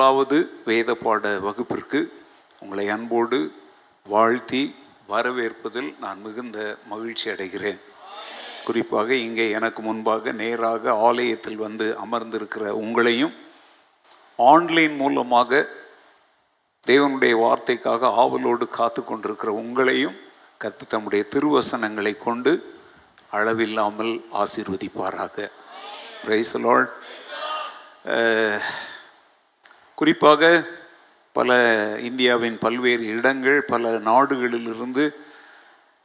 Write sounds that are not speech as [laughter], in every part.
முதலாவது வேத பாட வகுப்பிற்கு உங்களை அன்போடு வாழ்த்தி வரவேற்பதில் நான் மிகுந்த மகிழ்ச்சி அடைகிறேன். குறிப்பாக இங்கே எனக்கு முன்பாக நேராக ஆலயத்தில் வந்து அமர்ந்திருக்கிற உங்களையும் ஆன்லைன் மூலமாக தேவனுடைய வார்த்தைக்காக ஆவலோடு காத்து கொண்டிருக்கிற உங்களையும் கத்து தம்முடைய திருவசனங்களை கொண்டு அளவில்லாமல் ஆசீர்வதிப்பாராக. பிரைஸ் லார்ட் குறிப்பாக பல இந்தியாவின் பல்வேறு இடங்கள் பல நாடுகளிலிருந்து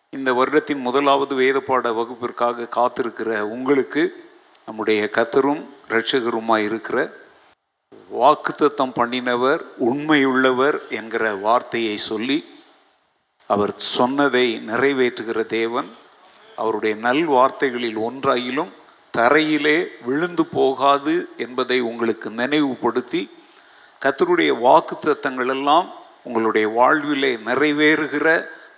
இந்த வருடத்தின் முதலாவது வேதப்பாட வகுப்பிற்காக காத்திருக்கிற உங்களுக்கு நம்முடைய கத்தரும் இரட்சகருமாய் இருக்கிற வாக்குத்தத்தம் பண்ணினவர் உண்மையுள்ளவர் என்கிற வார்த்தையை சொல்லி அவர் சொன்னதை நிறைவேற்றுகிற தேவன். அவருடைய நல் வார்த்தைகளில் ஒன்றாயிலும் தரையிலே விழுந்து போகாது என்பதை உங்களுக்கு நினைவுபடுத்தி கத்தருடைய வாக்குத்தத்தங்கள் எல்லாம் உங்களுடைய வாழ்விலே நிறைவேறுகிற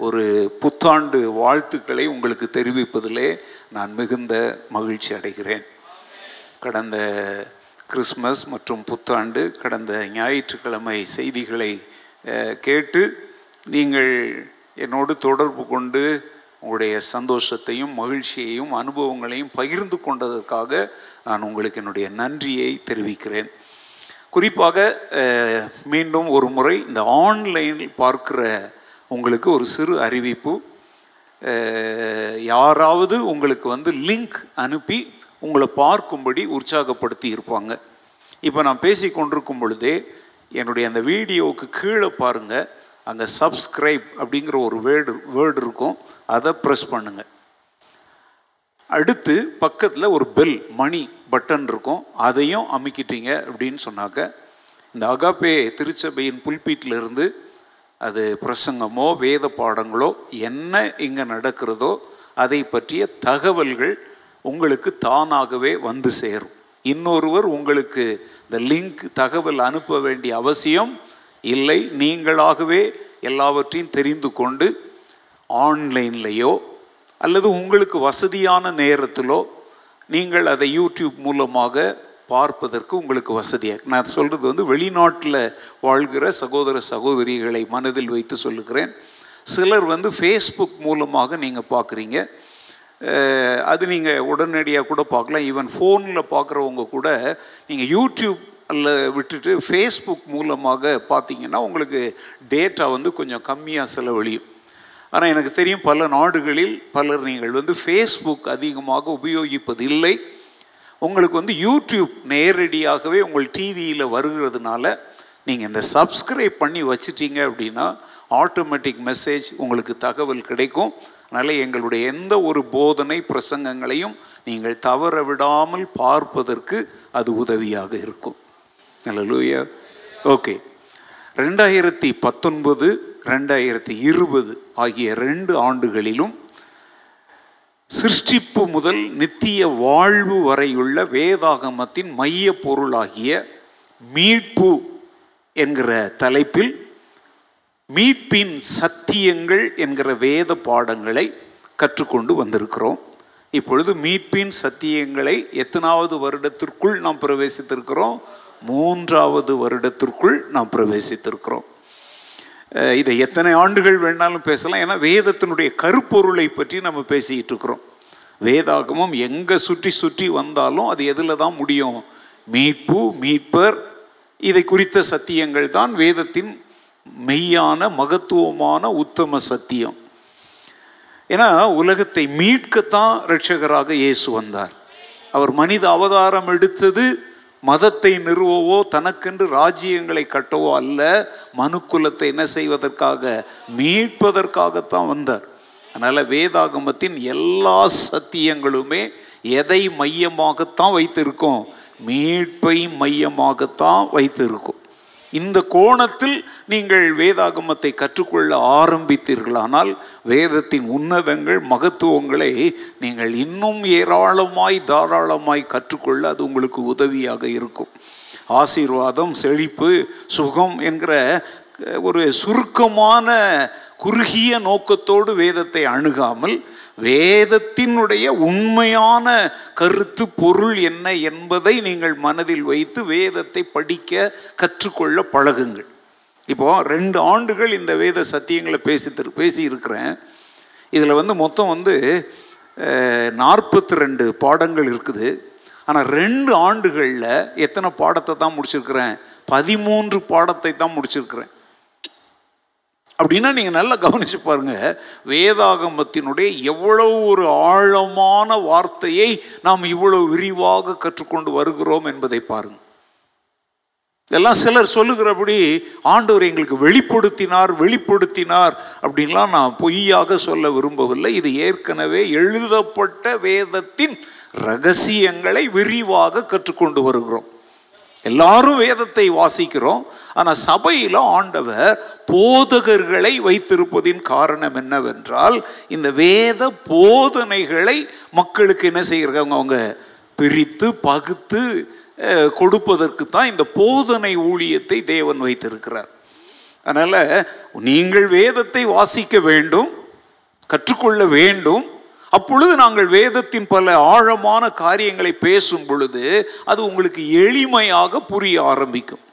ஒரு புத்தாண்டு வாழ்த்துக்களை உங்களுக்கு தெரிவிப்பதிலே நான் மிகுந்த மகிழ்ச்சி அடைகிறேன். கடந்த கிறிஸ்மஸ் மற்றும் புத்தாண்டு கடந்த ஞாயிற்றுக்கிழமை செய்திகளை கேட்டு நீங்கள் என்னோடு தொடர்பு கொண்டு உங்களுடைய சந்தோஷத்தையும் மகிழ்ச்சியையும் அனுபவங்களையும் பகிர்ந்து கொண்டதற்காக நான் உங்களுக்கு என்னுடைய நன்றியை தெரிவிக்கிறேன். குறிப்பாக மீண்டும் ஒரு முறை இந்த ஆன்லைனில் பார்க்குற உங்களுக்கு ஒரு சிறு அறிவிப்பு. யாராவது உங்களுக்கு வந்து லிங்க் அனுப்பி உங்களை பார்க்கும்படி உற்சாகப்படுத்தி இருப்பாங்க. இப்போ நான் பேசி கொண்டிருக்கும் பொழுதே என்னுடைய அந்த வீடியோவுக்கு கீழே பாருங்கள் அங்கே சப்ஸ்கிரைப் அப்படிங்கிற ஒரு வேர்டு வேர்டு இருக்கும். அதை ப்ரெஸ் பண்ணுங்கள் அடுத்து பக்கத்தில் ஒரு பெல் மணி பட்டன் இருக்கும். அதையும் அமைக்கிட்டீங்க அப்படின்னு சொன்னாக்க இந்த அகாப்பே திருச்சபையின் புல்பீட்டிலிருந்து அது பிரசங்கமோ வேத பாடங்களோ என்ன இங்கே நடக்கிறதோ அதை பற்றிய தகவல்கள் உங்களுக்கு தானாகவே வந்து சேரும். இன்னொருவர் உங்களுக்கு இந்த லிங்க் தகவல் அனுப்ப வேண்டிய அவசியம் இல்லை. நீங்களாகவே எல்லாவற்றையும் தெரிந்து கொண்டு ஆன்லைன்லேயோ அல்லது உங்களுக்கு வசதியான நேரத்திலோ நீங்கள் அதை யூடியூப் மூலமாக பார்ப்பதற்கு உங்களுக்கு வசதியாக நான் சொல்கிறது வந்து வெளிநாட்டில் வாழ்கிற சகோதர சகோதரிகளை மனதில் வைத்து சொல்லுகிறேன். சிலர் வந்து ஃபேஸ்புக் மூலமாக நீங்கள் பார்க்குறீங்க. அது நீங்கள் உடனடியாக கூட பார்க்கலாம். ஈவன் ஃபோனில் பார்க்குறவங்க கூட நீங்கள் யூடியூப் அல்ல விட்டுட்டு ஃபேஸ்புக் மூலமாக பார்த்தீங்கன்னா உங்களுக்கு டேட்டா வந்து கொஞ்சம் கம்மியாக செலவழியும். ஆனால் எனக்கு தெரியும் பல நாடுகளில் பலர் நீங்கள் வந்து ஃபேஸ்புக் அதிகமாக உபயோகிப்பதில்லை. உங்களுக்கு வந்து யூடியூப் நேரடியாகவே உங்கள் டிவியில் வருகிறதுனால நீங்கள் இந்த சப்ஸ்கிரைப் பண்ணி வச்சிட்டீங்க அப்படின்னா ஆட்டோமேட்டிக் மெசேஜ் உங்களுக்கு தகவல் கிடைக்கும். அதனால் எங்களுடைய எந்த ஒரு போதனை பிரசங்கங்களையும் நீங்கள் தவற விடாமல் பார்ப்பதற்கு அது உதவியாக இருக்கும். நல்ல லூயா ஓகே ரெண்டாயிரத்தி பத்தொன்பது ரெண்டாயிரத்தி இருபது ஆகிய ரெண்டு ஆண்டுகளிலும் சிருஷ்டிப்பு முதல் நித்திய வாழ்வு வரையுள்ள வேதாகமத்தின் மைய பொருளாகிய மீட்பு என்கிற தலைப்பில் மீட்பின் சத்தியங்கள் என்கிற வேத பாடங்களை கற்றுக்கொண்டு வந்திருக்கிறோம். இப்பொழுது மீட்பின் சத்தியங்களை எத்தனாவது வருடத்திற்குள் நாம் பிரவேசித்திருக்கிறோம்? மூன்றாவது வருடத்திற்குள் நாம் பிரவேசித்திருக்கிறோம். இதை எத்தனை ஆண்டுகள் வேணாலும் பேசலாம். ஏன்னா வேதத்தினுடைய கருப்பொருளை பற்றி நம்ம பேசிக்கிட்டு இருக்கிறோம். வேதாகமம் எங்கே சுற்றி சுற்றி வந்தாலும் அது எதில் தான் முடியும்? மீட்பு மீட்பர் இதை குறித்த சத்தியங்கள் தான் வேதத்தின் மெய்யான மகத்துவமான உத்தம சத்தியம். ஏன்னா உலகத்தை மீட்கத்தான் ரட்சகராக இயேசு வந்தார். அவர் மனித அவதாரம் எடுத்தது மதத்தை நிறுவவோ தனக்கென்று ராஜ்யங்களை கட்டவோ அல்ல மனுக்குலத்தை என்ன செய்வதற்காக? மீட்பதற்காகத்தான் வந்தார். அதனால் வேதாகமத்தின் எல்லா சத்தியங்களுமே எதை மையமாகத்தான் வைத்திருக்கோம்? மீட்பை மையமாகத்தான் வைத்திருக்கும். இந்த கோணத்தில் நீங்கள் வேதாகமத்தை கற்றுக்கொள்ள ஆரம்பித்தீர்களானால் வேதத்தின் உன்னதங்கள் மகத்துவங்களை நீங்கள் இன்னும் ஏராளமாய் தாராளமாய் கற்றுக்கொள்ள அது உங்களுக்கு உதவியாக இருக்கும். ஆசீர்வாதம் செழிப்பு சுகம் என்கிற ஒரு சுருக்கமான குறுகிய நோக்கத்தோடு வேதத்தை அணுகாமல் வேதத்தினுடைய உண்மையான கருத்து பொருள் என்ன என்பதை நீங்கள் மனதில் வைத்து வேதத்தை படிக்க கற்றுக்கொள்ள பழகுங்கள். இப்போ ரெண்டு ஆண்டுகள் இந்த வேத சத்தியங்களை பேசி பேசி இருக்கிறேன் இதில் வந்து மொத்தம் வந்து நாற்பத்தி ரெண்டு பாடங்கள் இருக்குது. ஆனால் ரெண்டு ஆண்டுகளில் எத்தனை பாடத்தை தான் முடிச்சிருக்கிறேன்? பதிமூன்று பாடத்தை தான் முடிச்சிருக்கிறேன். அப்படின்னா நீங்கள் நல்லா கவனித்து பாருங்கள் வேதாகமத்தினுடைய எவ்வளவு ஒரு ஆழமான வார்த்தையை நாம் இவ்வளவு விரிவாக கற்றுக்கொண்டு வருகிறோம் என்பதை பாருங்கள் இதெல்லாம் சிலர் சொல்லுகிறபடி ஆண்டவர் எங்களுக்கு வெளிப்படுத்தினார் வெளிப்படுத்தினார் அப்படின்லாம் நான் பொய்யாக சொல்ல விரும்பவில்லை. இது ஏற்கனவே எழுதப்பட்ட வேதத்தின் ரகசியங்களை விரிவாக கற்றுக்கொண்டு வருகிறோம். எல்லாரும் வேதத்தை வாசிக்கிறோம். ஆனால் சபையில் ஆண்டவர் போதகர்களை வைத்திருப்பதின் காரணம் என்னவென்றால் இந்த வேத போதனைகளை மக்களுக்கு என்ன செய்கிறாங்க அவங்க பிரித்து பகுத்து கொடுப்பதற்கு தான் இந்த போதனை ஊழியத்தை தேவன் வைத்திருக்கிறார். அதனால் நீங்கள் வேதத்தை வாசிக்க வேண்டும் கற்றுக்கொள்ள வேண்டும். அப்பொழுது நாங்கள் வேதத்தின் பல ஆழமான காரியங்களை பேசும் பொழுது அது உங்களுக்கு எளிமையாக புரிய ஆரம்பிக்கும்.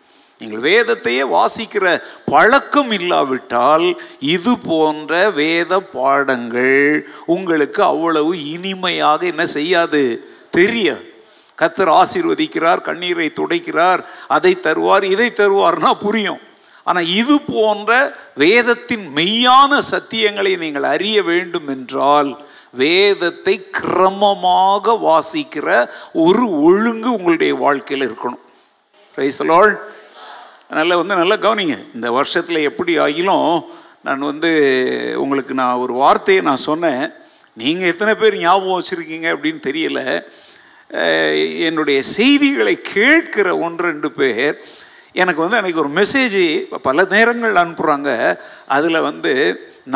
நீங்கள் வேதத்தையே வாசிக்கிற பழக்கம் இல்லாவிட்டால் இது போன்ற வேத பாடங்கள் உங்களுக்கு அவ்வளவு இனிமையாக என்ன செய்யாது? தெரிய. கத்தர் ஆசீர்வதிக்கிறார் கண்ணீரை துடைக்கிறார் அதை தருவார் இதை தருவார்னா புரியும். ஆனால் இது போன்ற வேதத்தின் மெய்யான சத்தியங்களை நீங்கள் அறிய வேண்டும் என்றால் வேதத்தை கிரமமாக வாசிக்கிற ஒரு ஒழுங்கு உங்களுடைய வாழ்க்கையில் இருக்கணும். ரைசலால் அதனால் வந்து நல்லா கவனிங்க. இந்த வருஷத்தில் எப்படி ஆகிலும் நான் வந்து உங்களுக்கு நான் ஒரு வார்த்தையை நான் சொன்னேன். நீங்கள் எத்தனை பேர் ஞாபகம் வச்சுருக்கீங்க அப்படின்னு தெரியல. என்னுடைய செய்திகளை கேட்கிற ஒன்று ரெண்டு பேர் எனக்கு வந்து அன்றைக்கி ஒரு மெசேஜ் பல நேரங்கள் அனுப்புகிறாங்க அதில் வந்து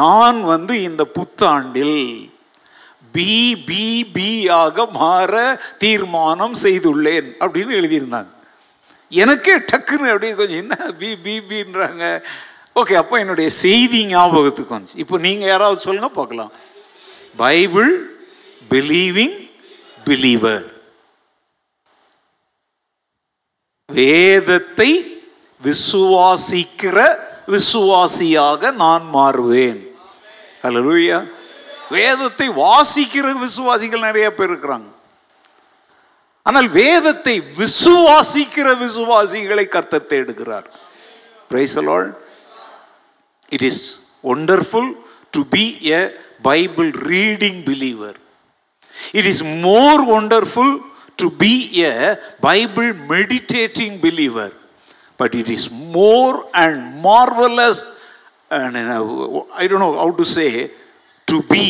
நான் வந்து இந்த புத்தாண்டில் பி பி பி ஆக மாற தீர்மானம் செய்துள்ளேன். அப்படின்னு எழுதியிருந்தாங்க. எனக்கே டக்குன்னு அப்படியே கொஞ்சம் என்ன பி பி பின்றாங்க. ஓகே அப்போ என்னுடைய செய்தி ஞாபகத்துக்கு வந்துச்சு. இப்போ நீங்கள் யாராவது சொல்லுங்க பார்க்கலாம். Bible believing believer. வேதத்தை விசுவாசிக்கிற விசுவாசியாக நான் மாறுவேன். அல்லேலூயா வேதத்தை வாசிக்கிற விசுவாசிகள் நிறைய பேர் இருக்கிறாங்க. ஆனால் வேதத்தை விசுவாசிக்கிற விசுவாசிகளை கர்த்தர் தேடுகிறார். Praise Lord it is wonderful to be a Bible reading believer it is more wonderful to be a Bible meditating believer but it is more and marvellous and I don't know how to say to be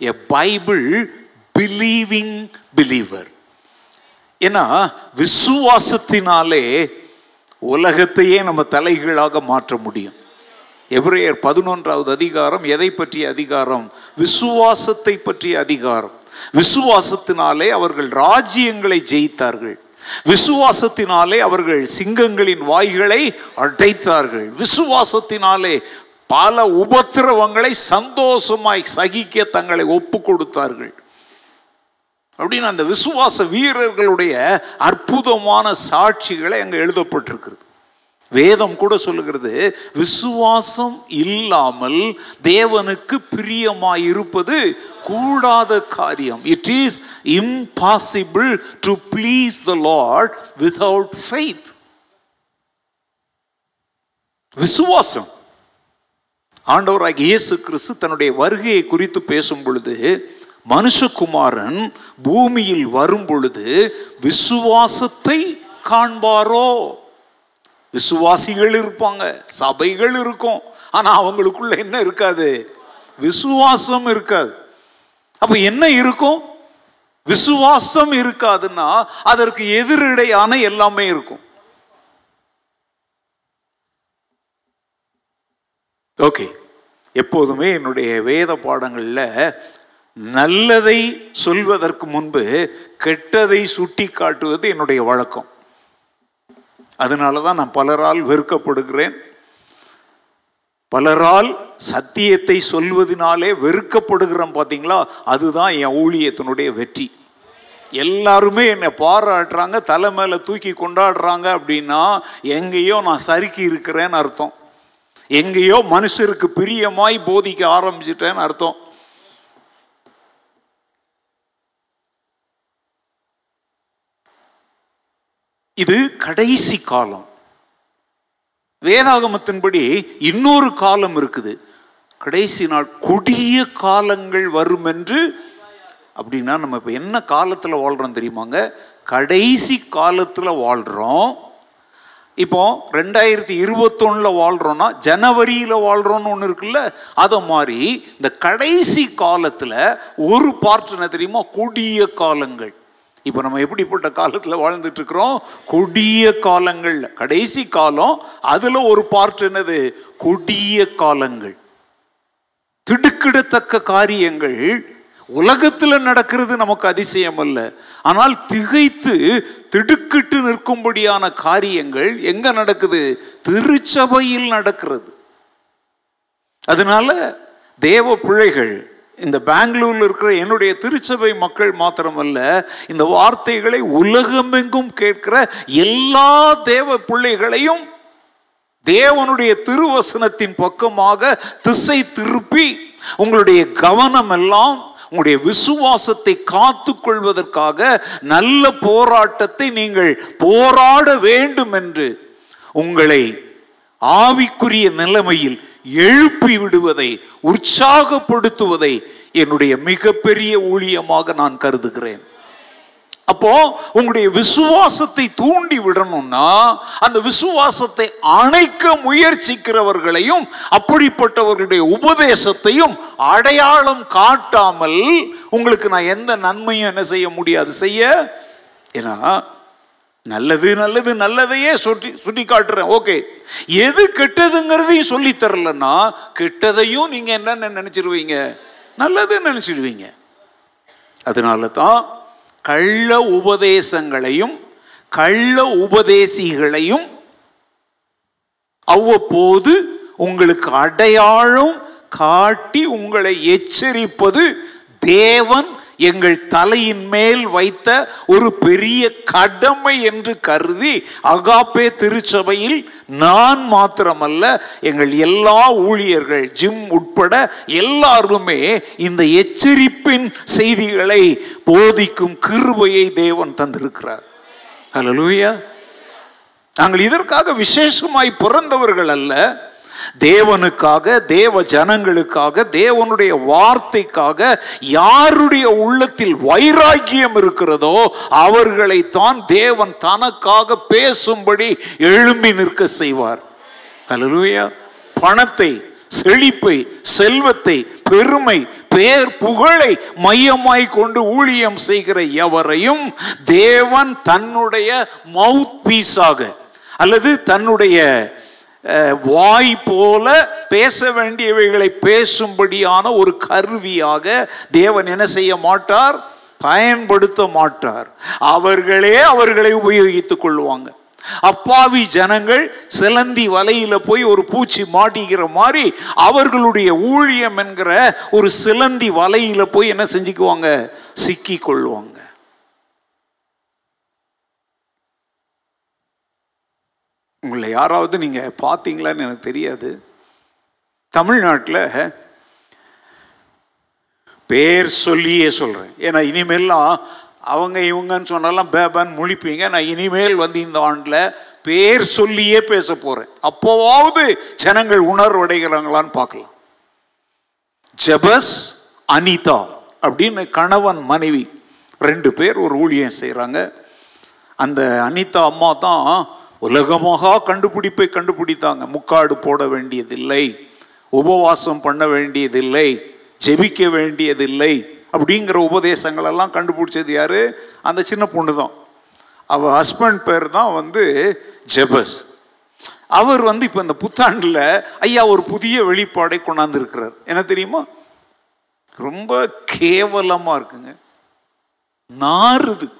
a Bible believing believer ஏன்னா விசுவாசத்தினாலே உலகத்தையே நம்ம தலைகீழாக மாற்ற முடியும். எவ்ரேயர் பதினொன்றாவது அதிகாரம் எதை பற்றிய அதிகாரம்? விசுவாசத்தை பற்றிய அதிகாரம். விசுவாசத்தினாலே அவர்கள் ராஜ்யங்களை ஜெயித்தார்கள். விசுவாசத்தினாலே அவர்கள் சிங்கங்களின் வாய்களை அடைத்தார்கள். விசுவாசத்தினாலே பல உபத்திரவங்களை சந்தோஷமாய் சகிக்க தங்களை ஒப்பு கொடுத்தார்கள் அப்படின்னு அந்த விசுவாச வீரர்களுடைய அற்புதமான சாட்சிகளை அங்கே எழுதப்பட்டிருக்கிறது. வேதம் கூட சொல்லுகிறது விசுவாசம் இல்லாமல் தேவனுக்கு பிரியமாய் இருப்பது கூடாத காரியம். It is impossible to please the Lord without faith விசுவாசம். ஆண்டவராகிய இயேசு கிறிஸ்து தன்னுடைய வருகையை குறித்து பேசும் பொழுது மனுஷகுமாரன் பூமியில் வரும் பொழுது விசுவாசத்தை காண்பாரோ? விசுவாசிகள் இருப்பாங்க சபைகள் இருக்கும். ஆனா அவங்களுக்குள்ள என்ன இருக்காது? விசுவாசம் இருக்காது. அப்ப என்ன இருக்கும்? விசுவாசம் இருக்காதுன்னா அதற்கு எதிரிடையான எல்லாமே இருக்கும். ஓகே எப்போதுமே என்னுடைய வேத பாடங்களில் நல்லதை சொல்வதற்கு முன்பு கெட்டதை சுட்டி காட்டுவது என்னுடைய வழக்கம். அதனால தான் நான் பலரால் வெறுக்கப்படுகிறேன். பலரால் சத்தியத்தை சொல்வதனாலே வெறுக்கப்படுகிறோம் பார்த்தீங்களா அதுதான் என் ஊழியத்தினுடைய வெற்றி. எல்லாருமே என்னை பாராட்டுறாங்க தலை மேலே தூக்கி கொண்டாடுறாங்க அப்படின்னா எங்கேயோ நான் சறுக்கி இருக்கிறேன்னு அர்த்தம். எங்கேயோ மனுஷருக்கு பிரியமாய் போதிக்க ஆரம்பிச்சிட்டேன்னு அர்த்தம். இது கடைசி காலம். வேதாகமத்தின்படி இன்னொரு காலம் இருக்குது. கடைசி நாள் கொடிய காலங்கள் வரும் என்று அப்படின்னா நம்ம இப்போ என்ன காலத்தில் வாழ்கிறோம் தெரியுமாங்க? கடைசி காலத்தில் வாழ்கிறோம் இப்போ ரெண்டாயிரத்தி இருபத்தொன்னில் வாழ்கிறோன்னா ஜனவரியில் வாழ்கிறோன்னு ஒன்று இருக்குல்ல? அதை மாதிரி இந்த கடைசி காலத்தில் ஒரு பார்ட் என்ன தெரியுமா? கொடிய காலங்கள். இப்போ நம்ம எப்படிப்பட்ட காலத்தில் வாழ்ந்துட்டு இருக்கிறோம் கொடிய காலங்கள். கடைசி காலம் அதில் ஒரு பார்ட் என்னது? கொடிய காலங்கள். திடுக்கிடத்தக்க காரியங்கள். உலகத்தில் நடக்கிறது நமக்கு அதிசயம் அல்ல. ஆனால் திகைத்து திடுக்கிட்டு நிற்கும்படியான காரியங்கள் எங்க நடக்குது? திருச்சபையில் நடக்கிறது. அதனால தேவ பிள்ளைகள் இந்த பெங்களூரில் இருக்கிற என்னுடைய திருச்சபை மக்கள் மாத்திரமல்ல இந்த வார்த்தைகளை உலகமெங்கும் கேட்கிற எல்லா தேவ பிள்ளைகளையும் தேவனுடைய திருவசனத்தின் பக்கமாக திசை திருப்பி உங்களுடைய கவனம் எல்லாம் உங்களுடைய விசுவாசத்தை காத்து கொள்வதற்காக நல்ல போராட்டத்தை நீங்கள் போராட வேண்டும் என்று உங்களை ஆவிக்குரிய நிலைமையில் எழுப்பி விடுவதை உற்சாகப்படுத்துவதை என்னுடைய மிகப்பெரிய ஊழியமாக நான் கருதுகிறேன். அப்போ உங்களுடைய விசுவாசத்தை தூண்டி விடணும்னா அந்த விசுவாசத்தை அணைக்க முயற்சிக்கிறவர்களையும் அப்படிப்பட்டவர்களுடைய உபதேசத்தையும் அடையாளம் காட்டாமல் உங்களுக்கு நான் எந்த நன்மையும் என்ன செய்ய முடியாது. செய்ய? ஏன்னா நல்லது நல்லது நல்லதையே சுட்டி சுட்டி காட்டுறேன் ஓகே. எது கெட்டதுங்கிறதையும் சொல்லி தரலன்னா கெட்டதையும் நீங்க என்னன்னு நினைச்சிருவீங்க? நல்லதுன்னு நினைச்சிடுவீங்க. அதனால தான் கள்ள உபதேசங்களையும் கள்ள உபதேசிகளையும் அவ்வப்போது உங்களுக்கு அடையாளம் காட்டி உங்களை எச்சரிப்பது தேவன் எங்கள் தலையின் மேல் வைத்த ஒரு பெரிய கடமை என்று கருதி அகாப்பே திருச்சபையில் நான் மாத்திரமல்ல எங்கள் எல்லா ஊழியர்கள் ஜிம் உட்பட எல்லாருமே இந்த எச்சரிப்பின் செய்திகளை போதிக்கும் கிருபையை தேவன் தந்திருக்கிறார். ஹalleluya நாங்கள் இதற்காக விசேஷமாய் பிறந்தவர்கள் அல்ல தேவனுக்காக தேவ ஜனங்களுக்காக தேவனுடைய வார்த்தைக்காக யாருடைய உள்ளத்தில் வைராக்கியம் இருக்கிறதோ அவர்களைத்தான் தேவன் தனக்காக பேசும்படி எழும்பி நிற்க செய்வார். பணத்தை செழிப்பை செல்வத்தை பெருமை பேர் புகழை மையமாய் கொண்டு ஊழியம் செய்கிற எவரையும் தேவன் தன்னுடைய மவுத் பீஸாக அல்லது தன்னுடைய வாய் போல பேச வேண்டியவைகளை பேசும்படியான ஒரு கருவியாக தேவன் என்ன செய்ய மாட்டார்? பயன்படுத்த மாட்டார். அவர்களே அவர்களை உபயோகித்துக் கொள்வாங்க. அப்பாவி ஜனங்கள் சிலந்தி வலையில போய் ஒரு பூச்சி மாட்டிக்கிற மாதிரி அவர்களுடைய ஊழியம் என்கிற ஒரு சிலந்தி வலையில போய் என்ன செஞ்சுக்குவாங்க? சிக்கி கொள்வாங்க. உங்களை யாராவது நீங்கள் பார்த்தீங்களான்னு எனக்கு தெரியாது. தமிழ்நாட்டில் பேர் சொல்லியே சொல்கிறேன் ஏன்னா இனிமேல்லாம் அவங்க இவங்கன்னு சொன்னாலாம் பேபான்னு முழிப்பீங்க. நான் இனிமேல் வந்து இந்த ஆண்டில் பேர் சொல்லியே பேச போகிறேன் அப்போவாவது ஜனங்கள் உணர்வடைகிறாங்களான்னு பார்க்கலாம். ஜபஸ் அனிதா அப்படின்னு கணவன் மனைவி ரெண்டு பேர் ஒரு ஊழியம் செய்கிறாங்க அந்த அனிதா அம்மா தான் உலகமாக கண்டுபிடிப்பை கண்டுபிடித்தாங்க. முக்காடு போட வேண்டியதில்லை. உபவாசம் பண்ண வேண்டியதில்லை. ஜெபிக்க வேண்டியதில்லை. அப்படிங்கிற உபதேசங்கள் எல்லாம் கண்டுபிடிச்சது யாரு? அந்த சின்ன பொண்ணு தான் அவ ஹஸ்பண்ட் பேர் தான் வந்து ஜெபஸ். அவர் வந்து இப்போ இந்த புத்தாண்டில் ஐயா ஒரு புதிய வெளிப்பாடை கொண்டாந்து இருக்கிறார் என்ன தெரியுமா? ரொம்ப கேவலமா இருக்குங்க. நாறுது.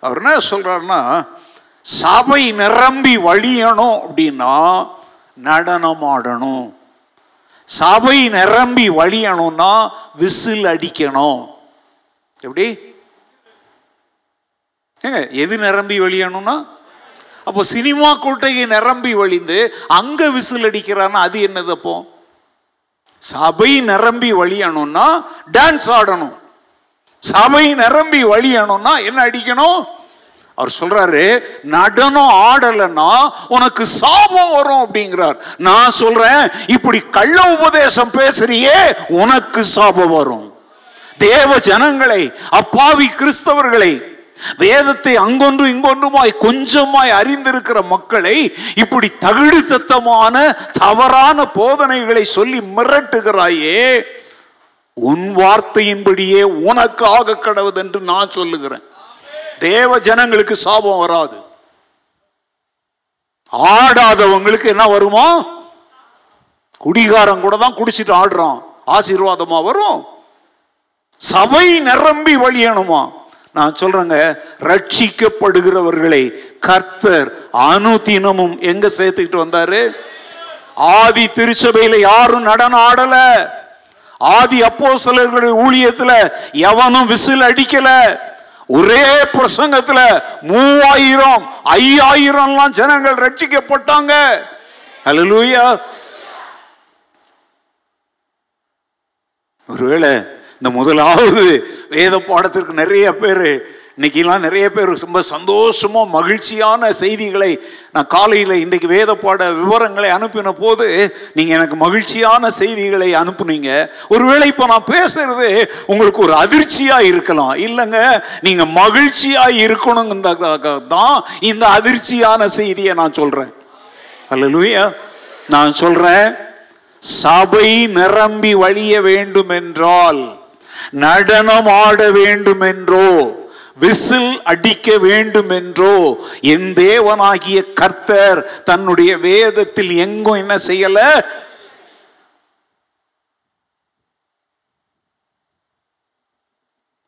அவர் என்ன சொல்றாருன்னா சபை நிரம்பி வழியணும் அப்படின்னா நடனம் ஆடணும் சபை நிரம்பி வழியணும்னா விசில் அடிக்கணும். எப்படி? ஏங்க எது நிரம்பி வழியணும்னா? அப்போ சினிமா கோட்டையை நிரம்பி வழிந்து அங்க விசில் அடிக்கிறான்னா அது என்னது அப்போ? சபை நிரம்பி வழியணும்னா டான்ஸ் ஆடணும். சபை நிரம்பி வழியணும்னா என்ன அடிக்கணும்? அவர் சொல்றாரு நடனம் ஆடலைன்னா உனக்கு சாபம் வரும் அப்படிங்கிறார். நான் சொல்றேன் இப்படி கள்ள உபதேசம் பேசுறியே உனக்கு சாபம் வரும். தேவ ஜனங்களை அப்பாவி கிறிஸ்தவர்களை வேதத்தை அங்கொன்று இங்கொன்றுமாய் கொஞ்சமாய் அறிந்திருக்கிற மக்களை இப்படி தகுடு தத்தமான தவறான போதனைகளை சொல்லி மிரட்டுகிறாயே உன் வார்த்தையின்படியே உனக்கு ஆக கடவுது என்று நான் சொல்லுகிறேன். தேவ ஜனங்களுக்கு சாபம் வராது. ஆடாதவங்களுக்கு என்ன வருமா? குடிகாரம் கூட தான் குடிச்சிட்டு ஆடுறான். ஆசீர்வாதமா வரும். சபை நிரம்பி வழியணுமா நான் சொல்றேங்க ரட்சிக்கப்படுகிறவர்களை கர்த்தர் அனுதினமும் எங்க சேர்த்துக்கிட்டு வந்தாரு? ஆதி திருச்சபையில யாரும் நடனம் ஆடல. ஆதி அப்போ சிலர்களுடைய ஊழியத்துல எவனும் விசில் அடிக்கல. ஒரே பிரசங்கத்துல மூவாயிரம் ஐயாயிரம்லாம் ஜனங்கள் ரட்சிக்கப்பட்டாங்க. அலலூயா ஒருவேளை இந்த முதலாவது வேத பாடத்திற்கு நிறைய பேர் இன்னைக்கெல்லாம் நிறைய பேர் ரொம்ப சந்தோஷமா மகிழ்ச்சியான செய்திகளை நான் காலையில் இன்றைக்கு வேத பாட விவரங்களை அனுப்பின போது நீங்கள் எனக்கு மகிழ்ச்சியான செய்திகளை அனுப்புனீங்க. ஒருவேளை இப்போ நான் பேசுறது உங்களுக்கு ஒரு அதிர்ச்சியாக இருக்கலாம். இல்லைங்க நீங்கள் மகிழ்ச்சியாக இருக்கணுங்க தான் இந்த அதிர்ச்சியான செய்தியை நான் சொல்கிறேன் அல்ல நான் சொல்கிறேன் சபை நிரம்பி வழிய வேண்டும் என்றால் நடனம் ஆட வேண்டும் என்றோ விசில் அடிக்க வேண்டும் என்றோ என் தேவனாகிய கர்த்தர் தன்னுடைய வேதத்தில் எங்கும் என்ன செய்யல?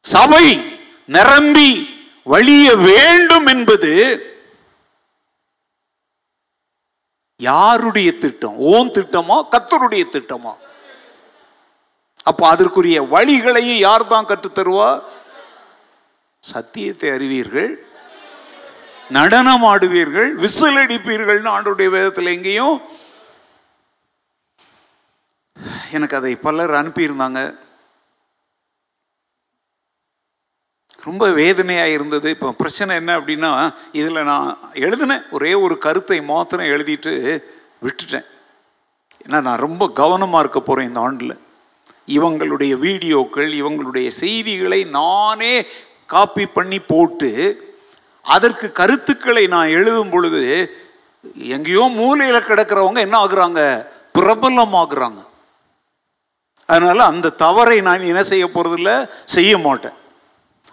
சபை நிரம்பி வழிய வேண்டும் என்பது யாருடைய திட்டம்? ஓன் திட்டமா? கத்தருடைய திட்டமா? அப்ப அதற்குரிய வழிகளையும் யார் தான் கற்றுத்தருவா சத்தியத்தை அறிவீர்கள் நடனம் ஆடுவீர்கள் விசில் அடிப்பீர்கள்னு ஆண்டுடைய வேதத்தில் எங்கேயும் எனக்கு அதை பலர் அனுப்பியிருந்தாங்க. ரொம்ப வேதனையாக இருந்தது. இப்போ பிரச்சனை என்ன அப்படின்னா இதில் நான் எழுதினேன் ஒரே ஒரு கருத்தை மாத்திரம் எழுதிட்டு விட்டுட்டேன். ஏன்னா நான் ரொம்ப கவனமாக இருக்க போகிறேன் இந்த ஆண்டில். இவங்களுடைய வீடியோக்கள் இவங்களுடைய செய்திகளை நானே காப்பி பண்ணி போட்டு அதற்கு கருத்துக்களை நான் எழுதும் பொழுது எங்கேயோ மூலையில் கிடக்கிறவங்க என்ன ஆகுறாங்க? பிரபலமாகுறாங்க. அதனால அந்த தவறை நான் என்ன செய்ய போறதில்ல? செய்ய மாட்டேன்.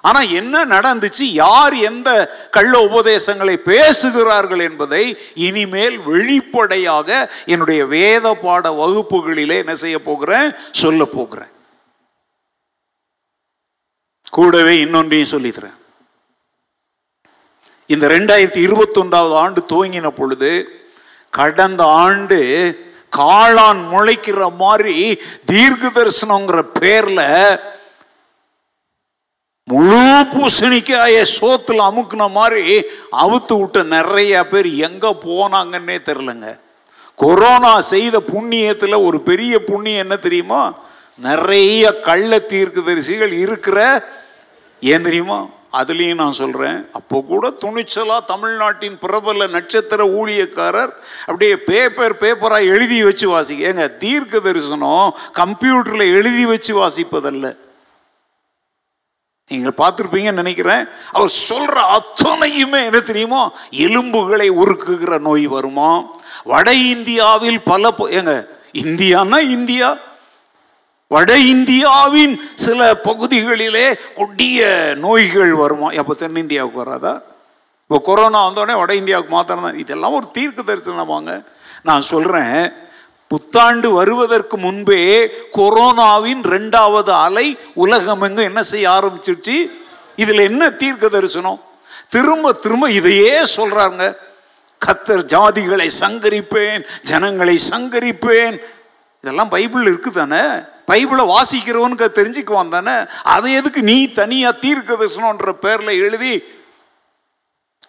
ஆனால் என்ன நடந்துச்சு? யார் எந்த கள்ள உபதேசங்களை பேசுகிறார்கள் என்பதை இனிமேல் வெளிப்படையாக என்னுடைய வேத பாட வகுப்புகளிலே என்ன செய்ய போகிறேன்? சொல்ல போகிறேன். கூடவே இன்னொன்றையும் சொல்லித்தரேன். இந்த ரெண்டாயிரத்தி இருபத்தொன்றாவது ஆண்டு துவங்கின பொழுது கடந்த ஆண்டு காளான் முளைக்கிற மாதிரி தீர்க்க தரிசனங்கிற பேர்ல முழு பூசணிக்காய சோத்துல அமுக்குன மாதிரி அவுத்து விட்ட நிறைய பேர் எங்க போனாங்கன்னே தெரிலங்க கொரோனா செய்த புண்ணியத்துல ஒரு பெரிய புண்ணியம் என்ன தெரியுமா? நிறைய கள்ள தீர்க்கதரிசிகள் இருக்கிற ஏன் தெரியுமா? அதுலேயும் நான் சொல்கிறேன் அப்போ கூட துணிச்சலாக தமிழ்நாட்டின் பிரபல நட்சத்திர ஊழியக்காரர் அப்படியே பேப்பர் பேப்பராக எழுதி வச்சு வாசிக்க ஏங்க தீர்க்க தரிசனம் கம்ப்யூட்டரில் எழுதி வச்சு வாசிப்பதல்ல. நீங்கள் பார்த்துருப்பீங்கன்னு நினைக்கிறேன். அவர் சொல்கிற அத்தனையுமே என்ன தெரியுமா? எலும்புகளை உருக்குகிற நோய் வருமா? வட இந்தியாவில் பல ப- ஏங்க இந்தியான்னா இந்தியா வட இந்தியாவின் சில பகுதிகளிலே கொடிய நோய்கள் வருமா? அப்போ தென்னிந்தியாவுக்கு வராதா? இப்போ கொரோனா வந்தோடனே வட இந்தியாவுக்கு மாத்திரம் தான். இதெல்லாம் ஒரு தீர்க்க தரிசனமாங்க நான் சொல்கிறேன் புத்தாண்டு வருவதற்கு முன்பே கொரோனாவின் ரெண்டாவது அலை உலகமெங்கும் என்ன செய்ய ஆரம்பிச்சிருச்சு? இதில் என்ன தீர்க்க தரிசனம்? திரும்ப திரும்ப இதையே சொல்கிறாங்க கத்தர் ஜாதிகளை சங்கரிப்பேன் ஜனங்களை சங்கரிப்பேன். இதெல்லாம் பைபிள் இருக்குது தானே பைபிளை வாசிக்கிறவனுக்கு தெரிஞ்சுக்குவான் தானே? அதை எதுக்கு நீ தனியா தீர்க்க தரிசனம்ன்ற பேர்ல எழுதி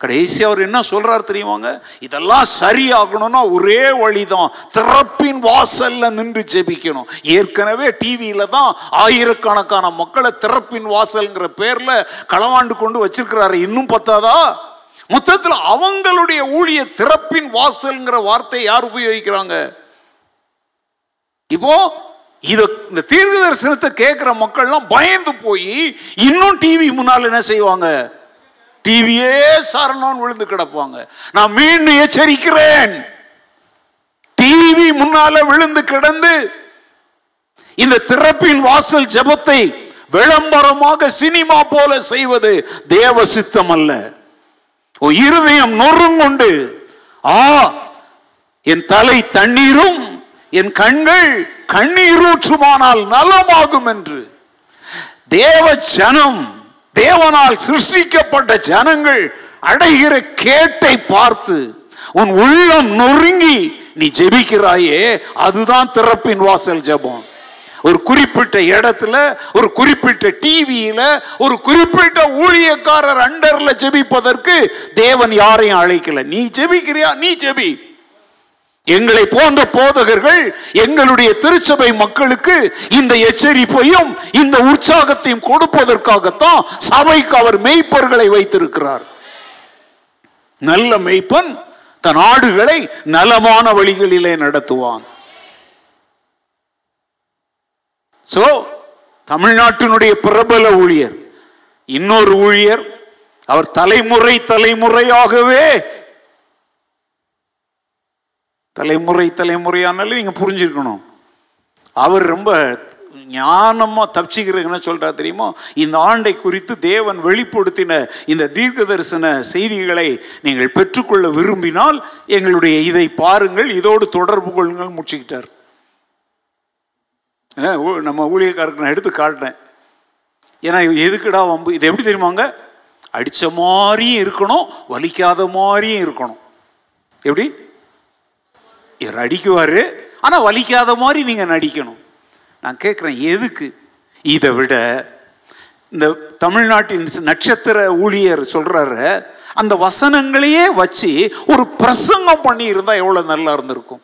கடைசி அவர் என்ன சொல்றாரு தெரியுமாங்க இதெல்லாம் சரியாகணும்னா ஒரே வழிதான். திறப்பின் வாசல்ல நின்று ஜெபிக்கணும். ஏற்கனவே டிவியில தான் ஆயிரக்கணக்கான மக்களை திறப்பின் வாசல்ங்கிற பேர்ல களவாண்டு கொண்டு வச்சிருக்கிறாரு. இன்னும் பத்தாதா? மொத்தத்தில் அவங்களுடைய ஊழிய திறப்பின் வாசல்ங்கிற வார்த்தை யார் உபயோகிக்கிறாங்க? இப்போ இதை இந்த தீர்க்க தரிசனத்தை கேட்குற மக்கள்லாம் பயந்து போய் இன்னும் டிவி முன்னால் என்ன செய்வாங்க? டிவியே சரணம் விழுந்து கிடப்பாங்க. நான் மீண்டும் எச்சரிக்கிறேன். டிவி முன்னால விழுந்து கிடந்து இந்த திறப்பின் வாசல் ஜெபத்தை விளம்பரமாக சினிமா போல செய்வது தேவ சித்தம் அல்ல. உன் இருதயம் நொறுங்குண்டு ஆ என் தலை தண்ணீரும் என் கண்கள் கண்ணீரூற்றுமானால் நலமாகும் என்று தேவ ஜனம் தேவனால் சிருஷ்டிக்கப்பட்ட ஜனங்கள் அடைகிற கேட்டை பார்த்து உன் உள்ளம் நொறுங்கி நீ ஜெபிக்கிறாயே அதுதான் திறப்பின் வாசல் ஜபம். ஒரு குறிப்பிட்ட இடத்துல ஒரு குறிப்பிட்ட டிவியில ஒரு குறிப்பிட்ட ஊழியக்காரர் அண்டர்ல ஜெபிப்பதற்கு தேவன் யாரையும் அழைக்கல. நீ ஜெபிக்கிறியா? நீ ஜெபி. எங்களை போன்ற போதகர்கள் எங்களுடைய திருச்சபை மக்களுக்கு இந்த எச்சரிப்பையும் இந்த உற்சாகத்தையும் கொடுப்பதற்காகத்தான் சபைக்கு அவர் மெய்ப்பர்களை வைத்திருக்கிறார். நல்ல மெய்ப்பன் தன் ஆடுகளை நலமான வழிகளிலே நடத்துவான். சோ தமிழ்நாட்டினுடைய பிரபல ஊழியர் இன்னொரு ஊழியர் அவர் தலைமுறை தலைமுறையாகவே தலைமுறை தலைமுறையானாலும் நீங்கள் புரிஞ்சிருக்கணும். அவர் ரொம்ப ஞானமாக தப்பிச்சிக்கிறது என்ன சொல்றா தெரியுமா? இந்த ஆண்டை குறித்து தேவன் வெளிப்படுத்தின இந்த தீர்க்க தரிசன செய்திகளை நீங்கள் பெற்றுக்கொள்ள விரும்பினால் எங்களுடைய இதை பாருங்கள் இதோடு தொடர்பு கொள்ளுங்கள் முடிச்சுக்கிட்டார். ஏன்னா, நம்ம ஊழியக்காரருக்கு நான் எடுத்து காட்டினேன் ஏன்னா எதுக்குடா வம்பு? இது எப்படி தெரியுமாங்க? அடித்த மாதிரியும் இருக்கணும் வலிக்காத மாதிரியும் இருக்கணும். எப்படி? இவர் அடிக்குவார் ஆனால் வலிக்காத மாதிரி நீங்கள் நடிக்கணும். நான் கேட்குறேன் எதுக்கு? இதை விட இந்த தமிழ்நாட்டின் நட்சத்திர ஊழியர் சொல்கிறாரு அந்த வசனங்களையே வச்சு ஒரு பிரசங்கம் பண்ணியிருந்தால் எவ்வளோ நல்லா இருந்திருக்கும்.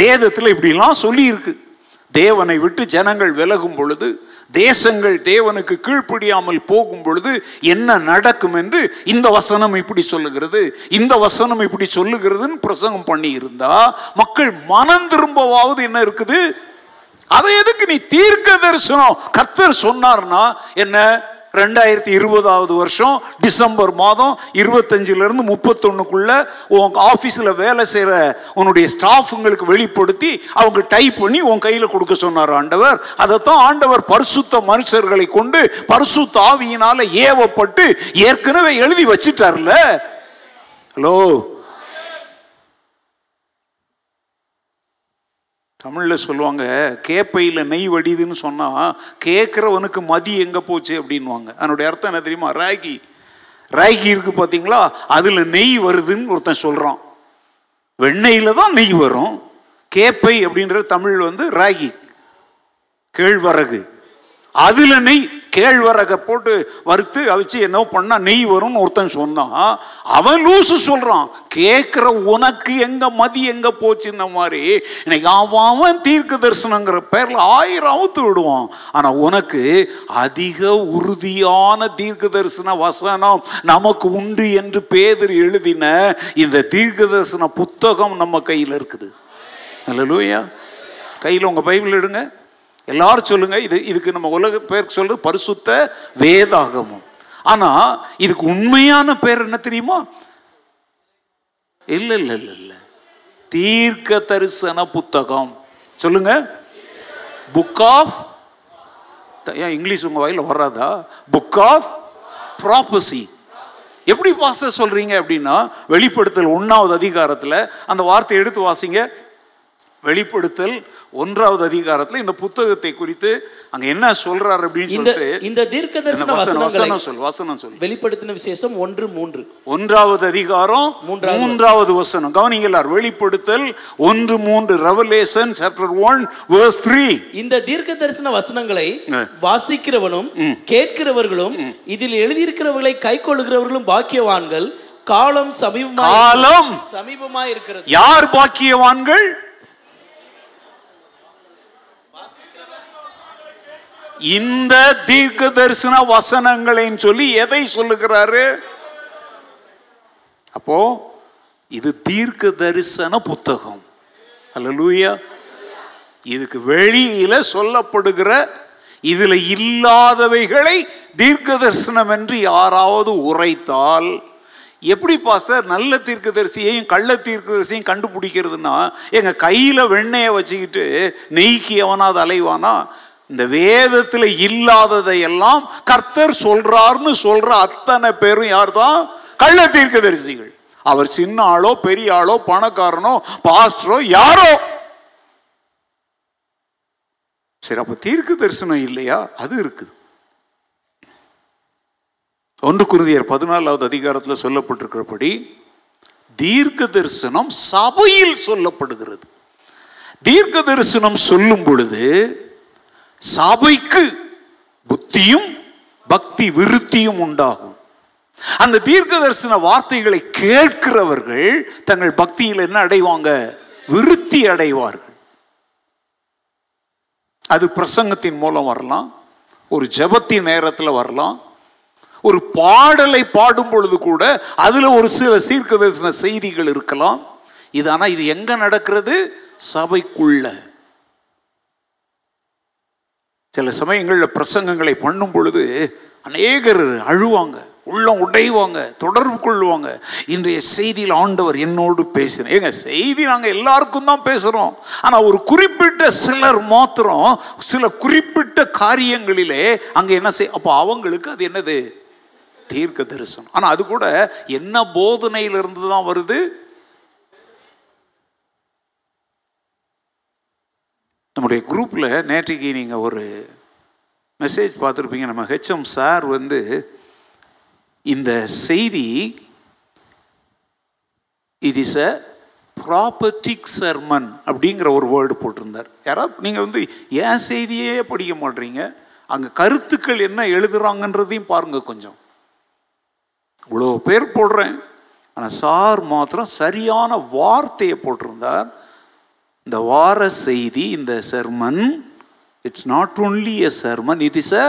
வேதத்தில் இப்படிலாம் சொல்லியிருக்கு. தேவனை விட்டு ஜனங்கள் விலகும் பொழுது தேசங்கள் தேவனுக்கு கீழ்ப்படியாமல் போகும் பொழுது என்ன நடக்கும் என்று இந்த வசனம் இப்படி சொல்லுகிறது. இந்த வசனம் இப்படி சொல்லுகிறதுன்னு பிரசங்கம் பண்ணி இருந்தா மக்கள் மனம் திரும்பவாவது என்ன இருக்குது? அதை எதுக்கு நீ தீர்க்க தரிசனம்? கர்த்தர் சொன்னார்னா என்ன? ரெண்டாயிரத்தி இருபதாவது வருஷம் டிசம்பர் மாதம் இருபத்தஞ்சிலிருந்து முப்பத்தொன்னுக்குள்ள உன் ஆஃபீஸில் வேலை செய்கிற உன்னுடைய ஸ்டாஃபுங்களுக்கு வெளிப்படுத்தி அவங்க டைப் பண்ணி உன் கையில் கொடுக்க சொன்னார் ஆண்டவர். அதைத்தான் ஆண்டவர் பரிசுத்த மனுஷர்களை கொண்டு பரிசுத்த ஆவியினால ஏவப்பட்டு ஏற்கனவே எழுதி வச்சிட்டார்ல. ஹலோ தமிழில் சொல்லுவாங்க கேப்பையில் நெய் வடிதுன்னு சொன்னால் கேட்குறவனுக்கு மதி எங்கே போச்சு? அப்படின்வாங்க அதனுடைய அர்த்தம் என்ன தெரியுமா? ராகி. ராகி இருக்குது பார்த்தீங்களா அதில் நெய் வருதுன்னு ஒருத்தன் சொல்கிறான் வெண்ணெயில் தான் நெய் வரும். கேப்பை அப்படின்ற தமிழ் வந்து ராகி கேழ்வரகு. அதில் நெய் கேழ்வரகை போட்டு வறுத்து அவிச்சு என்ன பண்ணா நெய் வரும்னு ஒருத்தன் சொன்னான் அவன் லூசு சொல்றான். கேட்குற உனக்கு எங்க மதி எங்க போச்சுன்ன மாதிரி இன்னைக்கு அவன் அவன் தீர்க்க தரிசனங்கிற பேர்ல ஆயிரம் அவுத்து விடுவான். ஆனா உனக்கு அதிக உறுதியான தீர்க்க தரிசன வசனம் நமக்கு உண்டு என்று பேதர் எழுதின இந்த தீர்க்க தரிசன புத்தகம் நம்ம கையில் இருக்குது. அல்லேலூயா கையில் உங்க பைபிள் எடுங்க. எல்லாரும் சொல்லுங்க இது இதுக்கு நம்ம உலக பேர் சொல்றது பரிசுத்த வேதாகமம். ஆனா இதுக்கு உண்மையான பேர் என்ன தெரியுமா? இல்ல இல்ல இல்ல இல்ல. தீர்க்க தரிசன புத்தகம். சொல்லுங்க. புக் ஆஃப் ஏன் இங்கிலீஷ் உங்க வாயில வராதா? புக் ஆஃப் ப்ராப்பசி எப்படி வாச சொல்றீங்க அப்படின்னா வெளிப்படுத்தல் ஒன்னாவது அதிகாரத்துல அந்த வார்த்தை எடுத்து வாசிங்க. வெளிப்படுத்தல் ஒன்றாவது அதிகாரத்துல இந்த புத்தகத்தை குறித்து அங்க என்ன சொல்றாரு அப்படின்னு சொல்லிட்டு இந்த தீர்க்க தரிசன வசனம் சொல் வசனம் சொல். வெளிப்படுத்தின விசேஷம் ஒன்று மூன்று. ஒன்றாவது அதிகாரம் மூன்றாவது வசனம். கவனிங்க எல்லாரும் வெளிப்படுத்தல் ஒன்று மூன்று. Revelation chapter one verse three இந்த தீர்க்க தரிசன வசனங்களை. வாசிக்கிறவனும் கேட்கிறவர்களும் இதில் எழுதியிருக்கிறவர்களை கை கொள்ளுகிறவர்களும் பாக்கியவான்கள். காலம் சமீபமா காலம் சமீபமா இருக்கிறது. யார் பாக்கியவான்கள்? இந்த தீர்க்க தரிசன வசனங்களைன்னு சொல்லி எதை சொல்லுகிறாரு? அப்போ இது தீர்க்க தரிசன புத்தகம். அல்லேலூயா. இதுக்கு வெளியில சொல்லப்படுகிற இதுல இல்லாதவைகளை தீர்க்க தரிசனம் என்று யாராவது உரைத்தால் எப்படி சார் நல்ல தீர்க்கதரிசியையும் கள்ள தீர்க்கதரிசியும் கண்டுபிடிக்கிறதுனா எங்க கையில வெண்ணெயை வச்சுக்கிட்டு நெய்க்கு எவனாவது அலைவானா இந்த வேதத்தில் இல்லாததை எல்லாம் கர்த்தர் சொல்றார்னு சொல்ற அத்தனை பேரும் யார் தான் கள்ள தீர்க்கதரிசிகள். அவர் சின்ன ஆளோ பெரிய ஆளோ பணக்காரனோ பாஸ்டரோ யாரோ? சரி அப்ப தீர்க்க தரிசனம் இல்லையா? அது இருக்குது. ஒன்று குருதியர் பதினாலாவது அதிகாரத்தில் சொல்லப்பட்டிருக்கிறபடி தீர்க்க தரிசனம் சபையில் சொல்லப்படுகிறது. தீர்க்க தரிசனம் சொல்லும் பொழுது சபைக்கு புத்தியும் பக்தி விருத்தியும் உண்டாகும். அந்த தீர்க்க தரிசன வார்த்தைகளை கேட்கிறவர்கள் தங்கள் பக்தியில் என்ன அடைவாங்க? விருத்தி அடைவார்கள். அது பிரசங்கத்தின் மூலம் வரலாம் ஒரு ஜெபத்தின் நேரத்தில் வரலாம் ஒரு பாடலை பாடும் பொழுது கூட அதுல ஒரு சில சீர்க்க தரிசன செய்திகள் இருக்கலாம். இது ஆனால் இது எங்க நடக்கிறது? சபைக்குள்ள. சில சமயங்களில் பிரசங்கங்களை பண்ணும் பொழுது அநேகர் அழுவாங்க உள்ளம் உடைவாங்க தொடர்பு கொள்வாங்க. இன்றைய செய்தியில் ஆண்டவர் என்னோடு பேசினேன் ஏங்க செய்தி நாங்கள் எல்லாருக்கும் தான் பேசுகிறோம் ஆனால் ஒரு குறிப்பிட்ட சிலர் மாத்திரம் சில குறிப்பிட்ட காரியங்களிலே அங்கே என்ன செய் அப்போ அவங்களுக்கு அது என்னது? தீர்க்க தரிசனம். ஆனால் அது கூட என்ன போதனையிலிருந்து தான் வருது? நம்முடைய குரூப்பில் நேற்றைக்கு நீங்கள் ஒரு மெசேஜ் பார்த்துருப்பீங்க. நம்ம ஹெச்எம் சார் வந்து இந்த செய்தி it is a prophetic sermon அப்படிங்கிற ஒரு வேர்டு போட்டிருந்தார். யாராவது நீங்கள் வந்து ஏன் செய்தியே படிக்க மாட்றீங்க? அங்கே கருத்துக்கள் என்ன எழுதுறாங்கன்றதையும் பாருங்கள் கொஞ்சம். இவ்வளோ பேர் போடுறேன். ஆனால் சார் மாத்திரம் சரியான வார்த்தையை போட்டிருந்தார். இந்த வார செய்தி இந்த sermon it's not only a sermon it is a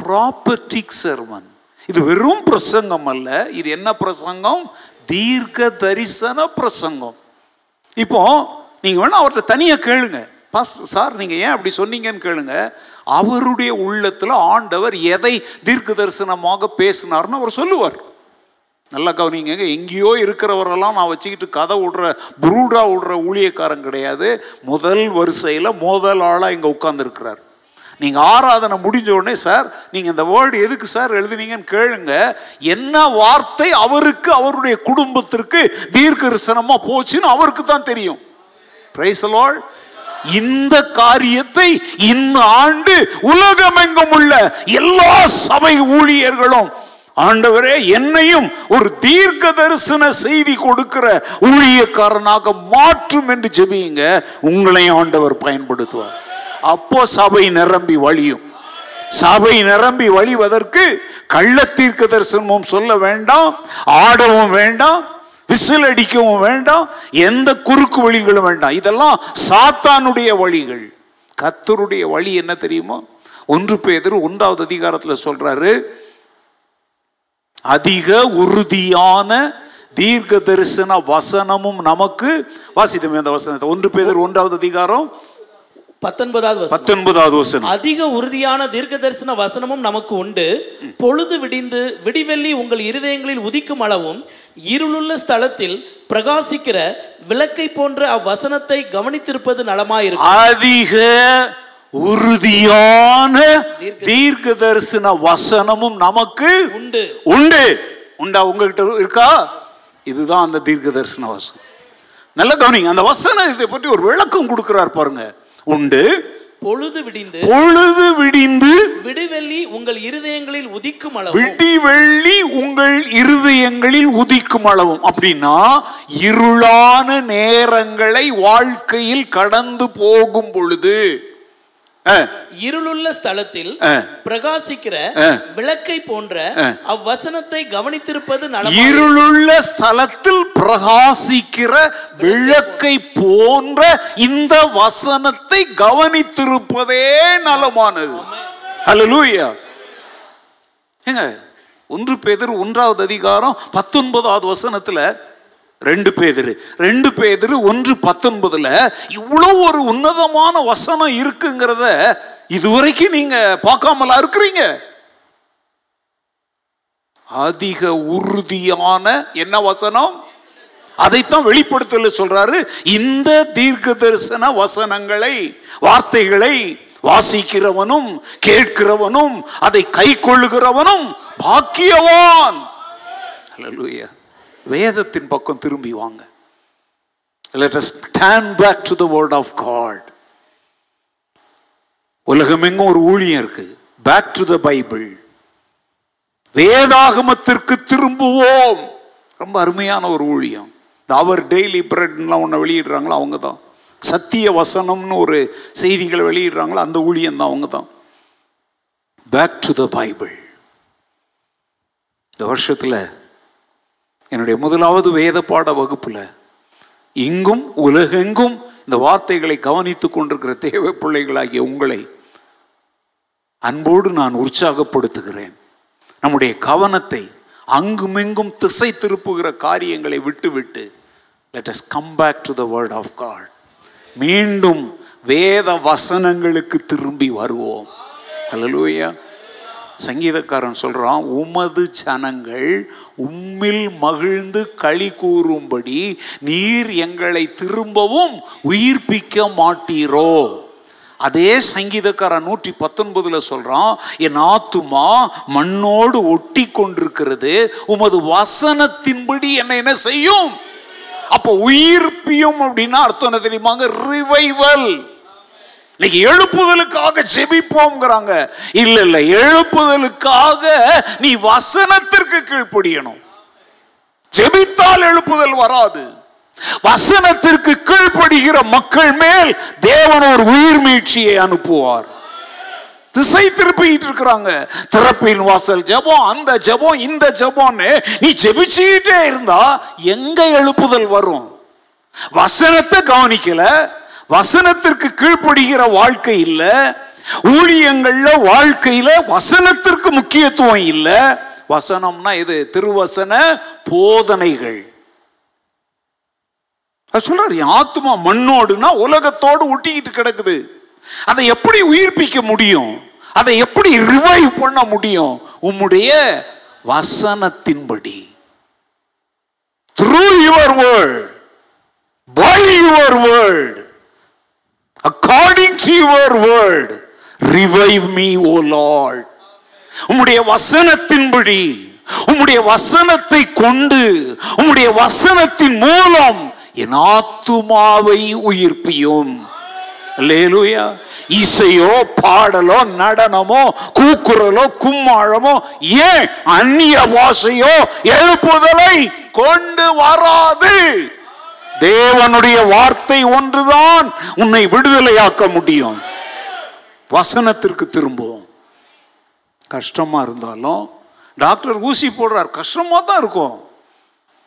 prophetic sermon இது வெறும் பிரசங்கம் அல்ல இது என்ன பிரசங்கம்? தீர்க்க தரிசன பிரசங்கம். இப்போ நீங்கள் வேணா அவர்கிட்ட தனியாக கேளுங்க. பாஸ் சார் நீங்கள் ஏன் அப்படி சொன்னீங்கன்னு கேளுங்க. அவருடைய உள்ளத்தில் ஆண்டவர் எதை தீர்க்க தரிசனமாக பேசினார்னு அவர் சொல்லுவார். நல்லா கவனிங்க எங்கேயோ இருக்கிறவரெல்லாம் நான் வச்சுக்கிட்டு கதை விடுற புரூடா விடுற ஊழியக்காரன் கிடையாது. முதல் வரிசையில் முதல் ஆளாக இங்கே உட்காந்துருக்கிறார் நீங்கள் ஆராதனை முடிஞ்ச உடனே சார் நீங்கள் இந்த வேர்டு எதுக்கு சார் எழுதுனீங்கன்னு கேளுங்க. என்ன வார்த்தை அவருக்கு அவருடைய குடும்பத்திற்கு தீர்க்கரிசனமாக போச்சுன்னு அவருக்கு தான் தெரியும். பிரைசலால் இந்த காரியத்தை இந்த ஆண்டு உலகமெங்கும் உள்ள எல்லா சபை ஊழியர்களும் ஆண்டவரே என்னையும் ஒரு தீர்க்க தரிசன செய்தி கொடுக்கிற ஊழியக்காரனாக மாற்றும் என்று ஜெபியுங்க. உங்களையும் ஆண்டவர் பயன்படுத்துவார். அப்போ சபை நிரம்பி வழியும். சபை நிரம்பி வழிவதற்கு கள்ள தீர்க்க தரிசனமும் சொல்ல வேண்டாம் ஆடவும் வேண்டாம் விசில் அடிக்கவும் வேண்டாம் எந்த குறுக்கு வழிகளும் வேண்டாம். இதெல்லாம் சாத்தானுடைய வழிகள். கத்தருடைய வழி என்ன தெரியுமா? ஒன்று பேதர் ஒன்றாவது அதிகாரத்தில் சொல்றாரு அதிக உறுதியான தீர்க்க தரிசன வசனமும் நமக்கு வாசித்தமே அந்த வசனத்தை. ஒன்று பேதர் ஒன்றாவது அதிகாரம் பத்தொன்பதாவது பத்தொன்பதாவது வசனம். அதிக உறுதியான தீர்க்க தரிசன வசனமும் நமக்கு உண்டு. பொழுது விடிந்து விடிவெள்ளி உங்கள் இருதயங்களில் உதிக்கும் அளவும் இருளுள்ள ஸ்தலத்தில் பிரகாசிக்கிற விளக்கை போன்ற அவ்வசனத்தை கவனித்திருப்பது நலமாயிருக்கும். அதிக உறுதியான தீர்க்க தரிசன வசனமும் நமக்கு உண்டு. உண்டு. உண்டா? உங்ககிட்ட இருக்கா? இதுதான் அந்த தீர்க்க தரிசன வசனம். நல்ல கவனிங்க அந்த வசனத்தை பற்றி ஒரு விளக்கம் கொடுக்கிறார் பாருங்க. உண்டு. பொழுது விடிந்து பொழுது விடிந்து விடிவெள்ளி உங்கள் இருதயங்களில் உதிக்கும் அளவும். விடி வெள்ளி உங்கள் இருதயங்களில் உதிக்கும் அளவும். அப்படின்னா இருளான நேரங்களை வாழ்க்கையில் கடந்து போகும் பொழுது. இருளுள்ள ஸ்தலத்தில் பிரகாசிக்கிற. விளக்கை போன்ற. அவ்வசனத்தை கவனித்திருப்பது இருளுள்ள ஸ்தலத்தில் பிரகாசிக்கிற விளக்கை போன்ற இந்த வசனத்தை கவனித்திருப்பதே நலமானது. அல்லேலூயா ஏங்க ஒன்று பேதர் ஒன்றாவது அதிகாரம் பத்தொன்பதாவது வசனத்துல ரெண்டு பேதரு. ரெண்டு பேதரு ஒன்று பத்தொன்பதுல இவ்வளோ ஒரு உன்னதமான வசனம் இருக்குங்கிறத இதுவரைக்கும் நீங்க பார்க்காமலா இருக்கிறீங்க. அதிக உறுதியான என்ன வசனம்? அதைத்தான் வெளிப்படுத்தல சொல்றாரு. இந்த தீர்க்க தரிசன வசனங்களை வார்த்தைகளை வாசிக்கிறவனும் கேட்கிறவனும் அதை கை கொள்ளுகிறவனும் பாக்கியவான். Hallelujah. வேதத்தின் பக்கம் திரும்பி வாங்க. Let us stand back to the word of God உலகமெங்கும் ஒரு ஊழியம் இருக்கு பேக் டு த பைபிள் வேதாகமத்திற்கு திரும்புவோம். ரொம்ப அருமையான ஒரு ஊழியம். அவர் டெய்லி பிரெட்லாம் ஒன்று வெளியிடுறாங்களோ? அவங்க தான் சத்திய வசனம்னு ஒரு செய்திகளை வெளியிடுறாங்களோ? அந்த ஊழியம் தான் அவங்க தான் பேக் டு த பைபிள் இந்த வருஷத்தில் என்னுடைய முதலாவது வேத பாட வகுப்பில் இங்கும் உலகெங்கும் இந்த வார்த்தைகளை கவனித்துக் கொண்டிருக்கிற தேவ பிள்ளைகளாகிய உங்களை அன்போடு நான் உற்சாகப்படுத்துகிறேன். நம்முடைய கவனத்தை அங்குமிங்கும் திசை திருப்புகிற காரியங்களை விட்டுவிட்டு let us come back to the word of God மீண்டும் வேத வசனங்களுக்கு திரும்பி வருவோம். ஹalleluya சங்கீதக்காரன் சொல்கிறான் உமது ஜனங்கள் உம்மில் மகிழ்ந்து களி கூறும்படி நீர் எங்களை திரும்பவும் உயிர்ப்பிக்க மாட்டீரோ? அதே சங்கீதக்காரன் நூற்றி பத்தொன்பதில் சொல்கிறான் என் ஆத்துமா மண்ணோடு ஒட்டி கொண்டிருக்கிறது உமது வசனத்தின்படி என்ன என்ன செய்யும்? அப்போ உயிர்ப்பியும் அப்படின்னா அர்த்தம் என்ன தெரியுமாங்க? ரிவைவல். இன்னைக்கு எழுப்புதலுக்காக ஜெபிப்போம்ங்கிறாங்க. இல்ல இல்ல எழுப்புதலுக்காக நீ வசனத்திற்கு கீழ்ப்படியணும். ஜெபித்தால் எழுப்புதல் வராது. வசனத்திற்கு கீழ்ப்படுகிற மக்கள் மேல் தேவன் ஒரு உயிர் மீட்சியை அனுப்புவார். திசை திருப்பிட்டு இருக்கிறாங்க. திறப்பின் வாசல் ஜெபம் அந்த ஜெபம் இந்த ஜெபம்னு நீ ஜெபிச்சுக்கிட்டே இருந்தா எங்க எழுப்புதல் வரும்? வசனத்தை கவனிக்கல வசனத்திற்கு கீழ்ப்படுகிற வாழ்க்கை இல்லை. ஊழியங்கள்ல வாழ்க்கையில வசனத்திற்கு முக்கியத்துவம் இல்லை. வசனம்னா இது திருவசன போதனைகள். சொல்றாரு ஆத்மா மண்ணோடுனா உலகத்தோடு ஒட்டிக்கிட்டு கிடக்குது. அதை எப்படி உயிர்ப்பிக்க முடியும்? அதை எப்படி ரிவைவ் பண்ண முடியும்? உம்முடைய வசனத்தின்படி. Through your word by your word according to your word revive me O Lord உம்முடைய வசனத்தின்படி உம்முடைய வசனத்தை கொண்டு உம்முடைய வசனத்தின் மூலம் என் ஆத்துமாவை உயிர்ப்பியும். அல்லேலூயா. இசையோ பாடலோ நடனமோ கூக்குரலோ கும்மாழமோ ஏன் அந்நிய வாசையோ எழுப்புதலை கொண்டு வராது. தேவனுடைய வார்த்தை ஒன்றுதான் உன்னை விடுதலையாக்க முடியும். வசனத்திற்கு திரும்புவோம். கஷ்டமா இருந்தாலும் டாக்டர் ஊசி போடுறார். கஷ்டமா தான் இருக்கும்.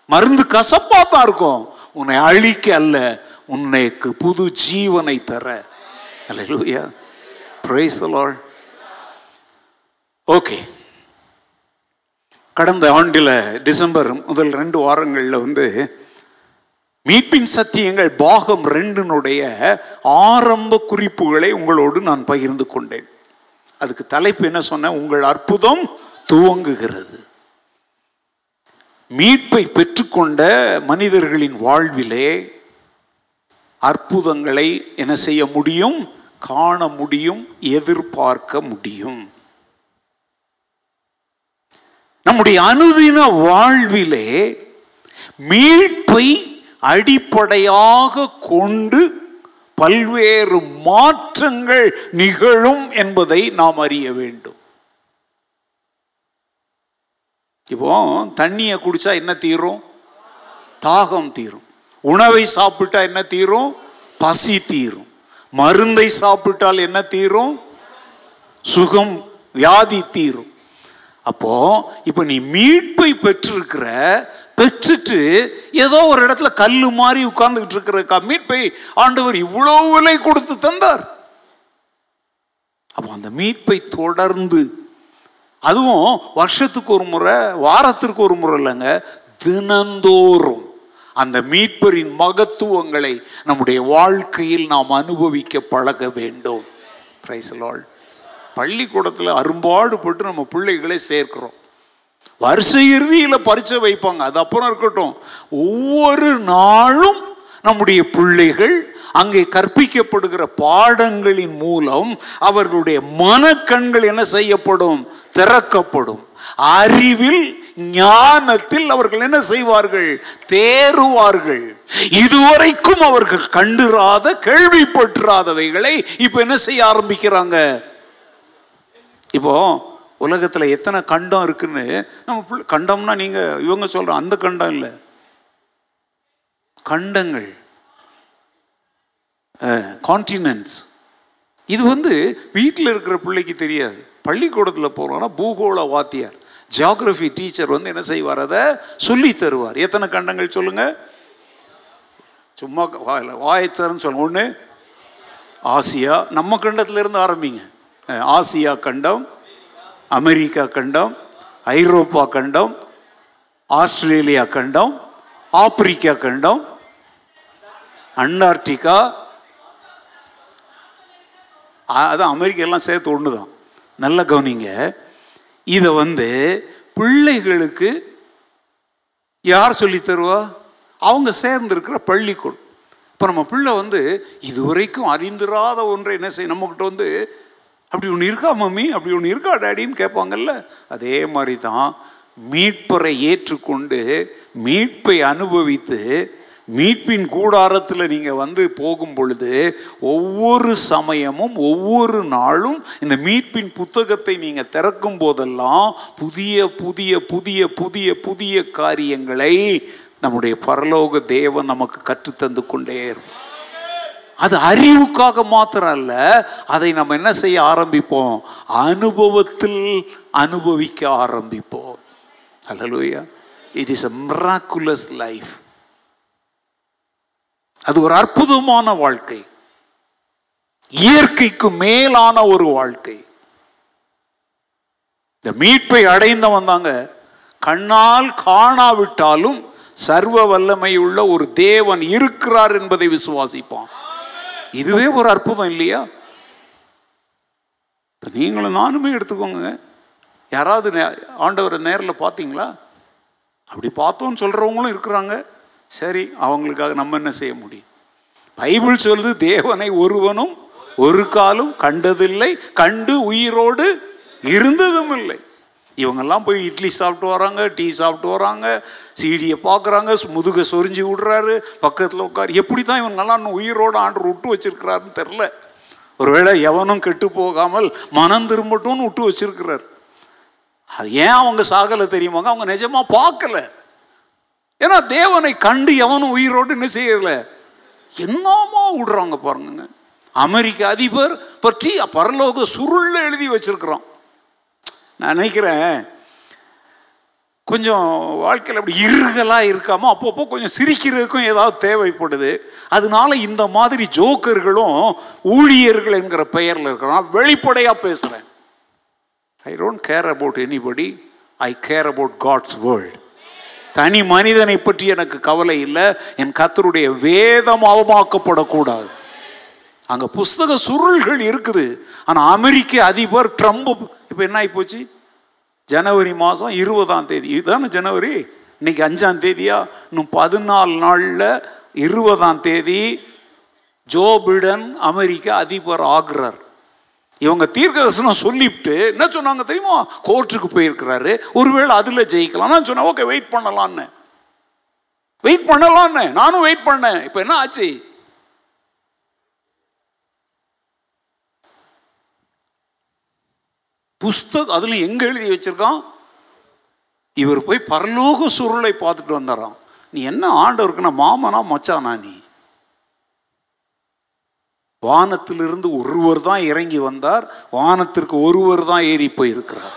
மருந்து கசப்பா தான் இருக்கும். உன்னை அழிக்க அல்ல உன்னைக்கு புது ஜீவனை தர. அல்லேலூயா பிரைஸ் ஓகே கடந்த ஆண்டில் டிசம்பர் முதல் ரெண்டு வாரங்களில் வந்து மீட்பின் சத்தியங்கள் பாகம் ரெண்டினுடைய ஆரம்ப குறிப்புகளை உங்களோடு நான் பகிர்ந்து கொண்டேன். அதுக்கு தலைப்பு என்ன சொன்னேன் உங்கள் அற்புதம் துவங்குகிறது. மீட்பை பெற்றுக்கொண்ட மனிதர்களின் வாழ்விலே அற்புதங்களை என்ன செய்ய முடியும்? காண முடியும் எதிர்பார்க்க முடியும். நம்முடைய அனுதின வாழ்விலே மீட்பை அடிப்படையாக கொண்டு பல்வேறு மாற்றங்கள் நிகழும் என்பதை நாம் அறிய வேண்டும். இப்போ தண்ணியை குடிச்சா என்ன தீரும்? தாகம் தீரும். உணவை சாப்பிட்டா என்ன தீரும்? பசி தீரும். மருந்தை சாப்பிட்டால் என்ன தீரும்? சுகம் வியாதி தீரும். அப்போ இப்போ நீ மீட்பை பெற்றிருக்கிற பெற்றுட்டு ஏதோ ஒரு இடத்துல கல் மாதிரி உட்கார்ந்துக்கிட்டு இருக்கிற மீட்பை ஆண்டவர் இவ்வளோ விலை கொடுத்து தந்தார். அப்போ அந்த மீட்பை தொடர்ந்து அதுவும் வருஷத்துக்கு ஒரு முறை வாரத்திற்கு ஒரு முறை இல்லைங்க தினந்தோறும் அந்த மீட்பரின் மகத்துவங்களை நம்முடைய வாழ்க்கையில் நாம் அனுபவிக்க பழக வேண்டும். பிரைஸ் பள்ளிக்கூடத்தில் அரும்பாடுபட்டு நம்ம பிள்ளைகளை சேர்க்கிறோம். வருஷ இறுதியில் பரிச்சை வைப்பாங்க. அது அப்புறம் இருக்கட்டும். ஒவ்வொரு நாளும் நம்முடைய பிள்ளைகள் அங்கே கற்பிக்கப்படுகிற பாடங்களின் மூலம் அவர்களுடைய மனக்கண்கள் என்ன செய்யப்படும்? திறக்கப்படும். அறிவில் ஞானத்தில் அவர்கள் என்ன செய்வார்கள்? தேறுவார்கள். இதுவரைக்கும் அவர்கள் கண்டிராத கேள்விப்பட்டுறாதவைகளை இப்ப என்ன செய்ய ஆரம்பிக்கிறாங்க? இப்போ உலகத்தில் எத்தனை கண்டம் இருக்குன்னு நம்ம கண்டம்னா நீங்கள் இவங்க சொல்கிற அந்த கண்டம் இல்லை. கண்டங்கள். கான்டினன்ஸ் இது வந்து வீட்டில் இருக்கிற பிள்ளைக்கு தெரியாது. பள்ளிக்கூடத்தில் போகிறோன்னா பூகோள வாத்தியார் ஜியாகிரஃபி டீச்சர் வந்து என்ன செய்வார் அதை சொல்லி தருவார். எத்தனை கண்டங்கள் சொல்லுங்கள் சும்மா வாயில் வாயத்தரன்னு சொல்லுங்க. ஒன்று ஆசியா நம்ம கண்டத்துல இருந்து ஆரம்பிங்க. ஆசியா கண்டம் அமெரிக்கா கண்டம் ஐரோப்பா கண்டம் ஆஸ்திரேலியா கண்டம் ஆப்பிரிக்கா கண்டம் அண்டார்டிகா அதான் அமெரிக்கெல்லாம் சேர்த்து ஒன்று தான் நல்ல கவனிங்க. இதை வந்து பிள்ளைகளுக்கு யார் சொல்லி தருவா? அவங்க சேர்ந்துருக்கிற பள்ளிக்கூடம். இப்போ நம்ம பிள்ளை வந்து இதுவரைக்கும் அறிந்திராத ஒன்றை என்ன செய்ய நம்மக்கிட்ட வந்து அப்படி ஒன்று இருக்கா மம்மி? அப்படி ஒன்று இருக்கா டேடின்னு கேட்பாங்கல்ல? அதே மாதிரி தான் மீட்பரை ஏற்றுக்கொண்டு மீட்பை அனுபவித்து மீட்பின் கூடாரத்தில் நீங்கள் வந்து போகும் பொழுது ஒவ்வொரு சமயமும் ஒவ்வொரு நாளும் இந்த மீட்பின் புத்தகத்தை நீங்கள் திறக்கும் போதெல்லாம் புதிய புதிய புதிய புதிய புதிய காரியங்களை நம்முடைய பரலோக தேவன் நமக்கு கற்றுத்தந்து கொண்டே இருக்கும் அது அறிவுக்காக மாத்திரம் அல்ல அதை நம்ம என்ன செய்ய ஆரம்பிப்போம்? அனுபவத்தில் அனுபவிக்க ஆரம்பிப்போம். Hallelujah it is a life அது ஒரு அற்புதமான வாழ்க்கை. இயற்கைக்கு மேலான ஒரு வாழ்க்கை. இந்த மீட்பை அடைந்தவன் தாங்க. கண்ணால் காணாவிட்டாலும் சர்வ வல்லமை உள்ள ஒரு தேவன் இருக்கிறார் என்பதை விசுவாசிப்பான். இதுவே ஒரு அற்புதம் இல்லையா? இப்போ நீங்களும் நானுமே எடுத்துக்கோங்க. யாராவது நே- ஆண்டவரை நேரில் பார்த்தீங்களா? அப்படி பார்த்தோன்னு சொல்கிறவங்களும் இருக்கிறாங்க. சரி அவங்களுக்காக நம்ம என்ன செய்ய முடியும்? பைபிள் சொல்லுது தேவனை ஒருவனும் ஒரு காலும் கண்டதில்லை கண்டு உயிரோடு இருந்ததும் இல்லை இவங்கெல்லாம் போய் இட்லி சாப்பிட்டு வராங்க டீ சாப்பிட்டு வராங்க சீடியை பார்க்குறாங்க முதுக சொரிஞ்சு விடுறாரு பக்கத்தில் உட்கார். எப்படி தான் இவங்கெல்லாம் இன்னும் உயிரோடு ஆண்டு விட்டு வச்சிருக்கிறாருன்னு தெரில ஒருவேளை எவனும் கெட்டு போகாமல் மனம் திரும்பட்டும்னு விட்டு வச்சிருக்கிறார். அது ஏன் அவங்க சாகலை தெரியுமாங்க? அவங்க நிஜமாக பார்க்கல. ஏன்னா தேவனை கண்டு எவனும் உயிரோடு என்ன செய்யல. என்னமா விடுறாங்க பாருங்க. அமெரிக்க அதிபர் பற்றி பரலோக சுருளில் எழுதி வச்சிருக்கிறோம் நான் நினைக்கிறேன் கொஞ்சம் வாழ்க்கையில் அப்படி இருகலாக இருக்காமல் அப்பப்போ கொஞ்சம் சிரிக்கிறதுக்கும் ஏதாவது தேவைப்படுது. அதனால இந்த மாதிரி ஜோக்கர்களும் ஊழியர்கள் என்கிற பெயரில் இருக்கிறோம் வெளிப்படையாக பேசுகிறேன் I don't care about anybody I care about God's word தனி மனிதனை பற்றி எனக்கு கவலை இல்லை. என் கத்தருடைய வேதம் அவமாக்கப்படக்கூடாது. அங்கே புஸ்தக சுருள்கள் இருக்குது. ஆனால் அமெரிக்க அதிபர் ட்ரம்ப் இப்போ என்ன ஆகிப்போச்சு ஜனவரி மாதம் இருபதாம் தேதி. இதுதானே ஜனவரி? இன்னைக்கு அஞ்சாம் தேதியா? இன்னும் பதினாலு நாளில் இருபதாம் தேதி ஜோ பிடன் அமெரிக்க அதிபர் ஆகிறார். இவங்க தீர்க்கதரிசனம் சொல்லிவிட்டு என்ன சொன்னாங்க தெரியுமா? கோர்ட்டுக்கு போயிருக்கிறாரு. ஒருவேளை அதில் ஜெயிக்கலாம். சொன்னேன் ஓகே வெயிட் பண்ணலான்னு வெயிட் பண்ணலான்னு நானும் வெயிட் பண்ணேன். இப்போ என்ன ஆச்சு? புஸ்தகம் அதில் எங்கே எழுதி வச்சுருக்கான்? இவர் போய் பரலோக சுருளை பார்த்துட்டு வந்தாராம். நீ என்ன ஆண்டவருக்குன்னா மாமனா மச்சானா நீ? வானத்திலிருந்து ஒருவர் தான் இறங்கி வந்தார். வானத்திற்கு ஒருவர் தான் ஏறி போயிருக்கிறார்.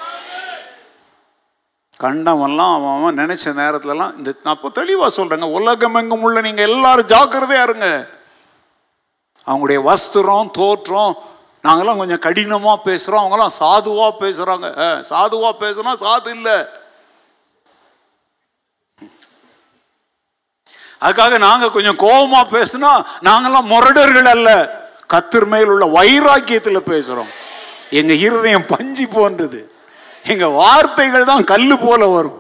கண்டவெல்லாம் அவன் அவன் நினைச்ச நேரத்துலலாம் இந்த நான் இப்போ தெளிவாக சொல்கிறேங்க உலகம் எங்கும் உள்ள நீங்கள் எல்லாரும் ஜாக்கிரதையா இருங்க. அவங்களுடைய வஸ்திரம் தோற்றம் நாங்கெல்லாம் கொஞ்சம் கடினமாக பேசுகிறோம் அவங்களாம் சாதுவாக பேசுகிறாங்க சாதுவாக பேசுனா சாது இல்லை. அதுக்காக நாங்கள் கொஞ்சம் கோபமாக பேசுனா நாங்களாம் முரடர்கள் அல்ல. கத்தர் மேல் உள்ள வைராக்கியத்தில் பேசுகிறோம் எங்கள் இருதயம் பஞ்சு போன்றது. எங்கள் வார்த்தைகள் தான் கல் போல வரும்.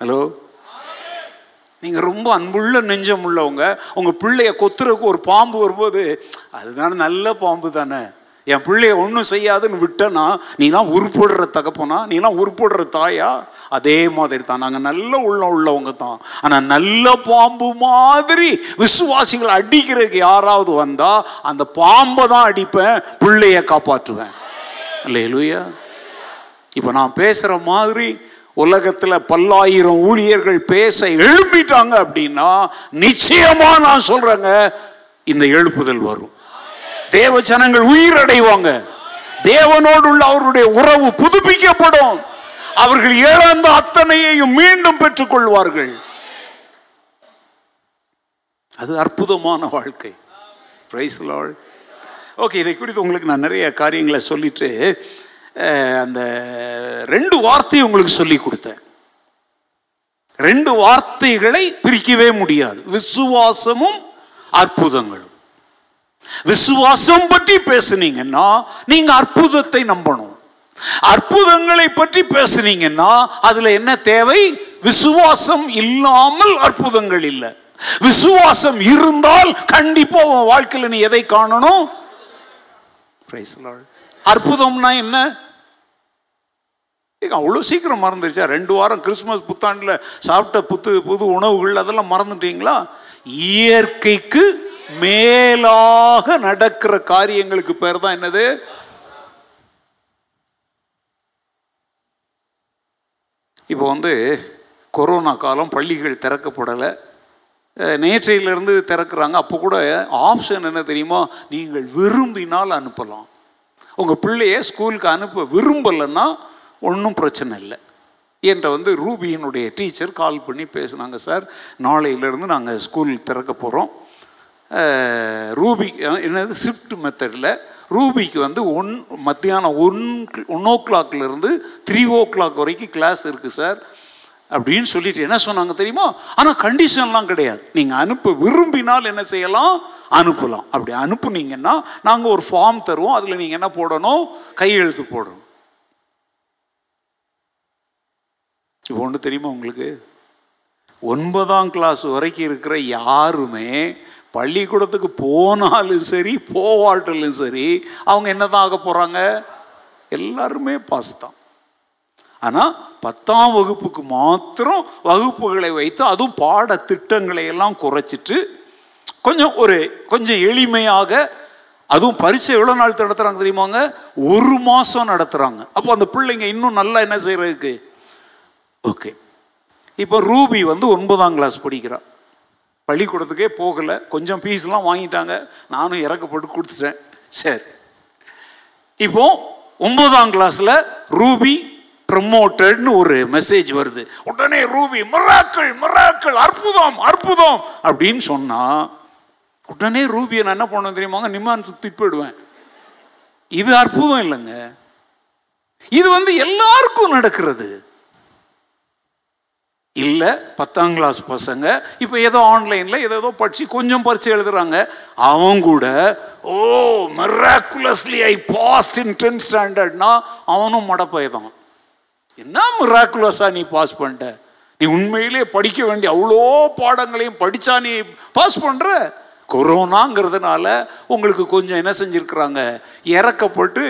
ஹலோ நீங்கள் ரொம்ப அன்புள்ள நெஞ்சம் உள்ளவங்க உங்கள் பிள்ளைய கொத்துறதுக்கு ஒரு பாம்பு வரும்போது அதுதானே நல்ல பாம்பு தானே. என் பிள்ளைய ஒன்றும் செய்யாதுன்னு விட்டனா நீலாம் உருப்படுற தகப்பனா நீலாம் உருப்படுற தாயா? அதே மாதிரி தான். நாங்கள் நல்ல உள்ளம் உள்ளவங்க தான். ஆனால் நல்ல பாம்பு மாதிரி விசுவாசிகளை அடிக்கிறதுக்கு யாராவது வந்தால் அந்த பாம்பை தான் அடிப்பேன் பிள்ளைய காப்பாற்றுவேன். இல்லையா இப்போ நான் பேசுகிற மாதிரி உலகத்தில் பல்லாயிரம் ஊழியர்கள் பேச எழுப்பிட்டாங்க அப்படின்னா நிச்சயமாக நான் சொல்கிறேங்க இந்த எழுப்புதல் வரும். தேவ ஜனங்கள் உயிரடைவாங்க. தேவனோடு உள்ள அவருடைய உறவு புதுப்பிக்கப்படும். அவர்கள் இழந்த அத்தனையையும் மீண்டும் பெற்றுக்கொள்வார்கள். அது அற்புதமான வாழ்க்கை. பிரைஸ் லார்ட் ஓகே இதை குறித்து உங்களுக்கு நான் நிறைய காரியங்களை சொல்லிட்டு அந்த ரெண்டு வார்த்தையை உங்களுக்கு சொல்லி கொடுத்தேன். ரெண்டு வார்த்தைகளை பிரிக்கவே முடியாது. விசுவாசமும் அற்புதங்களும். விசுவாசம் பற்றி பேசுனீங்கன்னா நீங்க அற்புதத்தை நம்பணும். அற்புதங்களை பற்றி பேசுனீங்கன்னா அதுல என்ன தேவை? விசுவாசம் இல்லாமல் அற்புதங்கள் இல்லை. விசுவாசம் இருந்தால் கண்டிப்பா உன் வாழ்க்கையில் நீ எதை காணணும்? அற்புதம்னா என்ன? ஏங்க, சீக்கிரம் மறந்துருச்சா? ரெண்டு வாரம் கிறிஸ்மஸ் புத்தாண்டில் சாப்பிட்ட புத்து புது உணவுகள் அதெல்லாம் மறந்துட்டீங்களா? இயற்கைக்கு மேலாக நடக்கிற காரியங்களுக்கு பேர் தான் என்னது? இப்போ வந்து கொரோனா காலம் பள்ளிகள் திறக்கப்படலை. நேற்றையிலிருந்து திறக்கிறாங்க. அப்போ கூட ஆப்ஷன் என்ன தெரியுமா? நீங்கள் விரும்பினால் அனுப்பலாம். உங்கள் பிள்ளைய ஸ்கூலுக்கு அனுப்ப விரும்பலைன்னா ஒன்றும் பிரச்சனை இல்லை. என்ற வந்து ரூபியினுடைய டீச்சர் கால் பண்ணி பேசுனாங்க சார் நாளையிலேருந்து நாங்கள் ஸ்கூல் திறக்க போகிறோம் ரூபி என்னது ஷிஃப்ட் மெத்தடில் ரூபிக்கு வந்து ஒன் மத்தியானம் ஒன் ஒன் ஓ கிளாக்லேருந்து த்ரீ ஓ கிளாக் வரைக்கும் கிளாஸ் இருக்குது சார் அப்படின்னு சொல்லிட்டு என்ன சொன்னாங்க தெரியுமா? ஆனால் கண்டிஷன்லாம் கிடையாது. நீங்கள் அனுப்ப விரும்பினால் என்ன செய்யலாம்? அனுப்பலாம். அப்படி அனுப்புனீங்கன்னா நாங்கள் ஒரு ஃபார்ம் தருவோம். அதில் நீங்கள் என்ன போடணும்? கையெழுத்து போடணும். இப்போ ஒன்று தெரியுமா உங்களுக்கு? ஒன்பதாம் கிளாஸ் வரைக்கும் இருக்கிற யாருமே பள்ளிக்கூடத்துக்கு போனாலும் சரி போவாட்டிலும் சரி அவங்க என்ன தான் ஆக போகிறாங்க எல்லாருமே பாஸ் தான். ஆனால் பத்தாம் வகுப்புக்கு மாத்திரம் வகுப்புகளை வைத்து அதுவும் பாடத்திட்டங்களை எல்லாம் குறைச்சிட்டு கொஞ்சம் ஒரு கொஞ்சம் எளிமையாக அதுவும் பரீட்சை எவ்வளோ நாள் நடத்துகிறாங்க தெரியுமாங்க? ஒரு மாதம் நடத்துகிறாங்க அப்போ அந்த பிள்ளைங்க இன்னும் நல்லா என்ன செய்கிறதுக்கு ஓகே இப்போ ரூபி வந்து ஒன்பதாம் கிளாஸ் படிக்கிறாள் பள்ளிக்கூடத்துக்கே போகலை. கொஞ்சம் ஃபீஸ்லாம் வாங்கிட்டாங்க. நானும் இறக்கப்பட்டு கொடுத்துட்டேன். சரி. இப்போ ஒன்பதாம் கிளாஸில் ரூபி ப்ரமோட்டட்னு ஒரு மெசேஜ் வருது. உடனே ரூபி மிராக்கள் மிராக்கள் அற்புதம் அற்புதம் அப்படின்னு சொன்னால் உடனே ரூபியை நான் என்ன பண்ண தெரியுமாங்க நிம்மான் சுற்றி போயிடுவேன். இது அற்புதம் இல்லைங்க. இது வந்து எல்லாருக்கும் நடக்கிறது. இல்லை பத்தாம் கிளாஸ் பசங்க இப்போ ஏதோ ஆன்லைனில் ஏதோ ஏதோ படிச்சு கொஞ்சம் பரிச்சு எழுதுறாங்க. அவன் கூட ஓ miraculously I pass in tenth ஸ்டாண்டர்ட்னா அவனும் மடப்பயதான். என்ன மிராக்குலஸாக நீ பாஸ் பண்ணிட்ட நீ உண்மையிலே படிக்க வேண்டிய அவ்வளோ பாடங்களையும் படித்தா நீ பாஸ் பண்ணுற கொரோனாங்கிறதுனால உங்களுக்கு கொஞ்சம் என்ன செஞ்சிருக்கிறாங்க? இறக்கப்பட்டு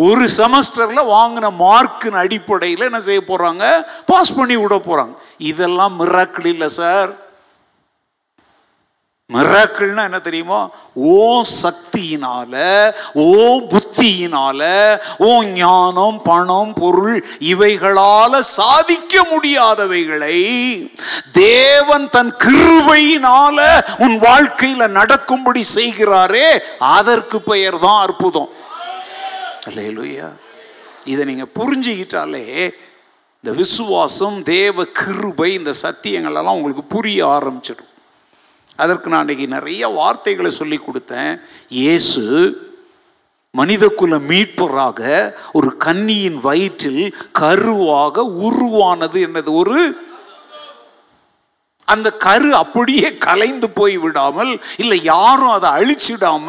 ஒரு செமஸ்டரில் வாங்கின மார்க்கின் அடிப்படையில் என்ன செய்ய போகிறாங்க பாஸ் பண்ணி விட போகிறாங்க இதெல்லாம் மிராக்கிள் இல்லை சார் மிராக்கிள்னா என்ன தெரியுமா? ஓ சக்தியினால ஓ புத்தியினால ஓ ஞானம் பணம் பொருள் இவைகளால சாதிக்க முடியாதவைகளை தேவன் தன் கிருபையினால உன் வாழ்க்கையில நடக்கும்படி செய்கிறாரே அதற்கு பெயர் தான் அற்புதம். அல்லேலூயா இதை நீங்கள் புரிஞ்சுக்கிட்டாலே இந்த விசுவாசம் தேவ கிருபை இந்த சத்தியங்கள் எல்லாம் உங்களுக்கு புரிய ஆரம்பிச்சிடும். அதற்கு நான் இன்றைக்கி நிறைய வார்த்தைகளை சொல்லி கொடுத்தேன். இயேசு மனிதகுல மீட்பராக ஒரு கன்னியின் வயிற்றில் கருவாக உருவானது என்னது? ஒரு அந்த கரு அப்படியே கலைந்து போய் விடாமல் இல்லை யாரும் அதை அழிச்சிடாம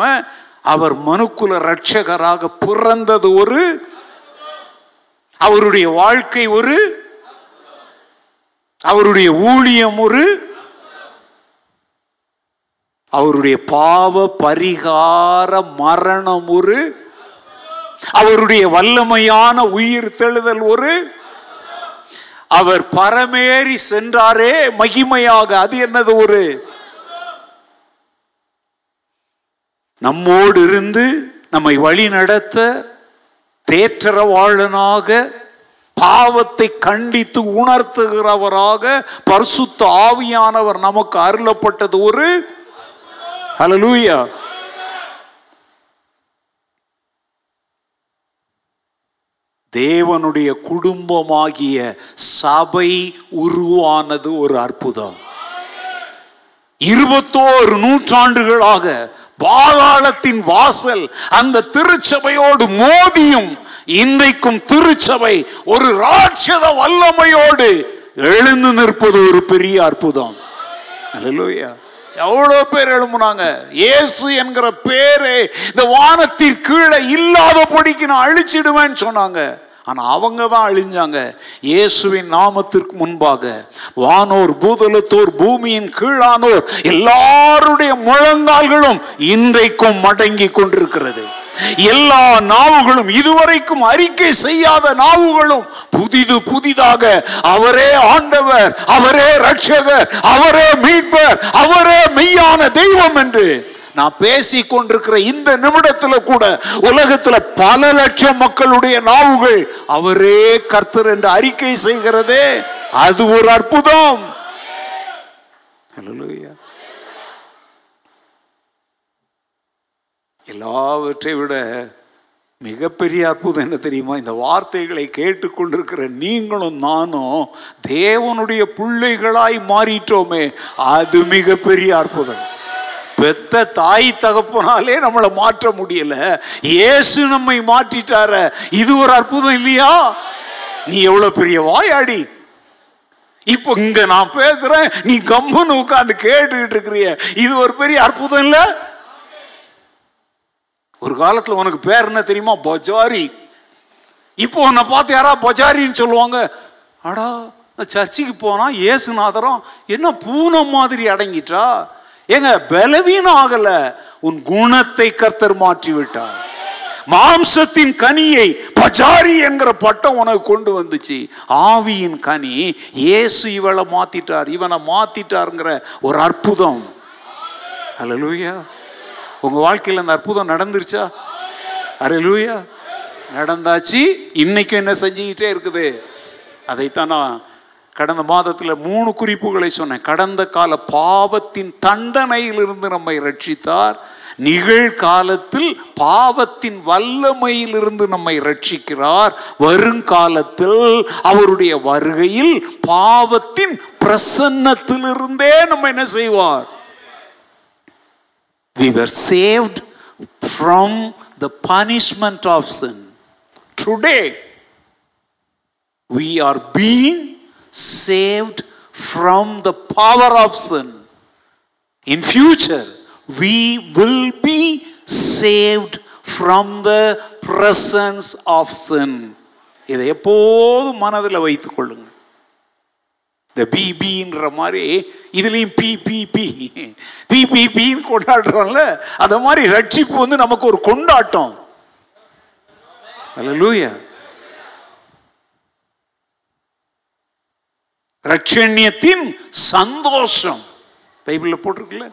அவர் மனுக்குல ரட்சகராக பிறந்தது ஒரு அவருடைய வாழ்க்கை ஒரு அவருடைய ஊழியம் ஒரு அவருடைய பாவ பரிகார மரணம் ஒரு அவருடைய வல்லமையான உயிர் தெழுதல் ஒரு அவர் பரமேறி சென்றாரே மகிமையாக அது என்னது ஒரு? நம்மோடு இருந்து நம்மை வழி நடத்த தேற்றரவாளனாக பாவத்தை கண்டித்து உணர்த்துகிறவராக பரிசுத்த ஆவியானவர் நமக்கு அருளப்பட்டது ஒரு ஹலலூயா தேவனுடைய குடும்பமாகிய சபை உருவானது ஒரு அற்புதம். இருபத்தோரு நூற்றாண்டுகளாக பாதாளத்தின் வாசல் அந்த திருச்சபையோடு மோதியும் இன்றைக்கும் திருச்சபை ஒரு ராட்சத வல்லமையோடு எழுந்து நிற்பது ஒரு பெரிய அற்புதம். அல்லேலூயா. எவ்வளோ பேர் எழும்புனாங்க? இயேசு என்கிற பேரே இந்த வானத்தின் கீழே இல்லாதபடிக்கு நான் அழிச்சிடுவேன்னு சொன்னாங்க. ஆனால் அவங்க தான் அழிஞ்சாங்க? இயேசுவின் நாமத்திற்கு முன்பாக வானோர் பூதலத்தோர் பூமியின் கீழானோர் எல்லாருடைய முழங்கால்களும் இன்றைக்கும் மடங்கி கொண்டிருக்கிறது. எல்லா நாவுகளும் இதுவரைக்கும் அறிக்கை செய்யாத நாவுகளும் புதிது புதிதாக அவரே ஆண்டவர் அவரே ரட்சகர் அவரே மீட்பர் அவரே மெய்யான தெய்வம் என்று நான் பேசி கொண்டிருக்கிற இந்த நிமிடத்துல கூட உலகத்துல பல லட்சம் மக்களுடைய நாவுகள் அவரே கர்த்தர் என்று அறிக்கை செய்கிறதே. அது ஒரு அற்புதம். எல்லாவற்றை விட மிகப்பெரிய அற்புதம் என்ன தெரியுமா? இந்த வார்த்தைகளை கேட்டுக்கொண்டிருக்கிற நீங்களும் நானும் தேவனுடைய பிள்ளைகளாய் மாறிட்டோமே. அது மிகப்பெரிய அற்புதம். பெத்த தாய் தகப்பனாலே நம்மளை மாற்ற முடியல. இயேசு நம்மை மாற்றிட்டார. இது ஒரு அற்புதம் இல்லையா? நீ எவ்வளவு பெரிய வாயாடி. இப்போ இங்க நான் பேசுறேன் நீ கம்முன்னு உட்கார்ந்து கேட்டுக்கிட்டு இருக்கிறிய. இது ஒரு பெரிய அற்புதம் இல்ல? ஒரு காலத்துல உனக்கு பேர் என்ன தெரியுமா? பொஜாரி. இப்போ உன்னை பார்த்து யாரா பஜாரின்னு சொல்லுவாங்க? அடா சர்ச்சுக்கு போனா ஏசுநாதரம் என்ன பூனை மாதிரி அடங்கிட்டா? ஏங்க பலவீனம் ஆகல உன் குணத்தை கர்த்தர் மாற்றி விட்டார் மாம்சத்தின் கனியை பஜாரி என்கிற பட்டம் உனக்கு கொண்டு வந்துச்சு. ஆவியின் கனி இயேசு இவளை மாத்திட்டார் இவனை மாத்திட்டாருங்கிற ஒரு அற்புதம். அல்லேலூயா உங்க வாழ்க்கையில் அந்த அற்புதம் நடந்துருச்சா? அல்லேலூயா நடந்தாச்சு இன்னைக்கும் என்ன செஞ்சுக்கிட்டே இருக்குது? அதைத்தான் நான் கடந்த மாதத்தில் மூணு குறிப்புகளை சொன்னேன். கடந்த கால பாவத்தின் தண்டனையிலிருந்து நம்மை ரட்சித்தார். நிகழ்காலத்தில் பாவத்தின் வல்லமையிலிருந்து நம்மை ரட்சிக்கிறார். வருங்காலத்தில் அவருடைய வருகையில் பாவத்தின் பிரசன்னத்திலிருந்தே நம்ம என்ன செய்வார்? We were saved from the punishment of sin. Today, we are being saved from the power of sin. In future, we will be saved from the presence of sin. இதை எப்போதும் மனதில் வைத்துக் கொள்ளுங்க இந்த பிபின்ற மாதிரி இதுலேயும் பி பி பி பி பி பின்னு கொண்டாடுறோம்ல அந்த மாதிரி ரட்சிப்பு வந்து நமக்கு ஒரு கொண்டாட்டம் அல்லேலூயா ரட்சண்யத்தின் சந்தோஷம். பைபிளில் போட்டிருக்குல்ல?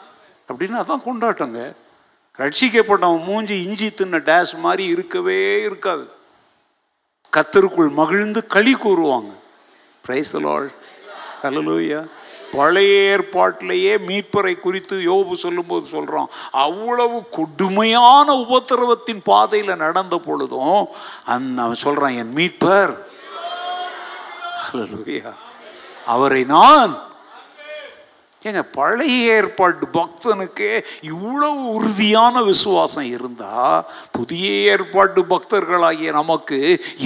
அப்படின்னு அதான் கொண்டாட்டங்க. ரட்சிக்கப்பட்டவன் மூஞ்சி இஞ்சி தின்ன டேஸ் மாதிரி இருக்கவே இருக்காது. கத்தருக்குள் மகிழ்ந்து களி கூறுவாங்க. பிரைஸ் லார்ட் பழைய ஏற்பாட்டிலேயே மீட்பரை குறித்து யோபு சொல்லும்போது சொல்கிறோம் அவ்வளவு கொடுமையான உபத்திரவத்தின் பாதையில் நடந்த பொழுதும் அந்த அவன் என் மீட்பர். ஹalleluya அவரை நான் ஏங்க பழைய ஏற்பாட்டு பக்தனுக்கே இவ்வளவு உறுதியான விசுவாசம் இருந்தா புதிய ஏற்பாட்டு பக்தர்களாகிய நமக்கு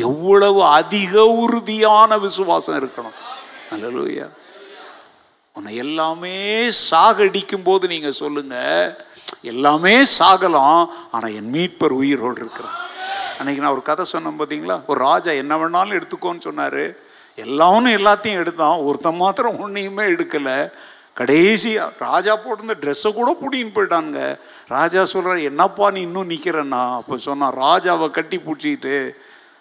எவ்வளவு அதிக உறுதியான விசுவாசம் இருக்கணும். அல்லலூயா. உன்னை எல்லாமே சாகடிக்கும் போது நீங்க சொல்லுங்க எல்லாமே சாகலாம் ஆனால் என் மீட்பர் உயிரோடு இருக்கிறான் அன்னைக்கு நான் ஒரு கதை சொன்னேன் பார்த்தீங்களா ஒரு ராஜா என்ன வேணாலும் எடுத்துக்கோன்னு சொன்னாரு. எல்லாவனும் எல்லாத்தையும் எடுத்தான். ஒருத்தன் மாத்திரம் ஒன்றையுமே எடுக்கலை. கடைசியாக ராஜா போட்டிருந்த ட்ரெஸ்ஸை கூட பிடின்னு போயிட்டானுங்க. ராஜா சொல்கிறார் என்னப்பா நீ இன்னும் நிற்கிறண்ணா அப்போ சொன்னான் ராஜாவை கட்டி பிடிச்சிக்கிட்டு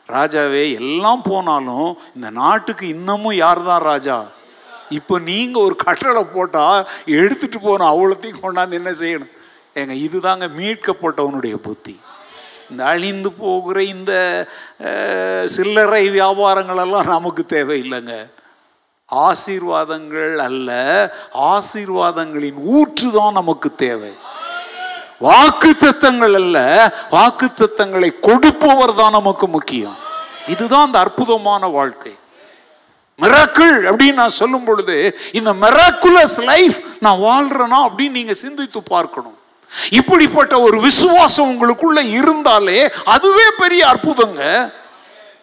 ராஜாவே எல்லாம் போனாலும் இந்த நாட்டுக்கு இன்னமும் யார் தான் ராஜா? இப்போ நீங்கள் ஒரு கட்டளை போட்டால் எடுத்துகிட்டு போகணும் அவ்வளோத்தையும் கொண்டாந்து என்ன செய்யணும்? ஏங்க இதுதாங்க மீட்கப்பட்டவனுடைய புத்தி. இந்த அழிந்து போகிற இந்த சில்லறை வியாபாரங்களெல்லாம் நமக்கு தேவையில்லைங்க. ஆசீர்வாதங்கள் அல்ல ஆசீர்வாதங்களின் ஊற்று தான் நமக்கு தேவை. வாக்கு தத்தங்கள் அல்ல வாக்கு தத்தங்களை கொடுப்பவர் தான் நமக்கு முக்கியம். இதுதான் அந்த அற்புதமான வாழ்க்கை. மிராக்கிள் அப்படின்னு நான் சொல்லும் பொழுது இந்த மிராக்குலஸ் லைஃப் நான் வாழ்றேனா அப்படின்னு நீங்க சிந்தித்து பார்க்கணும். இப்படிப்பட்ட ஒரு விசுவாசம் உங்களுக்குள்ள இருந்தாலே அதுவே பெரிய அற்புதங்க.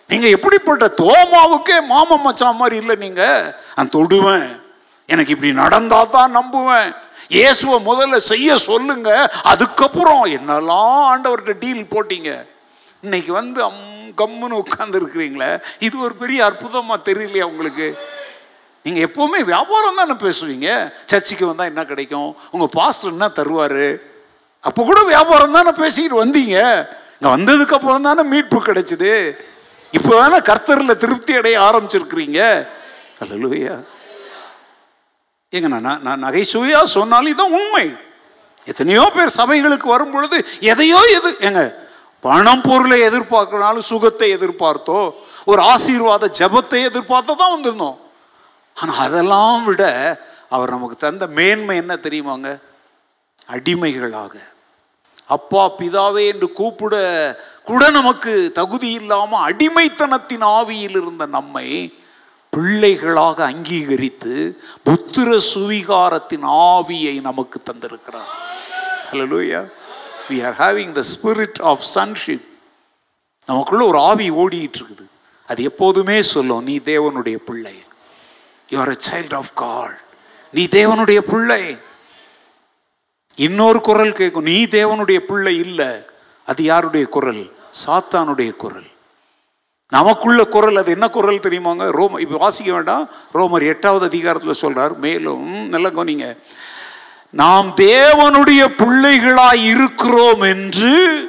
நீங்க எப்படிப்பட்ட தோமாவுக்கே மாமன் மச்சான் மாதிரி இல்லை நீங்க? நான் தொடுவேன். எனக்கு இப்படி நடந்தா தான் நம்புவேன். இயேசுவை முதல்ல செய்ய சொல்லுங்க. அதுக்கப்புறம் என்னெல்லாம் ஆண்டவர்கிட்ட டீல் போட்டீங்க? இன்னைக்கு வந்து அம் கம்முன்னு உட்கார்ந்து இருக்கிறீங்களே. இது ஒரு பெரிய அற்புதமா தெரியலையா உங்களுக்கு? நீங்க எப்பவுமே வியாபாரம் தானே பேசுவீங்க? சர்ச்சுக்கு வந்தா என்ன கிடைக்கும்? உங்க பாஸ்டர் என்ன தருவாரு? அப்போ கூட வியாபாரம் தானே பேசிக்கிட்டு வந்தீங்க? இங்கே வந்ததுக்கு அப்புறம் தானே மீட்பு கிடைச்சிது. இப்போ தானே கர்த்தரில் திருப்தி அடைய ஆரம்பிச்சிருக்கிறீங்க? அல்லேலூயா. ஏங்க நான் நான் நகைச்சுவையாக சொன்னாலும் இதான் உண்மை. எத்தனையோ பேர் சபைகளுக்கு வரும் பொழுது எதையோ எது ஏங்க பணம் பொருளை எதிர்பார்க்கறனாலும் சுகத்தை எதிர்பார்த்தோ ஒரு ஆசீர்வாத ஜெபத்தை எதிர்பார்த்தோ தான் வந்திருந்தோம். ஆனால் அதெல்லாம் விட அவர் நமக்கு தந்த மேன்மை என்ன தெரியுமாங்க? அடிமைகளாக. அப்பா பிதாவே என்று கூப்பிட கூட நமக்கு தகுதி இல்லாமல் அடிமைத்தனத்தின் ஆவியில் இருந்த நம்மை பிள்ளைகளாக அங்கீகரித்து புத்திர சுவிகாரத்தின் ஆவியை நமக்கு தந்திருக்கிறார். Hallelujah we are having the spirit of sonship நமக்குள்ள ஒரு ஆவி ஓடிட்டு இருக்குது அது எப்போதுமே சொல்லும் நீ தேவனுடைய பிள்ளை. You are a child of God நீ தேவனுடைய பிள்ளை. இன்னொரு குரல் கேட்கும். நீ தேவனுடைய பிள்ளை இல்லை. அது யாருடைய குரல்? சாத்தானுடைய குரல். நமக்குள்ள குரல் அது என்ன குரல் தெரியுமாங்க ரோம இப்போ வாசிக்க வேண்டாம். ரோமர் எட்டாவது அதிகாரத்தில் சொல்றார். மேலும் நல்ல கவனிங்க. நாம் தேவனுடைய பிள்ளைகளாய் இருக்கிறோம் என்று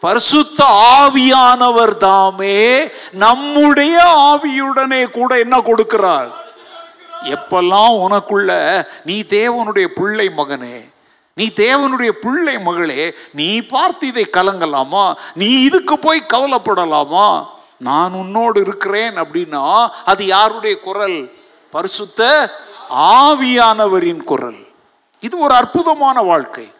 பரிசுத்த ஆவியானவர் தாமே நம்முடைய ஆவியுடனே கூட என்ன கொடுக்கிறார்? எப்பெல்லாம் உனக்குள்ள நீ தேவனுடைய பிள்ளை மகனே நீ தேவனுடைய பிள்ளை மகளே நீ பார்த்து இதை கலங்கலாமா? நீ இதுக்கு போய் கவலைப்படலாமா? நான் உன்னோடு இருக்கிறேன் அப்படின்னா அது யாருடைய குரல்? பரிசுத்த ஆவியானவரின் குரல். இது ஒரு அற்புதமான வாழ்க்கை.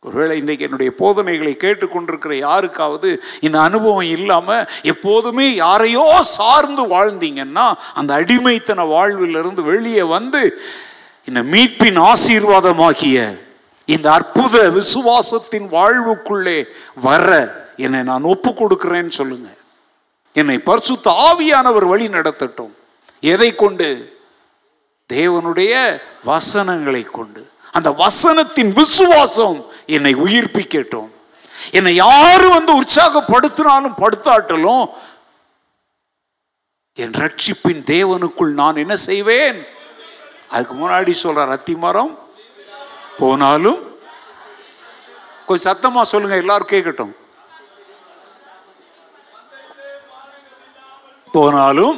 ஒருவேளை இன்றைக்கு என்னுடைய போதனைகளை கேட்டுக்கொண்டிருக்கிற யாருக்காவது இந்த அனுபவம் இல்லாமல் எப்போதுமே யாரையோ சார்ந்து வாழ்ந்தீங்கன்னா அந்த அடிமைத்தன வாழ்விலிருந்து வெளியே வந்து இந்த மீட்பின் ஆசீர்வாதமாகிய இந்த அற்புத விசுவாசத்தின் வாழ்வுக்குள்ளே வர என்னை நான் ஒப்பு கொடுக்கிறேன்னு சொல்லுங்க. என்னை பரிசுத்த ஆவியானவர் வழி நடத்தட்டும். எதை கொண்டு? தேவனுடைய வசனங்களை கொண்டு. அந்த வசனத்தின் விசுவாசம் என்னை உயிர்ப்பிக்கட்டும். என்னை யாரு வந்து உற்சாகப்படுத்தினாலும் படுத்தாட்டலும் என் ரட்சிப்பின் தேவனுக்குள் நான் என்ன செய்வேன்? அதுக்கு முன்னாடி சொல்றார் அத்திமரம் போனாலும் கொஞ்சம் சத்தமா சொல்லுங்க எல்லாரும் கேட்கட்டும் போனாலும்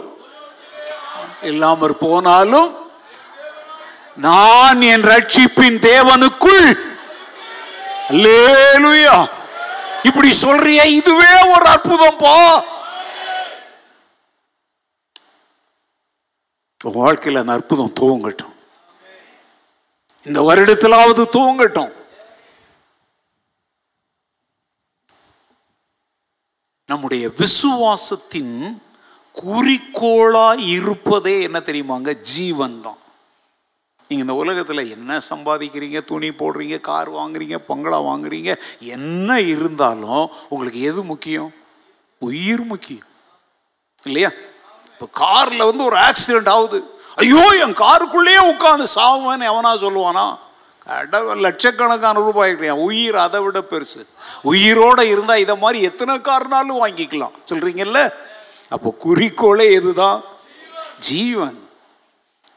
இல்லாமற் போனாலும் நான் என் ரட்சிப்பின் தேவனுக்குள் அல்லேலூயா. இப்படி சொல்றிய இதுவே ஒரு அற்புதம் பா. வாழ்க்கையில் அந்த அற்புதம் துவங்கட்டும் இந்த வருடத்திலாவது தூங்கட்டும். நம்முடைய விசுவாசத்தின் குறிக்கோளா இருப்பதே என்ன தெரியுமாங்க? ஜீவன் தான் நீங்க இந்த உலகத்துல என்ன சம்பாதிக்கிறீங்க? துணி போடுறீங்க கார் வாங்குறீங்க பங்களா வாங்குறீங்க என்ன இருந்தாலும் உங்களுக்கு எது முக்கியம்? உயிர் முக்கியம். இல்லையா? இப்போ கார்ல வந்து ஒரு ஆக்சிடென்ட் ஆகுது. ஐயோ என் காருக்குள்ளேயே உட்காந்து சாவுவேன்னு எவனா சொல்லுவானா? கடவுள் லட்சக்கணக்கான ரூபாய் கிடையாது உயிர் அதை விட பெருசு. உயிரோட இருந்தால் இதை மாதிரி எத்தனை கார்னாலும் வாங்கிக்கலாம். சொல்கிறீங்கல்ல அப்போ குறிக்கோளே எதுதான்? ஜீவன்.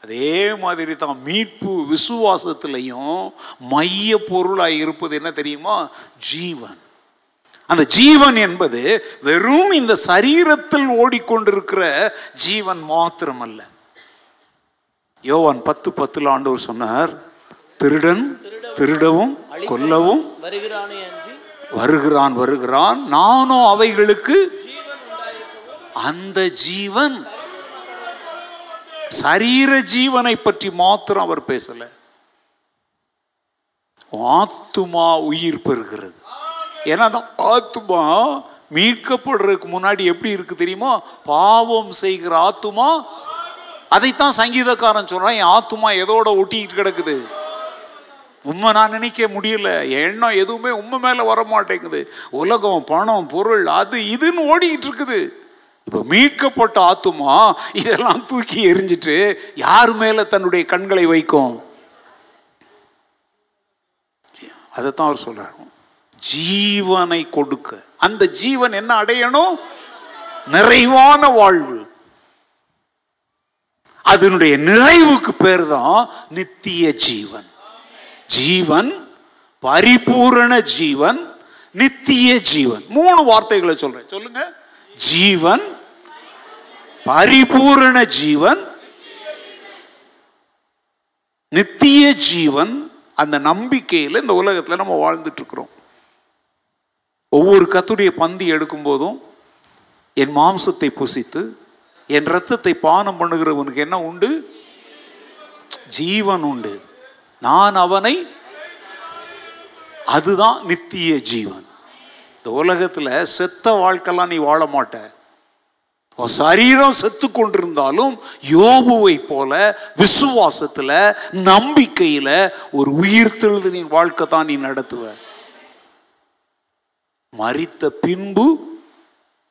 அதே மாதிரி தான் மீட்பு விசுவாசத்திலையும் மைய பொருளாக இருப்பது என்ன தெரியுமா? ஜீவன். அந்த ஜீவன் என்பது வெறும் இந்த சரீரத்தில் ஓடிக்கொண்டிருக்கிற ஜீவன் மாத்திரமல்ல. யோவான் பத்து பத்துல ஆண்டவர் சொன்னார் திருடன் திருடவும் கொல்லவும் வருகிறானே வருகிறான் வருகிறான். நானும் அவைகளுக்கு அந்த ஜீவன். சரீர ஜீவனை பற்றி மாத்திரம் அவர் பேசல. ஆத்துமா உயிர் பெறுகிறது. ஏன்னா அந்த ஆத்துமா மீட்கப்படுறதுக்கு முன்னாடி எப்படி இருக்கு தெரியுமா? பாவம் செய்கிற ஆத்துமா அதைத்தான் சங்கீதக்காரன் சொல்றான் என் ஆத்துமா எதோட ஒட்டிக்கிட்டு கிடக்குது? உண்மை நான் நினைக்க முடியல. எண்ணம் எதுவுமே உண்மை மேல வர மாட்டேங்குது உலகம் பணம் பொருள் அது இதுன்னு ஓடிக்கிட்டு இருக்குது. இப்போ மீட்கப்பட்ட ஆத்துமா இதெல்லாம் தூக்கி எரிஞ்சிட்டு யார் மேல தன்னுடைய கண்களை வைக்கும்? அதைத்தான் அவர் சொல்றாரு. ஜீவனை கொடுக்க. அந்த ஜீவன் என்ன அடையணும்? நிறைவான வாழ்வு. அதனுடைய நிறைவுக்கு பேர் தான் நித்திய ஜீவன். ஜீவன் பரிபூரண ஜீவன் நித்திய ஜீவன். மூணு வார்த்தைகளை சொல்றேன். சொல்லுங்க. ஜீவன் பரிபூரண ஜீவன் நித்திய ஜீவன். அந்த நம்பிக்கையில் இந்த உலகத்தில் நம்ம வாழ்ந்துட்டு இருக்கிறோம் ஒவ்வொரு கத்துடைய பந்தி எடுக்கும் போதும் என் மாம்சத்தை புசித்து என் ரத்தத்தை பானம் பண்ணுகிறவனுக்கு என்ன உண்டு? ஜீவன் உண்டு. நான் அவனை அதுதான் நித்திய ஜீவன். இந்த உலகத்தில் செத்த வாழ்க்கைலாம் நீ வாழ மாட்ட. உன் சரீரம் செத்து கொண்டிருந்தாலும் யோபுவை போல விசுவாசத்தில் நம்பிக்கையில் ஒரு உயிர் தெழுதலின் வாழ்க்கை தான் நீ நடத்துவ. மறித்த பின்பு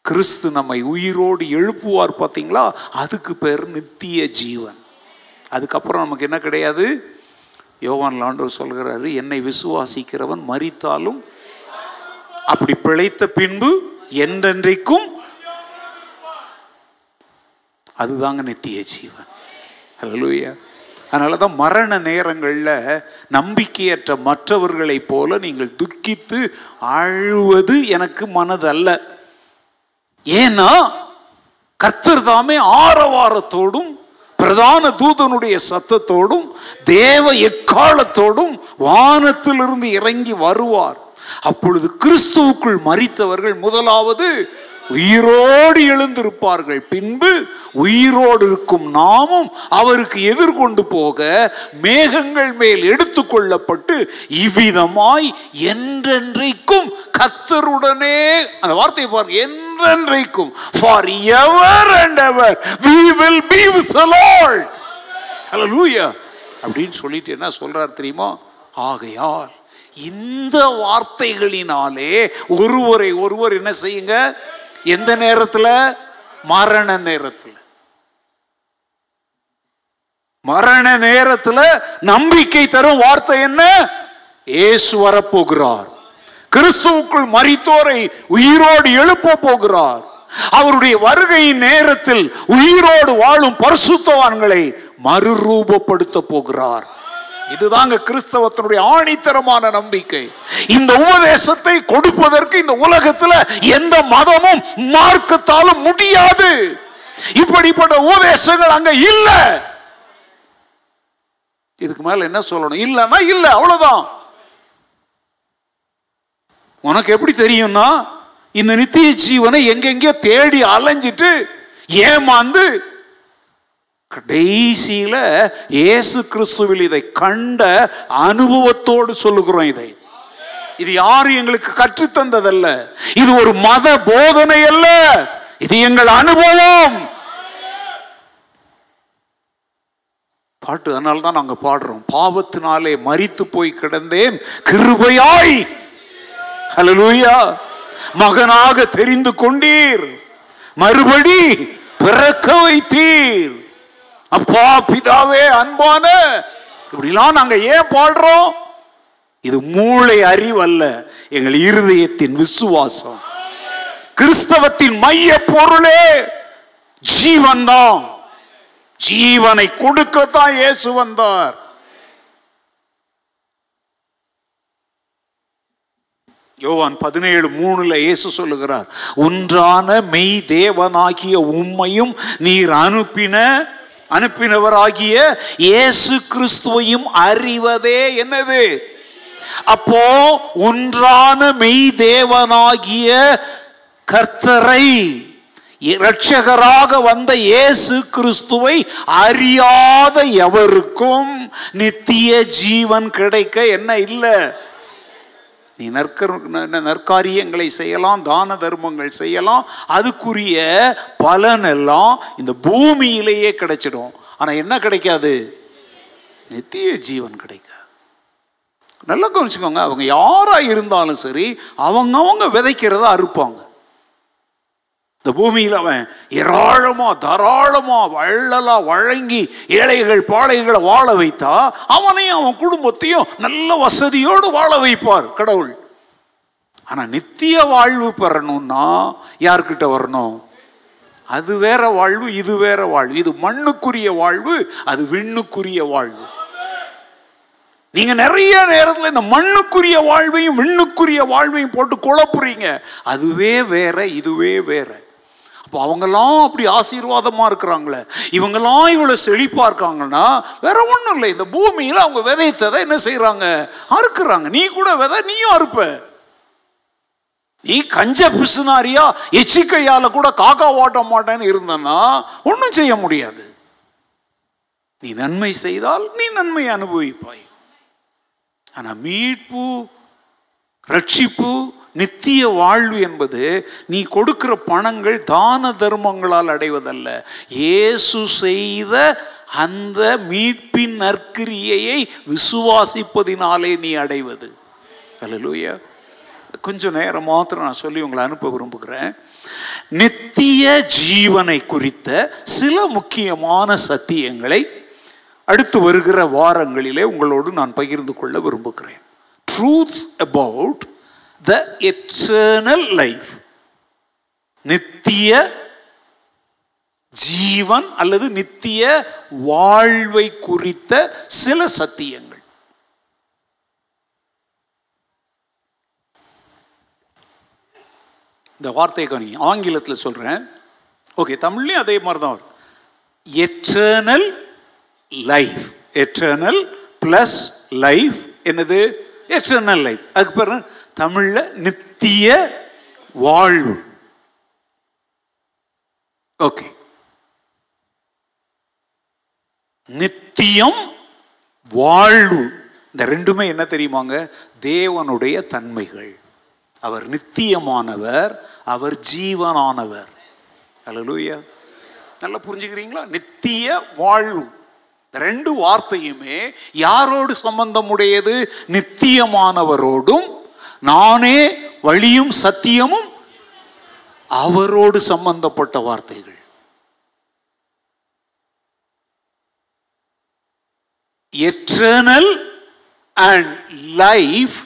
கிறிஸ்து நம்மை உயிரோடு எழுப்புவார் பார்த்தீங்களா? அதுக்கு பேர் நித்திய ஜீவன். அதுக்கப்புறம் நமக்கு என்ன கிடையாது? யோவான் லாண்டர் சொல்கிறாரு என்னை விசுவாசிக்கிறவன் மறித்தாலும் அப்படி பிழைத்த பின்பு என்றென்றைக்கும் அதுதாங்க நித்திய ஜீவன். ஹalleluya. அதனால தான் மரண நேரங்களில் நம்பிக்கையற்ற மற்றவர்களைப் போல நீங்கள் துக்கித்து அழுவது எனக்கு மனதல்ல. ஏன்னா கர்த்தர் தாமே ஆரவாரத்தோடும் பிரதான தூதனுடைய சத்தத்தோடும் தேவ எக்காலத்தோடும் வானத்திலிருந்து இறங்கி வருவார். அப்பொழுது கிறிஸ்துவுக்குள் மறித்தவர்கள் முதலாவது உயிரோடு எழுந்திருப்பார்கள். பின்பு உயிரோடு இருக்கும் நாமும் அவருக்கு எதிர்கொண்டு போக மேகங்கள் மேல் எடுத்துக்கொள்ளப்பட்டு இவ்விதமாய் என்றென்றைக்கும் கத்தருடனே அந்த வார்த்தையை பாருங்க என்றென்றைக்கும் forever and ever we will be with the Lord hallelujah அப்படின்னு சொல்லிட்டு என்ன சொல்றார் தெரியுமா? ஆகையால் இந்த வார்த்தைகளினாலே ஒருவரை ஒருவர் என்ன செய்யுங்க? எந்த நேரத்துல? மரண நேரத்துல. மரண நேரத்துல நம்பிக்கை தரும் வார்த்தை என்ன? ஏசு வரப்போகிறார். கிறிஸ்துவுக்குள் மரித்தோரை உயிரோடு எழுப்ப போகிறார். அவருடைய வருகையின் நேரத்தில் உயிரோடு வாழும் பரிசுத்தவான்களை மறுரூபப்படுத்த போகிறார். இதுதாங்க கிறிஸ்தவத்தினுடைய ஆணித்தரமான நம்பிக்கை. இந்த உபதேசத்தை கொடுப்பதற்கு இந்த உலகத்துல எந்த மதமும் மார்க்கத்தாலும் முடியாது. இப்படிப்பட்ட உபதேசங்கள் அங்க இல்ல. இதுக்கு மேல என்ன சொல்லணும்? இல்லைன்னா இல்ல அவ்வளவுதான். உனக்கு எப்படி தெரியும்னா இந்த நித்திய ஜீவனை எங்கெங்கயோ தேடி அலைஞ்சிட்டு ஏமாந்து கடைசியில இயேசு கிறிஸ்துவில் இதை கண்ட அனுபவத்தோடு சொல்லுகிறோம் இதை. இது யாரும் எங்களுக்கு கற்றுத்தந்ததல்ல. இது ஒரு மத போதனை அல்ல. இது எங்கள் அனுபவம். பாட்டு அதனால தான் நாங்க பாடுறோம். பாவத்தினாலே மறித்து போய் கிடந்தேன். கிருபையாய் ஹலலூயா மகனாக தெரிந்து கொண்டீர். மறுபடி பிறக்க வைத்தீர். அப்பா பிதாவே அன்பான இப்படிலாம் நாங்க ஏன் பாடுறோம்? இது மூளை அறிவல்ல எங்கள் இருதயத்தின் விசுவாசம். கிறிஸ்தவத்தின் மைய பொருளே ஜீவன் தான் ஜீவனை கொடுக்கத்தான் இயேசு வந்தார். யோவான் பதினேழு மூணுல இயேசு சொல்லுகிறார் ஒன்றான மெய் தேவனாகிய உம்மையும் நீர் அனுப்பின அனுப்பினவராகிய இயேசு கிறிஸ்துவையும் அறிவதே என்னது? அப்போ ஒன்றான மெய் தேவனாகிய கர்த்தரை இரட்சகராக வந்த இயேசு கிறிஸ்துவை அறியாத எவருக்கும் நித்திய ஜீவன் கிடைக்க என்ன இல்லை? நீ நற்க ந- நற்காரியங்களை செய்யலாம் தான தர்மங்கள் செய்யலாம் அதுக்குரிய பலன் எல்லாம் இந்த பூமியிலேயே கிடைச்சிடும். ஆனால் என்ன கிடைக்காது? நித்திய ஜீவன் கிடைக்காது. நல்லா கவனிச்சுக்கோங்க அவங்க யாராக இருந்தாலும் சரி அவங்க அவங்க விதைக்கிறத அறுப்பாங்க. இந்த பூமியில் அவன் ஏராளமாக தாராளமாக வள்ளலாக வழங்கி ஏழைகள் பாழைகளை வாழ வைத்தா அவனையும் அவன் குடும்பத்தையும் நல்ல வசதியோடு வாழ வைப்பார் கடவுள். ஆனால் நித்திய வாழ்வு பெறணும்னா யார்கிட்ட வரணும்? அது வேற வாழ்வு இது வேற வாழ்வு. இது மண்ணுக்குரிய வாழ்வு அது விண்ணுக்குரிய வாழ்வு. நீங்க நிறைய நேரத்தில் இந்த மண்ணுக்குரிய வாழ்வையும் விண்ணுக்குரிய வாழ்வையும் போட்டு குழப்புறீங்க. அதுவே வேற இதுவே வேற. அப்போ அவங்கெல்லாம் அப்படி ஆசீர்வாதமாக இருக்கிறாங்களே. இவங்கெல்லாம் இவ்வளோ செழிப்பாக இருக்காங்கன்னா வேற ஒன்றும் இல்லை. இந்த பூமியில் அவங்க விதைத்ததை என்ன செய்கிறாங்க அறுக்கிறாங்க. நீ கூட விதை நீயும் அறுப்ப. நீ கஞ்ச பிசுனாரியா எச்சிக்கையால் கூட காக்கா ஓட்ட மாட்டேன்னு இருந்தனா ஒன்றும் செய்ய முடியாது. நீ நன்மை செய்தால் நீ நன்மை அனுபவிப்பாய். ஆனால் மீட்பு ரட்சிப்பு நித்திய வாழ்வு என்பது நீ கொடுக்கிற பணங்கள் தான தர்மங்களால் அடைவதல்ல. இயேசு செய்த அந்த மீட்பின் நற்கிரியையை விசுவாசிப்பதினாலே நீ அடைவது. அல்லேலூயா கொஞ்சம் நேரம் மாத்திரம் நான் சொல்லி உங்களை அனுப்ப விரும்புகிறேன். நித்திய ஜீவனை குறித்த சில முக்கியமான சத்தியங்களை அடுத்து வருகிற வாரங்களிலே உங்களோடு நான் பகிர்ந்து கொள்ள விரும்புகிறேன். Truths about the eternal life நித்திய ஜீவன் அல்லது நித்திய வாழ்வை குறித்த சில சத்தியங்கள். இந்த வார்த்தையை கவனிங்க. ஆங்கிலத்தில் சொல்றேன். ஓகே தமிழ்லையும் அதே மாதிரி தான் வரும். Eternal life eternal plus life என்னது? எட்டர்னல் லைஃப் அதுக்கு பிறகு தமிழ்ல நித்திய வாழ்வு. ஓகே நித்தியம் வாழ்வு. இந்த ரெண்டுமே என்ன தெரியுமாங்க தேவனுடைய தன்மைகள். அவர் நித்தியமானவர் அவர் ஜீவனானவர். அலலூயா நல்லா புரிஞ்சுக்கிறீங்களா? நித்திய வாழ்வு. இந்த ரெண்டு வார்த்தையுமே யாரோடு சம்பந்தம் உடையது நித்தியமானவரோடும் நானே வழியும் சத்தியமும் அவரோடு சம்பந்தப்பட்ட வார்த்தைகள். Eternal and life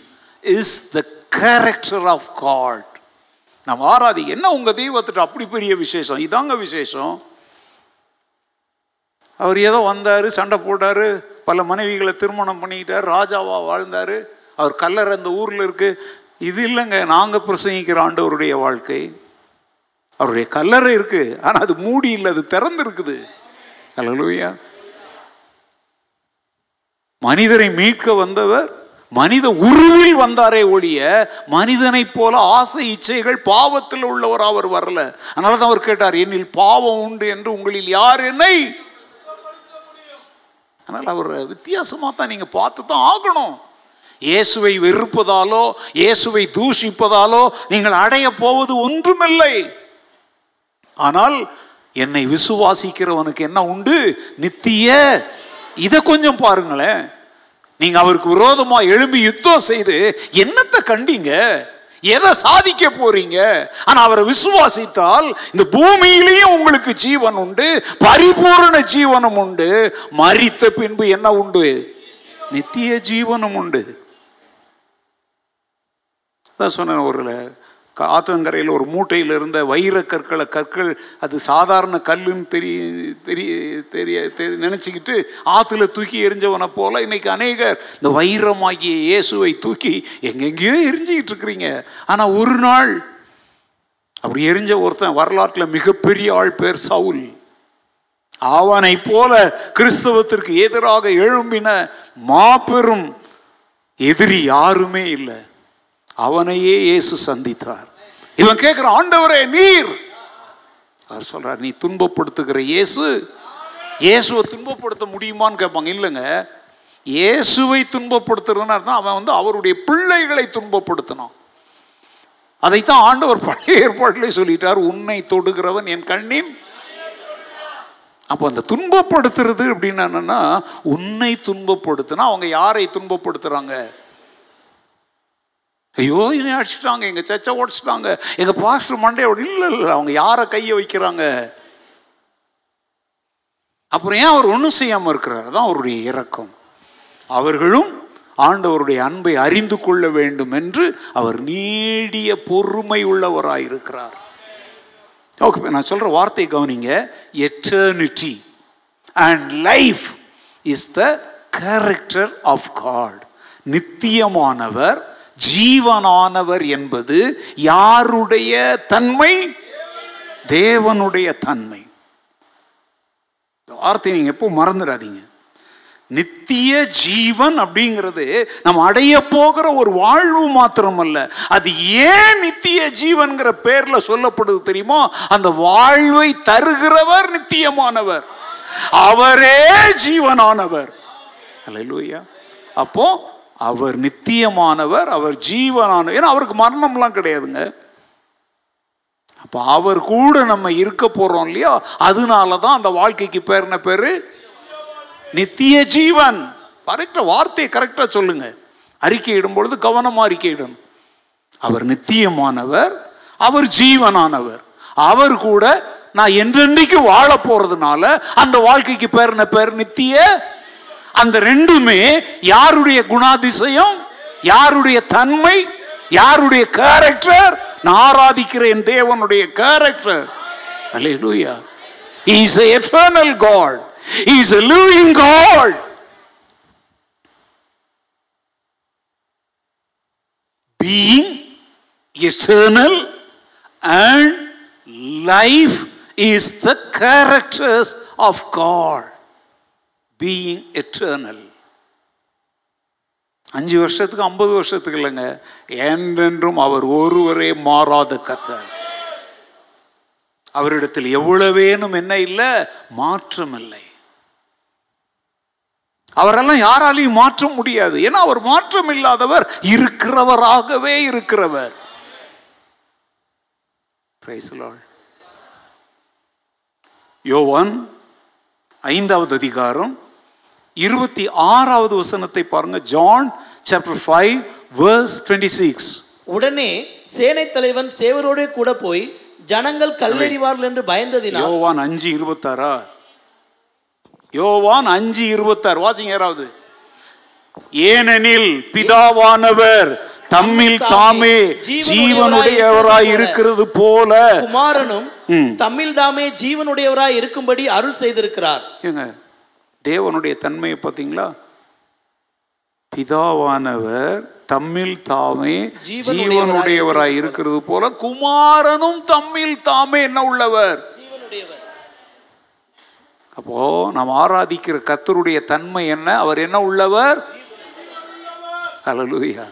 is the character of God நம்ம ஆராதி என்ன உங்க தெய்வத்திட்ட அப்படி பெரிய விசேஷம்? இதாங்க விசேஷம். அவர் ஏதோ வந்தார் சண்டை போட்டார் பல மனைவிகளை திருமணம் பண்ணிக்கிட்டார் ராஜாவா வாழ்ந்தார் அவர் கல்லறை அந்த ஊரில் இருக்கு. இது இல்லைங்க நாங்கள் பிரசங்கிக்கிற ஆண்டவருடைய வாழ்க்கை. அவருடைய கல்லறை இருக்கு ஆனா அது மூடி இல்லை அது திறந்து இருக்குது அல்லேலூயா மனிதரை மீட்க வந்தவர் மனித உருவில் வந்தாரே ஒழிய மனிதனைப் போல ஆசை இச்சைகள் பாவத்தில் உள்ளவர் அவர் வரல. அதனால தான் அவர் கேட்டார் என்னில் பாவம் உண்டு என்று உங்களில் யார் என்னை அதனால் அவர் வித்தியாசமாக தான் நீங்கள் பார்த்து தான் ஆகணும். இயேசுவை வெறுப்பதாலோ இயேசுவை தூஷிப்பதாலோ நீங்கள் அடைய போவது ஒன்றுமில்லை. ஆனால் என்னை விசுவாசிக்கிறவனுக்கு என்ன உண்டு? நித்திய. இதை கொஞ்சம் பாருங்களேன். நீங்க அவருக்கு விரோதமா எழும்பி யுத்தம் செய்து என்னத்தை கண்டீங்க? எதை சாதிக்க போறீங்க? ஆனா அவரை விசுவாசித்தால் இந்த பூமியிலேயும் உங்களுக்கு ஜீவன் உண்டு பரிபூரண ஜீவனும் உண்டு. மறித்த பின்பு என்ன உண்டு? நித்திய ஜீவனும் உண்டு. அதான் சொன்னேன் ஒரு ஆத்தங்கரையில் ஒரு மூட்டையில் இருந்த வைர கற்களை கற்கள் அது சாதாரண கல்லுன்னு தெரிய தெரிய தெரிய தெரி- ஆற்றுல தூக்கி எரிஞ்சவனை போல் இன்னைக்கு அநேகர் இந்த வைரமாகிய இயேசுவை தூக்கி எங்கெங்கேயோ எரிஞ்சிக்கிட்டு இருக்கிறீங்க. ஆனால் ஒரு நாள் அப்படி எரிஞ்ச ஒருத்தன் வரலாற்றில் மிகப்பெரிய ஆள் பேர் சவுல். ஆவானை போல கிறிஸ்தவத்திற்கு எதிராக எழும்பின மாபெரும் எதிரி யாருமே இல்லை. அவனையே இயேசு சந்தித்தார். இவன் கேட்கிற ஆண்டவரே நீர்! அவர் சொல்றார் நீ துன்பப்படுத்துகிற இயேசு இயேசுவை துன்பப்படுத்த முடியுமான்னு கேட்பாங்க. இல்லைங்க. இயேசுவை துன்பப்படுத்துறதுனா அர்த்தம் அவன் வந்து அவருடைய பிள்ளைகளை துன்பப்படுத்தணும் அதைத்தான் ஆண்டவர் பழைய ஏற்பாட்டிலே சொல்லிட்டார் உன்னை தொடுகிறவன் என் கண்ணின் அப்போ அந்த துன்பப்படுத்துறது அப்படின்னு என்னன்னா உன்னை துன்பப்படுத்தினா அவங்க யாரை துன்பப்படுத்துறாங்க? ஐயோ என்னை அடிச்சிட்டாங்க எங்கள் சர்ச்சை உடச்சிட்டாங்க எங்கள் பாஸ்டர் மண்டையோட இல்லை இல்லை அவங்க யாரை கையை வைக்கிறாங்க? அப்புறம் ஏன் அவர் ஒன்றும் செய்யாமல் இருக்கிறார்? தான் அவருடைய இறக்கம் அவர்களும் ஆண்டவருடைய அன்பை அறிந்து கொள்ள வேண்டும் என்று அவர் நீடிய பொறுமை உள்ளவராயிருக்கிறார் ஓகே நான் சொல்கிற வார்த்தை கவனிங்க. Eternity and life is the character of God நித்தியமானவர் ஜீவனானவர் என்பது யாருடைய தன்மை? தேவனுடைய தன்மை. இந்த வார்த்தையை நீங்கள் எப்போ மறந்துடாதீங்க. நித்திய ஜீவன் அப்படிங்கிறது நம்ம அடைய போகிற ஒரு வாழ்வு மாத்திரமல்ல. அது ஏன் நித்திய ஜீவன்கிற பேர்ல சொல்லப்படுது தெரியுமா? அந்த வாழ்வை தருகிறவர் நித்தியமானவர். அவரே ஜீவனானவர். அல்லேலூயா அப்போ அவர் நித்தியமானவர் அவர் ஜீவனானவர். ஏன்னா அவருக்கு மரணம்லாம் கிடையாதுங்க. அப்போ அவர் கூட நம்ம இருக்க போகிறோம் இல்லையா? அதனால தான் அந்த வாழ்க்கைக்கு பேர் என்ன பேர்? நித்திய ஜீவன். கரெக்டாக வார்த்தையை கரெக்டாக சொல்லுங்க. அறிக்கையிடும் பொழுது கவனமாக அறிக்கையிடும் அவர் நித்தியமானவர் அவர் ஜீவனானவர். அவர் கூட நான் என்றென்றைக்கு வாழ போகிறதுனால அந்த வாழ்க்கைக்கு பேர் என்ன பேர்? நித்திய அந்த ரெண்டுமே யாருடைய குணாதிசயம் யாருடைய தன்மை யாருடைய கேரக்டர் நான் ஆராதிக்கிற என் தேவனுடைய character hallelujah is a God is a living God being eternal and life is the characters of God being eternal அஞ்சு வருஷத்துக்கு ஐம்பது வருஷத்துக்கு இல்லைங்க. என்றென்றும் அவர் ஒருவரே மாறாத கத்தர் அவரிடத்தில் எவ்வளவேனும் என்ன இல்லை? மாற்றம் இல்லை. அவரெல்லாம் யாராலையும் மாற்ற முடியாது. ஏன்னா அவர் மாற்றம் இல்லாதவர் இருக்கிறவராகவே இருக்கிறவர். யோவான் ஐந்தாவது அதிகாரம் இருபத்தி ஆறாவது வசனத்தை பாருங்க. John chapter five verse twenty six உடனே சேனை தலைவன் சேவரோடே கூட போய் ஜனங்கள் கல்லெறிவார்கள் என்று பயந்ததினால் யோவான் அஞ்சு இருபத்தாறா? யோவான் அஞ்சு இருபத்தாறு. வாசிங்க யாராவது. ஏனெனில் பிதாவானவர் தம்மில் தாமே ஜீவனுடையவராய் இருக்கிறது. போல. குமாரனும் தம்மில் தாமே ஜீவனுடையவராய் இருக்கும்படி அருள் செய்திருக்கிறார். தேவனுடைய தன்மையை பார்த்தீங்களா? பிதாவானவர் தம்மில் தாமே ஜீவனுடையவராய் இருக்கிறது போல குமாரனும் தம்மில் தாமே என்ன உள்ளவர்? அப்போ நாம் ஆராதிக்கிற கத்தருடைய தன்மை என்ன? அவர் என்ன உள்ளவர்? ஹalleluya.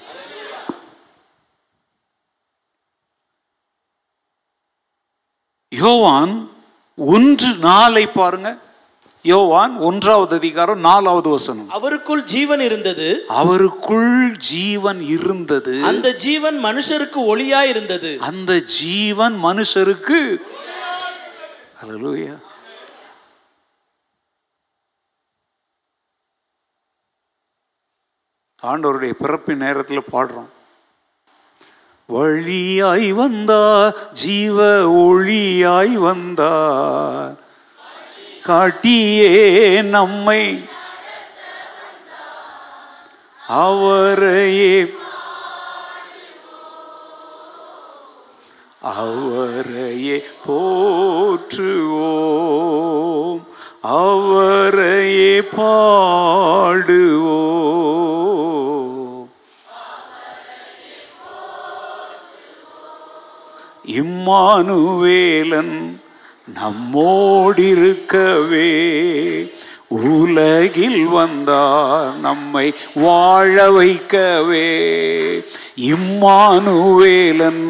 யோவான் ஒன்று நாளை பாருங்க. யோவான் ஒன்றாவது அதிகாரம் நாலாவது வசனம். அவருக்குள் ஜீவன் இருந்தது. அவருக்குள் ஜீவன் இருந்தது. அந்த ஜீவன் மனுஷருக்கு ஒளியா இருந்தது. அந்த ஜீவன் மனுஷருக்கு ஆண்டவருடைய பிறப்பின் நேரத்தில் பாடுறோம். வழியாய் வந்தார் ஜீவ ஒளியாய் வந்தார் காட்டியே நம்மை. அவரையே அவரையே போற்றுவோம். அவரையே பாடுவோம். இம்மானுவேலன் நம்மோடிருக்கவே உலகில் வந்தார் நம்மை வாழ வைக்கவே. இம்மானுவேலன்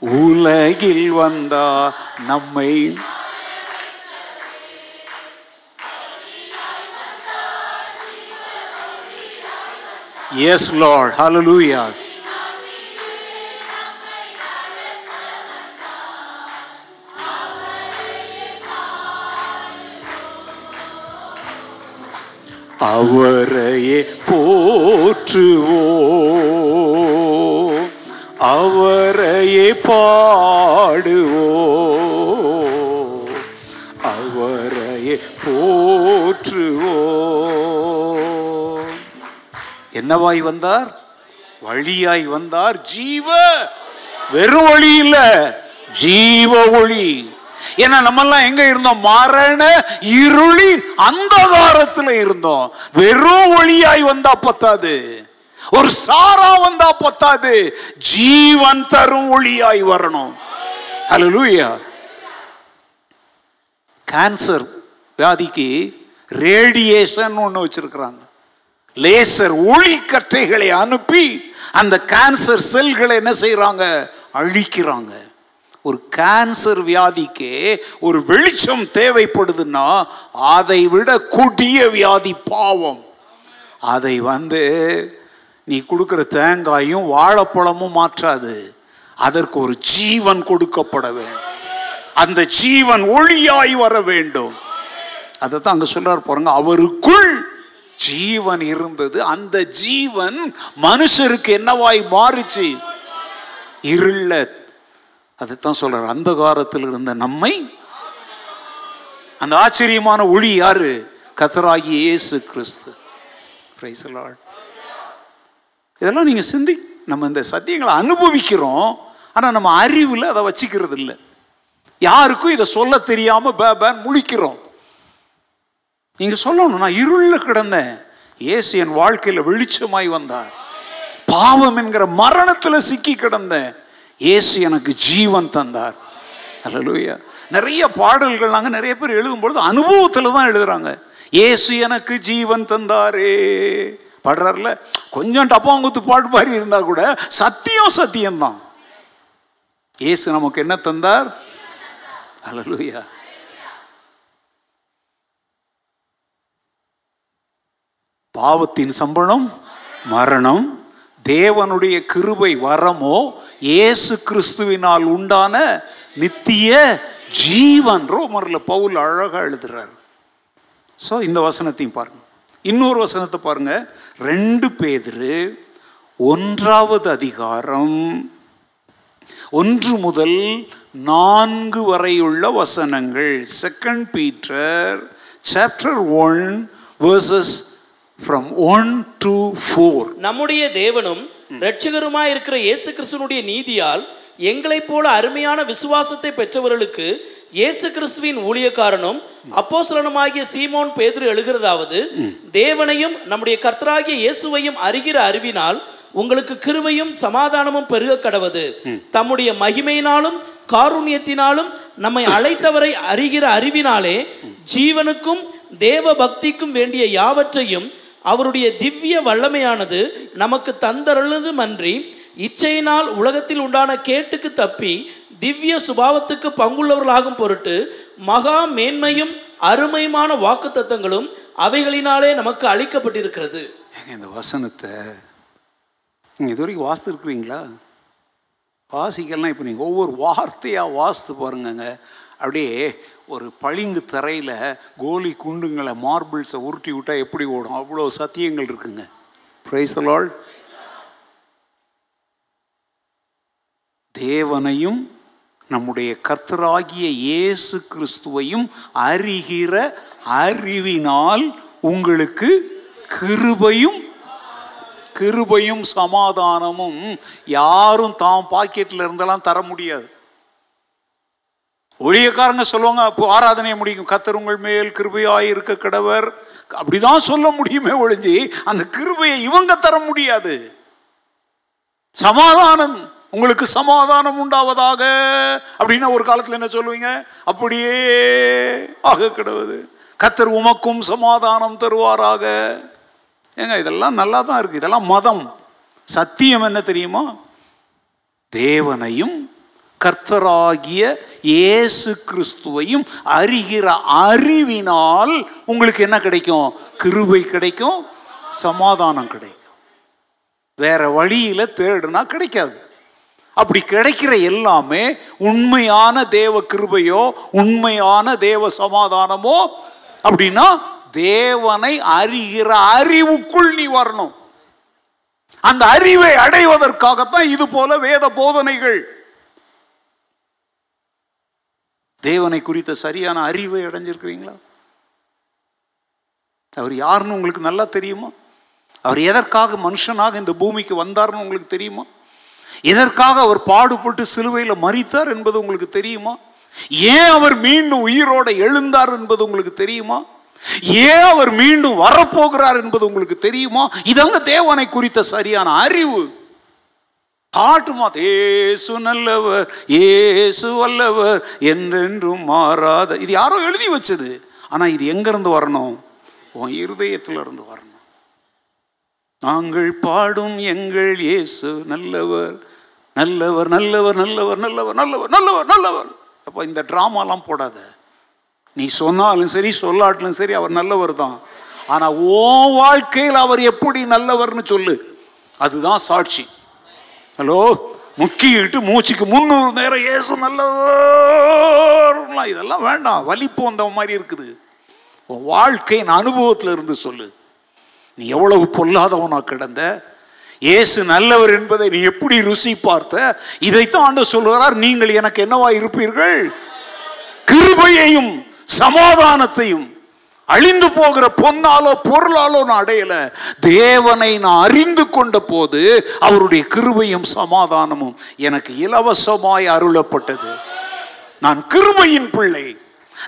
உலகில் வந்தார் நம்மை எஸ் லார்ட் ஹலலூயா அவரையே போற்றுவோம். அவரையே பாடுவோம். அவரையே போற்றுவோம். என்னவாய் வந்தார்? வழியாய் வந்தார். ஜீவ வெறும் ஒளி இல்ல. ஜீவ ஒளி. ஏன்னா நம்மெல்லாம் எங்க இருந்தோம்? மரண இருளின் அந்தகாரத்துல இருந்தோம். வெறும் ஒளியாய் வந்தா பத்தாது. ஒரு சாரா வந்தா பத்தாது. ஜீவன் தரும் ஒளியாய் வரணும். ஹalleluya கேன்சர் வியாதிக்கு ரேடியேஷன் ஒன்று வச்சிருக்கிறாங்க. லேசர் ஒளி கற்றைகளை அனுப்பி அந்த கேன்சர் செல்களை என்ன செய்யறாங்க அழிக்கிறாங்க. ஒரு கேன்சர் வியாதிக்கு ஒரு வெளிச்சம் தேவைப்படுதுன்னா அதை விட கொடிய வியாதி பாவம். அதை வந்து நீ கொடுக்குற தேங்காயும் வாழைப்பழமும் மாற்றாது. அதற்கு ஒரு ஜீவன் கொடுக்கப்பட வேண்டும். அந்த ஜீவன் ஒளியாய் வர வேண்டும். அதை தான் அங்கே சொல்றார் பாருங்க அவருக்குள் ஜீவன் இருந்தது. அந்த ஜீவன் மனுஷருக்கு என்னவாய் மாறுச்சு? இருள அதைத்தான் சொல்றாரு அந்த காலத்தில் இருந்த நம்மை அந்த ஆச்சரியமான ஒளி யாரு? கத்தராகி இயேசு கிறிஸ்து. Praise இதெல்லாம் நீங்க சிந்தி நம்ம இந்த சத்தியங்களை அனுபவிக்கிறோம் ஆனா நம்ம அறிவில் அதை வச்சுக்கிறது இல்லை யாருக்கும் இதை சொல்ல தெரியாம பேபேன் முழிக்கிறோம். நீங்க சொல்லணும் நான் இருளில் கிடந்தேன். இயேசு என் வாழ்க்கையில் வெளிச்சமாய் வந்தார். பாவம் என்கிற மரணத்தில் சிக்கி கிடந்தேன். இயேசு எனக்கு ஜீவன் தந்தார். அல்லேலூயா நிறைய பாடல்கள் நாங்கள் நிறைய பேர் எழுதும் பொழுது அனுபவத்தில் தான் எழுதுறாங்க. இயேசு எனக்கு ஜீவன் தந்தாரே. பாடுறாருல? கொஞ்சம் டப்பாங்குத்து பாட்டு மாதிரி இருந்தால் கூட சத்தியம் சத்தியம்தான். இயேசு நமக்கு என்ன தந்தார்? அலலூயா பாவத்தின் சம்பளம் மரணம் தேவனுடைய கிருபை வரமோ இயேசு கிறிஸ்துவினால் உண்டான நித்திய ஜீவன். ரோமரில் பவுல் அழகாக எழுதுறாரு. ஸோ இந்த வசனத்தையும் பாருங்க. இன்னொரு வசனத்தை பாருங்க. ரெண்டு பேதிரு ஒன்றாவது அதிகாரம் ஒன்று முதல் நான்கு வரையுள்ள வசனங்கள். Second Peter chapter one verses from one to four நம்முடைய தேவனும் இரட்சகருமாய் இருக்கிற இயேசு கிறிஸ்துனுடைய நீதியால் எங்களைப் போல அருமையான விசுவாசத்தை பெற்றவர்களுக்கு இயேசு கிறிஸ்துவின் ஊழியக்காரனும் அப்போஸ்தலனுமாகிய சீமோன் பேதுரு எழுகிறதாவது தேவனையும் நம்முடைய கர்த்தராகிய இயேசுவையும் அறிகிற அறிவினால் உங்களுக்கு கிருபையும் சமாதானமும் பெருக கடவது. தம்முடைய மகிமையினாலும் காருண்யத்தினாலும் நம்மை அழைத்தவரை அறிகிற அறிவினாலே ஜீவனுக்கும் தேவ பக்திக்கும் வேண்டிய யாவற்றையும் அவருடைய திவ்ய வல்லமையானது நமக்கு தந்தருளதுமன்றி இச்சையினால் உலகத்தில் உண்டான கேட்டுக்கு தப்பி திவ்ய சுபாவத்துக்கு பங்குள்ளவர்களாகும் பொருட்டு மகா மேன்மையும் அருமையுமான வாக்குத்தத்தங்களும் அவைகளினாலே நமக்கு அளிக்கப்பட்டிருக்கிறது. இந்த வசனத்தை நீங்கள் இது வரைக்கும் வாசித்து இருக்கிறீங்களா வாசிக்கலாம் இப்போ நீங்கள் ஒவ்வொரு வார்த்தையாக வாசித்து பாருங்கங்க. அப்படியே ஒரு பளிங்கு தரையில் கோலி குண்டுங்களை மார்பிள்ஸை உருட்டி விட்டால் எப்படி ஓடும்? அவ்வளோ சத்தியங்கள் இருக்குங்க. பிரைசலால் தேவனையும் நம்முடைய கர்த்தராகிய இயேசு கிறிஸ்துவையும் அறிகிற அறிவினால் உங்களுக்கு கிருபையும் கிருபையும் சமாதானமும் யாரும் தாம் பாக்கெட்டில் இருந்தெல்லாம் தர முடியாது. ஒழியக்காரங்க சொல்லுவாங்க அப்போ ஆராதனையை முடியும் கத்தர் உங்கள் மேல் கிருபையாய் இருக்க கடவர். அப்படிதான் சொல்ல முடியுமே ஒழிஞ்சு அந்த கிருபையை இவங்க தர முடியாது. சமாதானம் உங்களுக்கு சமாதானம் உண்டாவதாக. அப்படின்னா ஒரு காலத்தில் என்ன சொல்லுவீங்க? அப்படியே ஆக கிடவது கத்தர் உமக்கும் சமாதானம் தருவாராக. ஏங்க இதெல்லாம் நல்லா தான் இருக்கு. இதெல்லாம் மதம். சத்தியம் என்ன தெரியுமா? தேவனையும் கர்த்தராகிய இயேசு கிறிஸ்துவையும் அறிகிற அறிவினால் உங்களுக்கு என்ன கிடைக்கும்? கிருபை கிடைக்கும் சமாதானம் கிடைக்கும். வேற வழியில தேடுனா கிடைக்காது. அப்படி கிடைக்கிற எல்லாமே உண்மையான தேவ கிருபையோ உண்மையான தேவ சமாதானமோ? அப்படின்னா தேவனை அறிகிற அறிவுக்குள் நீ வரணும். அந்த அறிவை அடைவதற்காகத்தான் இது போல வேத போதனைகள். தேவனை குறித்த சரியான அறிவை அடைஞ்சிருக்கிறீங்களா? அவர் யாருன்னு உங்களுக்கு நல்லா தெரியுமா? அவர் எதற்காக மனுஷனாக இந்த பூமிக்கு வந்தார்னு உங்களுக்கு தெரியுமா? எதற்காக அவர் பாடுபட்டு சிலுவையில் மறித்தார் என்பது உங்களுக்கு தெரியுமா? ஏன் அவர் மீண்டும் உயிரோட எழுந்தார் என்பது உங்களுக்கு தெரியுமா? ஏன் அவர் மீண்டும் வரப்போகிறார் என்பது உங்களுக்கு தெரியுமா? இதங்க தேவனை குறித்த சரியான அறிவு. காட்டுமா ஏசு நல்லவர் ஏசு வல்லவர் என்றென்றும் மாறாத. இது யாரோ எழுதி வச்சது. ஆனா இது எங்கேருந்து வரணும்? உன் இருதயத்துல இருந்து வரணும். நாங்கள் பாடும் எங்கள் இயேசு நல்லவர் நல்லவர் நல்லவர் நல்லவர் நல்லவர் நல்லவர் நல்லவர் நல்லவர். அப்போ இந்த ட்ராமாலாம் போடாத. நீ சொன்னாலும் சரி சொல்லாட்டிலும் சரி அவர் நல்லவர் தான். ஆனா ஓ வாழ்க்கையில் அவர் எப்படி நல்லவர்னு சொல்லு. அதுதான் சாட்சி. ஹலோ முக்கிட்டு மூச்சுக்கு முந்நூறு நேரம் ஏசு நல்லவர் இதெல்லாம் வேண்டாம் வலிப்பு வந்த மாதிரி இருக்குது. உன் வாழ்க்கையின் அனுபவத்தில் இருந்து சொல்லு. நீ எவ்வளவு பொல்லாதவனா கிடந்த? இயேசு நல்லவர் என்பதை நீ எப்படி ருசி பார்த்த? இதைத்தான் ஆண்டு சொல்கிறார் நீங்கள் எனக்கு என்னவா இருப்பீர்கள்? கிருபையையும் சமாதானத்தையும் அழிந்து போகிற பொன்னாலோ பொருளாலோ நான் அடையல. தேவனை நான் அறிந்து கொண்ட போது அவருடைய கிருபையும் சமாதானமும் எனக்கு இலவசமாய் அருளப்பட்டது. நான் கிருபையின் பிள்ளை.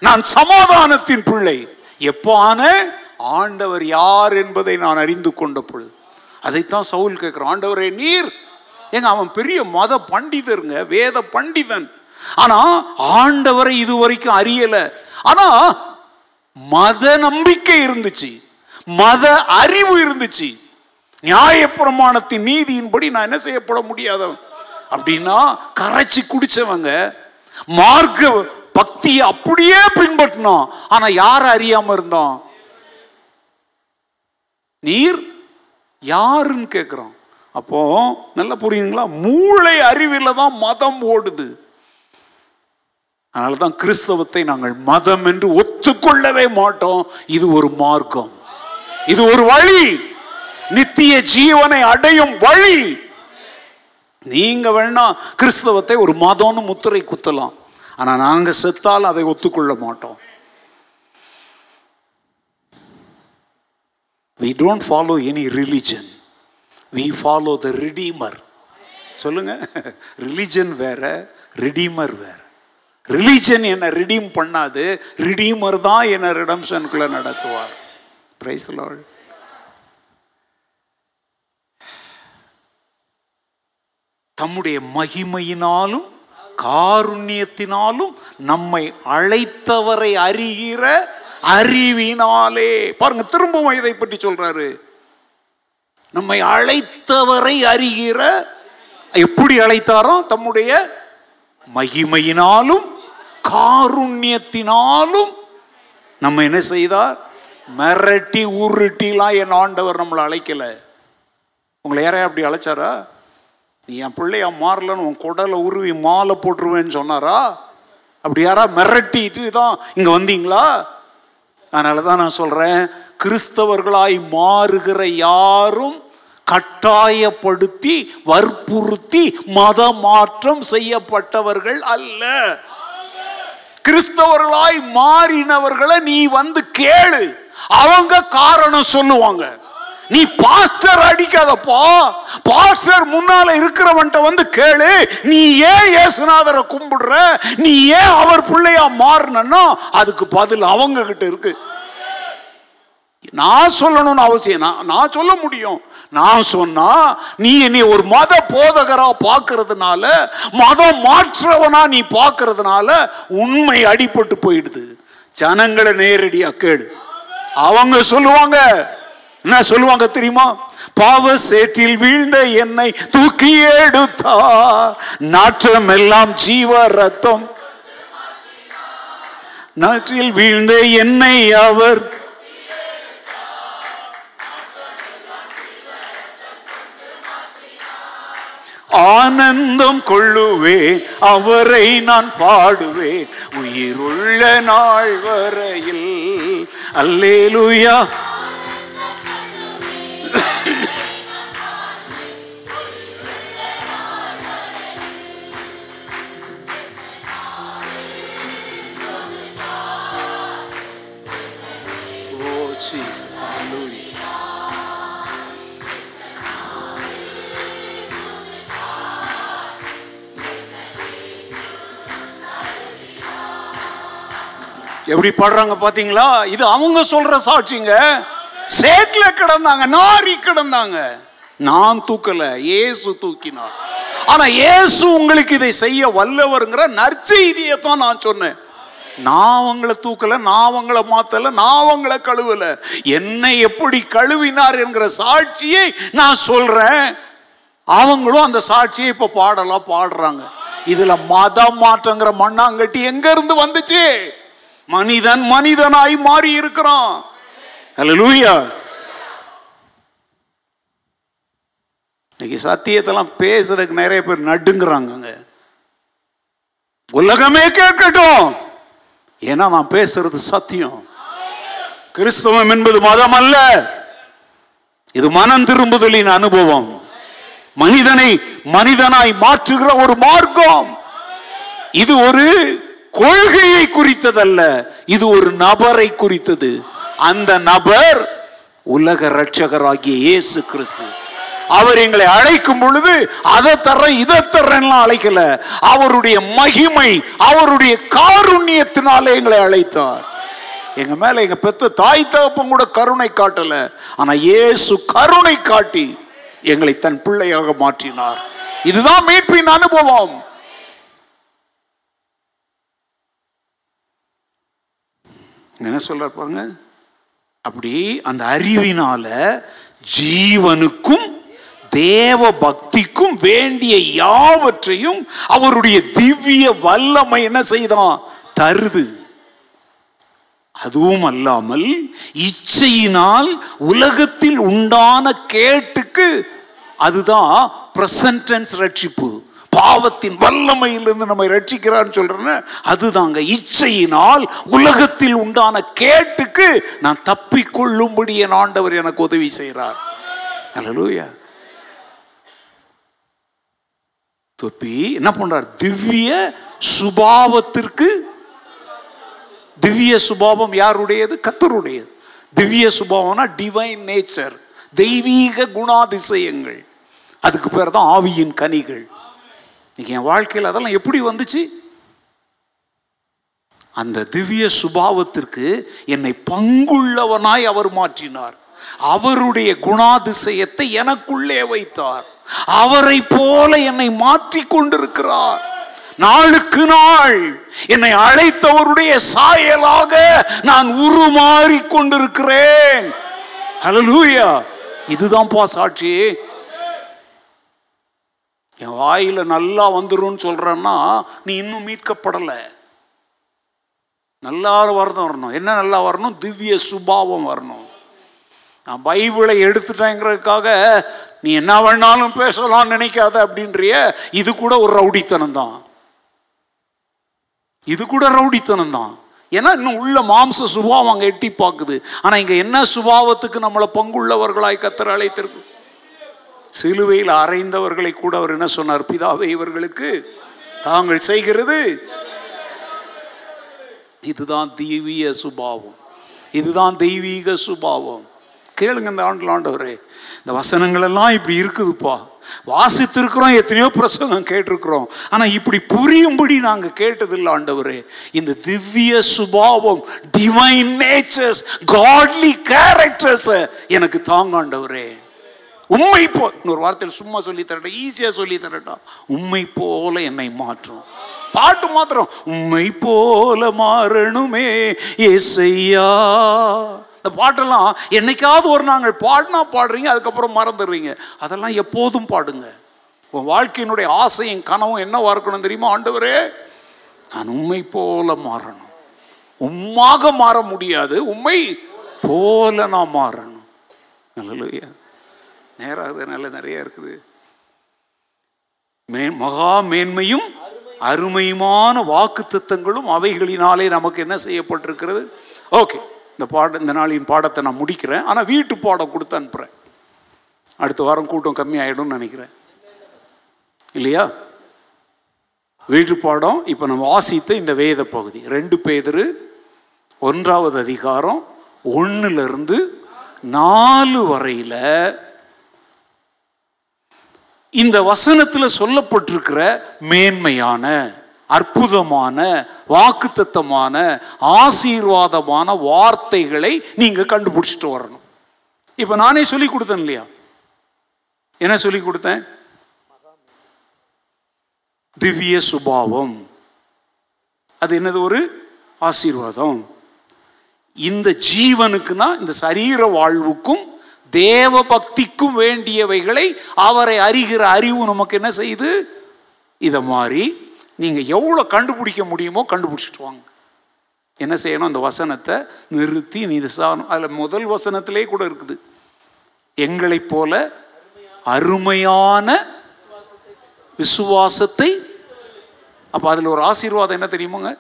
நான் சமாதானத்தின் பிள்ளை. எப்பான? ஆண்டவர் யார் என்பதை நான் அறிந்து கொண்ட பொழுது. அதைத்தான் சவுல் கேட்குறான் ஆண்டவரே நீர். ஏங்க அவன் பெரிய மத பண்டிதருங்க வேத பண்டிதன். ஆனா ஆண்டவரை இதுவரைக்கும் அறியல. ஆனா மத நம்பிக்கை இருந்துச்சு. மத அறிவு இருந்துச்சு. நியாயப்பிரமாணத்தின் நீதியின்படி நான் என்ன செய்யப்பட முடியாதவன்? அப்படின்னா கரைச்சி குடிச்சவங்க மார்க்க பக்தியை அப்படியே பின்பற்றினோம் ஆனா யார் அறியாம இருந்தோம் நீர் யாருன்னு கேட்குறோம் அப்போ நல்லா புரியுதுங்களா? மூளை அறிவில் தான் மதம் ஓடுது. அதனால தான் கிறிஸ்தவத்தை நாங்கள் மதம் என்று ஒத்துக்கொள்ளவே மாட்டோம். இது ஒரு மார்க்கம். இது ஒரு வழி. நித்திய ஜீவனை அடையும் வழி. நீங்க வேணா கிறிஸ்தவத்தை ஒரு மதம்னு முத்திரை குத்தலாம். ஆனா நாங்க செத்தால் அதை ஒத்துக்கொள்ள மாட்டோம். We don't follow any religion we follow the redeemer சொல்லுங்க. [laughs] ரிலிஜன் வேற ரிடீமர் வேற. ரிலீஜன் என்னை ரிடீம் பண்ணாது. ரிடீமர் தான் என்னை ரிடம்ஷனுக்குள்ள நடத்துவார். பிரைஸ் லால் தம்முடைய மகிமையினாலும் காருண்யத்தினாலும் நம்மை அழைத்தவரை அறிகிற அறிவினாலே. பாருங்க திரும்பவும் இதை பற்றி சொல்றாரு. நம்மை அழைத்தவரை அறிகிற எப்படி அழைத்தாரோ தம்முடைய மகிமையினாலும் காருண்யத்தினாலும் நம்ம என்ன செய்தார்? மிரட்டி உருட்டிலாம் என் ஆண்டவர் நம்மளை அழைக்கல. உங்களை யாரையா அப்படி அழைச்சாரா? நீ என் பிள்ளையா மாறலன்னு உன் குடலை உருவி மாலை போட்டுருவேன்னு சொன்னாரா? அப்படி யாரா மிரட்டிட்டு தான் இங்கே வந்தீங்களா? அதனால தான் நான் சொல்கிறேன் கிறிஸ்தவர்களாய் மாறுகிற யாரும் கட்டாயப்படுத்தி வற்புறுத்தி மத மாற்றம் செய்யப்பட்டவர்கள் அல்ல. கிறிஸ்தவர்களாய் மாறினவர்களை நீ வந்து கேளு. அவங்க காரணம் சொல்லுவாங்க. நீ பாஸ்டர் அடிக்காதப்பா. பாஸ்டர் முன்னால இருக்கிறவன்ட்ட வந்து கேளு. நீ ஏன் ஏசுநாதரை கும்பிடுற? நீ ஏன் அவர் பிள்ளையா மாறினோ அதுக்கு பதில் அவங்க கிட்ட இருக்கு. நான் சொல்லணும்னு அவசியம். நான் நான் சொல்ல முடியும். நான் சொன்னா நீ என்னை ஒரு மத போதகரா பார்க்கறதுனால மதம் மாற்றவனா நீ பார்க்கறதுனால உண்மை அடிபட்டு போயிடுது. ஜனங்களை நேரடியா கேடு அவங்க சொல்லுவாங்க என்ன சொல்லுவாங்க தெரியுமா? பாவ சேற்றில் வீழ்ந்த என்னை தூக்கி எடுத்தா நாற்றம் எல்லாம் ஜீவ ரத்தம். நாற்றில் வீழ்ந்த என்னை அவர் ஆனந்தம் கொள்ளுவேன் அவரை நான் பாடுவேன் உயிருள்ள நாள் வரையில் அல்லேலூயா Oh, Jesus, hallelujah. எப்படி பாடுறாங்க பாத்தீங்களா? இது அவங்க சொல்ற சாட்சிங்க. சேட்ல கிடந்தாங்க நாரி கிடந்தாங்க. நான் தூக்கல ஏசு தூக்கினார். ஆனா ஏசு உங்களுக்கு இதை செய்ய வல்லவருங்கிற நற்செய்தியை தான் நான் சொன்னேன். நான் அவங்களை தூக்கல நான் அவங்கள மாத்தல நான் அவங்கள கழுவல. என்னை எப்படி கழுவினார் என்கிற சாட்சியை நான் சொல்றேன். அவங்களும் அந்த சாட்சியை இப்ப பாடலாம் பாடுறாங்க. இதுல மதம் மாற்றங்கிற மண்ணாங்கட்டி எங்க இருந்து வந்துச்சு? மனிதன் மனிதனாய் மாறி இருக்கிறான் அல்லேலூயா இன்னைக்கு சத்தியத்தெல்லாம் பேசுறதுக்கு நிறைய பேர் நடுங்குறாங்கங்க. உலகமே கேட்கட்டும். ஏன்னா நான் பேசுறது சத்தியம். கிறிஸ்தவம் என்பது மதம் அல்ல இது மனம் திரும்புதலின் அனுபவம். மனிதனை மனிதனாய் மாற்றுகிற ஒரு மார்க்கம். இது ஒரு கொள்கையை குறித்ததல்ல இது ஒரு நபரை குறித்தது. அந்த நபர் உலக ரட்சகராகிய இயேசு கிறிஸ்து. அவர் எங்களை அழைக்கும் பொழுது அதை தர்றேன் இதை தரன்லாம் அழைக்கல. அவருடைய மகிமை அவருடைய காருண்யத்தினால எங்களை அழைத்தார். எங்க மேல எங்க பெத்த தாய் தகப்பம் கூட கருணை காட்டல. ஆனா இயேசு கருணை காட்டி எங்களை தன் பிள்ளையாக மாற்றினார். இதுதான் மீட்பின் அனுபவம். என்ன சொல்ற பாருங்க. அப்படி அந்த அறிவினால ஜீவனுக்கும் தேவ பக்திக்கும் வேண்டிய யாவற்றையும் அவருடைய திவ்ய வல்லமை என்ன செய்தான் தருது. அதுவும் அல்லாமல் இச்சையினால் உலகத்தில் உண்டான கேட்டுக்கு அதுதான் பிரசன்டென்ஸ் ரட்சிப்பு. பாவத்தின் வல்லமையிலிருந்து நம்மை ரட்சிக்கிறான்னு சொல்றேன்னு அதுதாங்க இச்சையினால் உலகத்தில் உண்டான கேட்டுக்கு நான் தப்பிக்கொள்ளும்படி என் ஆண்டவர் எனக்கு உதவி செய்கிறார். அல்லேலூயா தொப்பி என்ன பண்றார்? திவ்ய சுபாவத்திற்கு திவ்ய சுபாவம் யாருடையது? கத்தருடையது திவ்ய சுபாவம்னா டிவைன் நேச்சர் தெய்வீக குணாதிசயங்கள். அதுக்கு பேர் தான் ஆவியின் கனிகள். இன்னைக்கு என் வாழ்க்கையில் அதெல்லாம் எப்படி வந்துச்சு? அந்த திவ்ய சுபாவத்திற்கு என்னை பங்குள்ளவனாய் அவர் மாற்றினார். அவருடைய குணாதிசயத்தை எனக்குள்ளே வைத்தார். அவரை போல என்னை மாற்றி கொண்டிருக்கிறார். நாளுக்கு நாள் என்னை அழைத்தவருடைய சாயலாக நான் உருமாறி கொண்டிருக்கிறேன். ஹalleluya இதுதான் பா சாட்சி. என் வாயில் நல்லா வந்துடும் சொல்கிறன்னா நீ இன்னும் மீட்கப்படலை. நல்லா வரணும் வரணும். என்ன நல்லா வரணும்? திவ்ய சுபாவம் வரணும். நான் பைபிளை எடுத்துட்டேங்கிறதுக்காக நீ என்ன வேணாலும் பேசலாம் நினைக்காத அப்படின்றிய இது கூட ஒரு ரவுடித்தனம் தான் இது கூட ரவுடித்தனம் தான் ஏன்னா இன்னும் உள்ள மாம்ச சுபாவம் அங்கே எட்டி பார்க்குது. ஆனால் இங்கே என்ன சுபாவத்துக்கு நம்மளை பங்குள்ளவர்களாய் கத்தர் அழைத்திருக்கு சிலுவையில் அறைந்தவர்களை கூட அவர் என்ன சொன்னார்? பிதாவை இவர்களுக்கு தாங்கள் செய்கிறது. இதுதான் தெய்வீக சுபாவம். இதுதான் தெய்வீக சுபாவம். கேளுங்க இந்த ஆண்டு ஆண்டவரே. இந்த வசனங்கள் எல்லாம் இப்படி இருக்குதுப்பா. வாசித்திருக்கிறோம் எத்தனையோ பிரசங்கம் கேட்டிருக்கிறோம். ஆனா இப்படி புரியும்படி நாங்க கேட்டதில்லை ஆண்டவரே. இந்த திவ்ய சுபாவம் டிவைன் நேச்சர்ஸ் காட்லி கேரக்டர்ஸ் எனக்கு தாங்க ஆண்டவரே. உண்மை போ இன்னொரு வார்த்தையில் சும்மா சொல்லி தரட்டா ஈஸியா சொல்லி தரட்டா. உண்மை போல என்னை மாற்றும். பாட்டு மாத்திரம் உண்மை போல மாறணுமே ஏசையா. இந்த பாட்டெல்லாம் என்னைக்காவது ஒரு நாங்கள் பாடினா பாடுறீங்க அதுக்கப்புறம் மறந்துடுறீங்க. அதெல்லாம் எப்போதும் பாடுங்க. உன் வாழ்க்கையினுடைய ஆசையும் கனவும் என்னவா இருக்கணும் தெரியுமா ஆண்டவரே? நான் உண்மை போல மாறணும். உம்மாக மாற முடியாது உண்மை போல நான் மாறணும். நல்லலையா நேராக நல்ல நிறைய இருக்குது. மே மகா மேன்மையும் அருமையுமான வாக்கு தத்தங்களும் அவைகளினாலே நமக்கு என்ன செய்யப்பட்டிருக்கிறது? ஓகே இந்த பாட இந்த நாளின் பாடத்தை நான் முடிக்கிறேன். ஆனால் வீட்டு பாடம் கொடுத்து அனுப்புகிறேன் அடுத்த வாரம் கூட்டம் கம்மியாயிடும்னு நினைக்கிறேன். இல்லையா? வீட்டு பாடம் இப்போ நம்ம வாசித்த இந்த வேத பகுதி. ரெண்டு பேதரு ஒன்றாவது அதிகாரம் ஒன்றுலேருந்து நாலு வரையில் இந்த வசனத்தில் சொல்லப்பட்டிருக்கிற மேன்மையான அற்புதமான வாக்குத்தத்தமான ஆசீர்வாதமான வார்த்தைகளை நீங்கள் கண்டுபிடிச்சிட்டு வரணும். இப்போ நானே சொல்லி கொடுத்தேன் இல்லையா? என்ன சொல்லி கொடுத்தேன்? திவ்ய சுபாவம். அது என்னது ஒரு? ஆசீர்வாதம். இந்த ஜீவனுக்குன்னா இந்த சரீர வாழ்வுக்கும் தேவ பக்திக்கும் வேண்டியவைகளை அவரை அறிகிற அறிவு நமக்கு என்ன செய்யுது? இதை மாதிரி நீங்கள் எவ்வளோ கண்டுபிடிக்க முடியுமோ கண்டுபிடிச்சிட்டு வாங்க. என்ன செய்யணும்? அந்த வசனத்தை நிறுத்தி நிதானம் அதில் முதல் வசனத்திலே கூட இருக்குது. எங்களைப் போல அருமையான விசுவாசத்தை அப்போ அதில் ஒரு ஆசீர்வாதம் என்ன தெரியுமாங்க?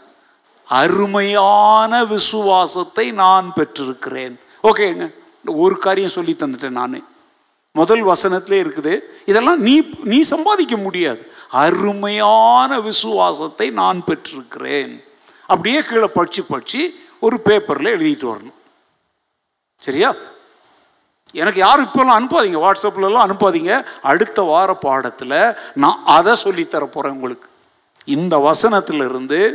அருமையான விசுவாசத்தை நான் பெற்றிருக்கிறேன். ஓகேங்க. ஒரு காரியம் சொல்லி தந்துட்டேன் நான். முதல் வசனத்திலே இருக்குது இதெல்லாம் நீ நீ சம்பாதிக்க முடியாது. அருமையான விசுவாசத்தை நான் பெற்றிருக்கிறேன். அப்படியே கீழே படிச்சு படிச்சு ஒரு பேப்பரில் எழுதிட்டு வரணும். சரியா? எனக்கு யாரும் இப்போல்லாம் அனுப்பாதீங்க. வாட்ஸ்அப்லலாம் அனுப்பாதீங்க. அடுத்த வார பாடத்தில் நான் அதை சொல்லித்தர போகிறேன் உங்களுக்கு. இந்த வசனத்திலிருந்து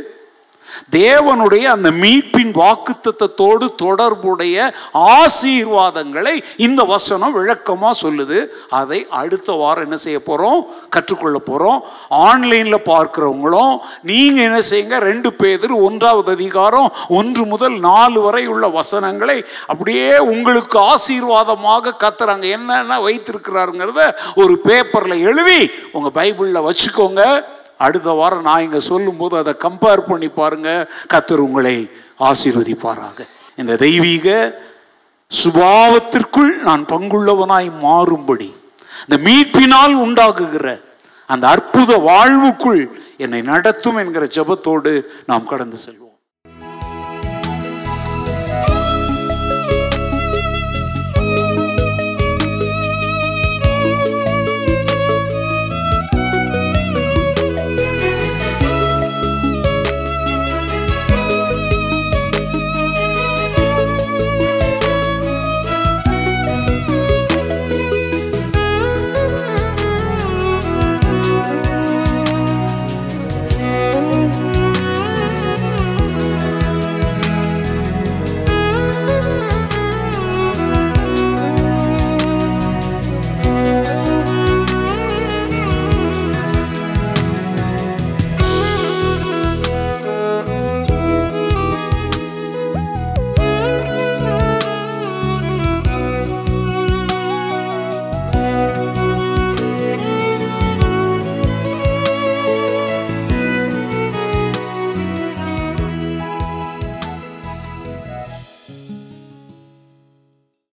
தேவனுடைய அந்த மீட்பின் வாக்குத்தத்தோடு தொடர்புடைய ஆசீர்வாதங்களை இந்த வசனம் விளக்கமாக சொல்லுது. அதை அடுத்த வாரம் என்ன செய்ய போகிறோம் கற்றுக்கொள்ள போகிறோம் ஆன்லைனில் பார்க்குறவங்களும் நீங்கள் என்ன செய்யுங்க? ரெண்டு பேர் ஒன்றாவது அதிகாரம் ஒன்று முதல் நாலு வரை உள்ள வசனங்களை அப்படியே உங்களுக்கு ஆசீர்வாதமாக கத்துறாங்க என்னென்ன வைத்திருக்கிறாருங்கிறத ஒரு பேப்பரில் எழுதி உங்கள் பைபிளில் வச்சுக்கோங்க. அடுத்த வாரம் நான் இங்கே சொல்லும்போது அதை கம்பேர் பண்ணி பாருங்கள் கத்தர் உங்களை ஆசீர்வதிப்பாராக. இந்த தெய்வீக சுபாவத்திற்குள் நான் பங்குள்ளவனாய் மாறும்படி இந்த மீட்பினால் உண்டாகுகிற அந்த அற்புத வாழ்வுக்குள் என்னை நடத்தும் என்கிற ஜெபத்தோடு நாம் கடந்து செல்வோம்.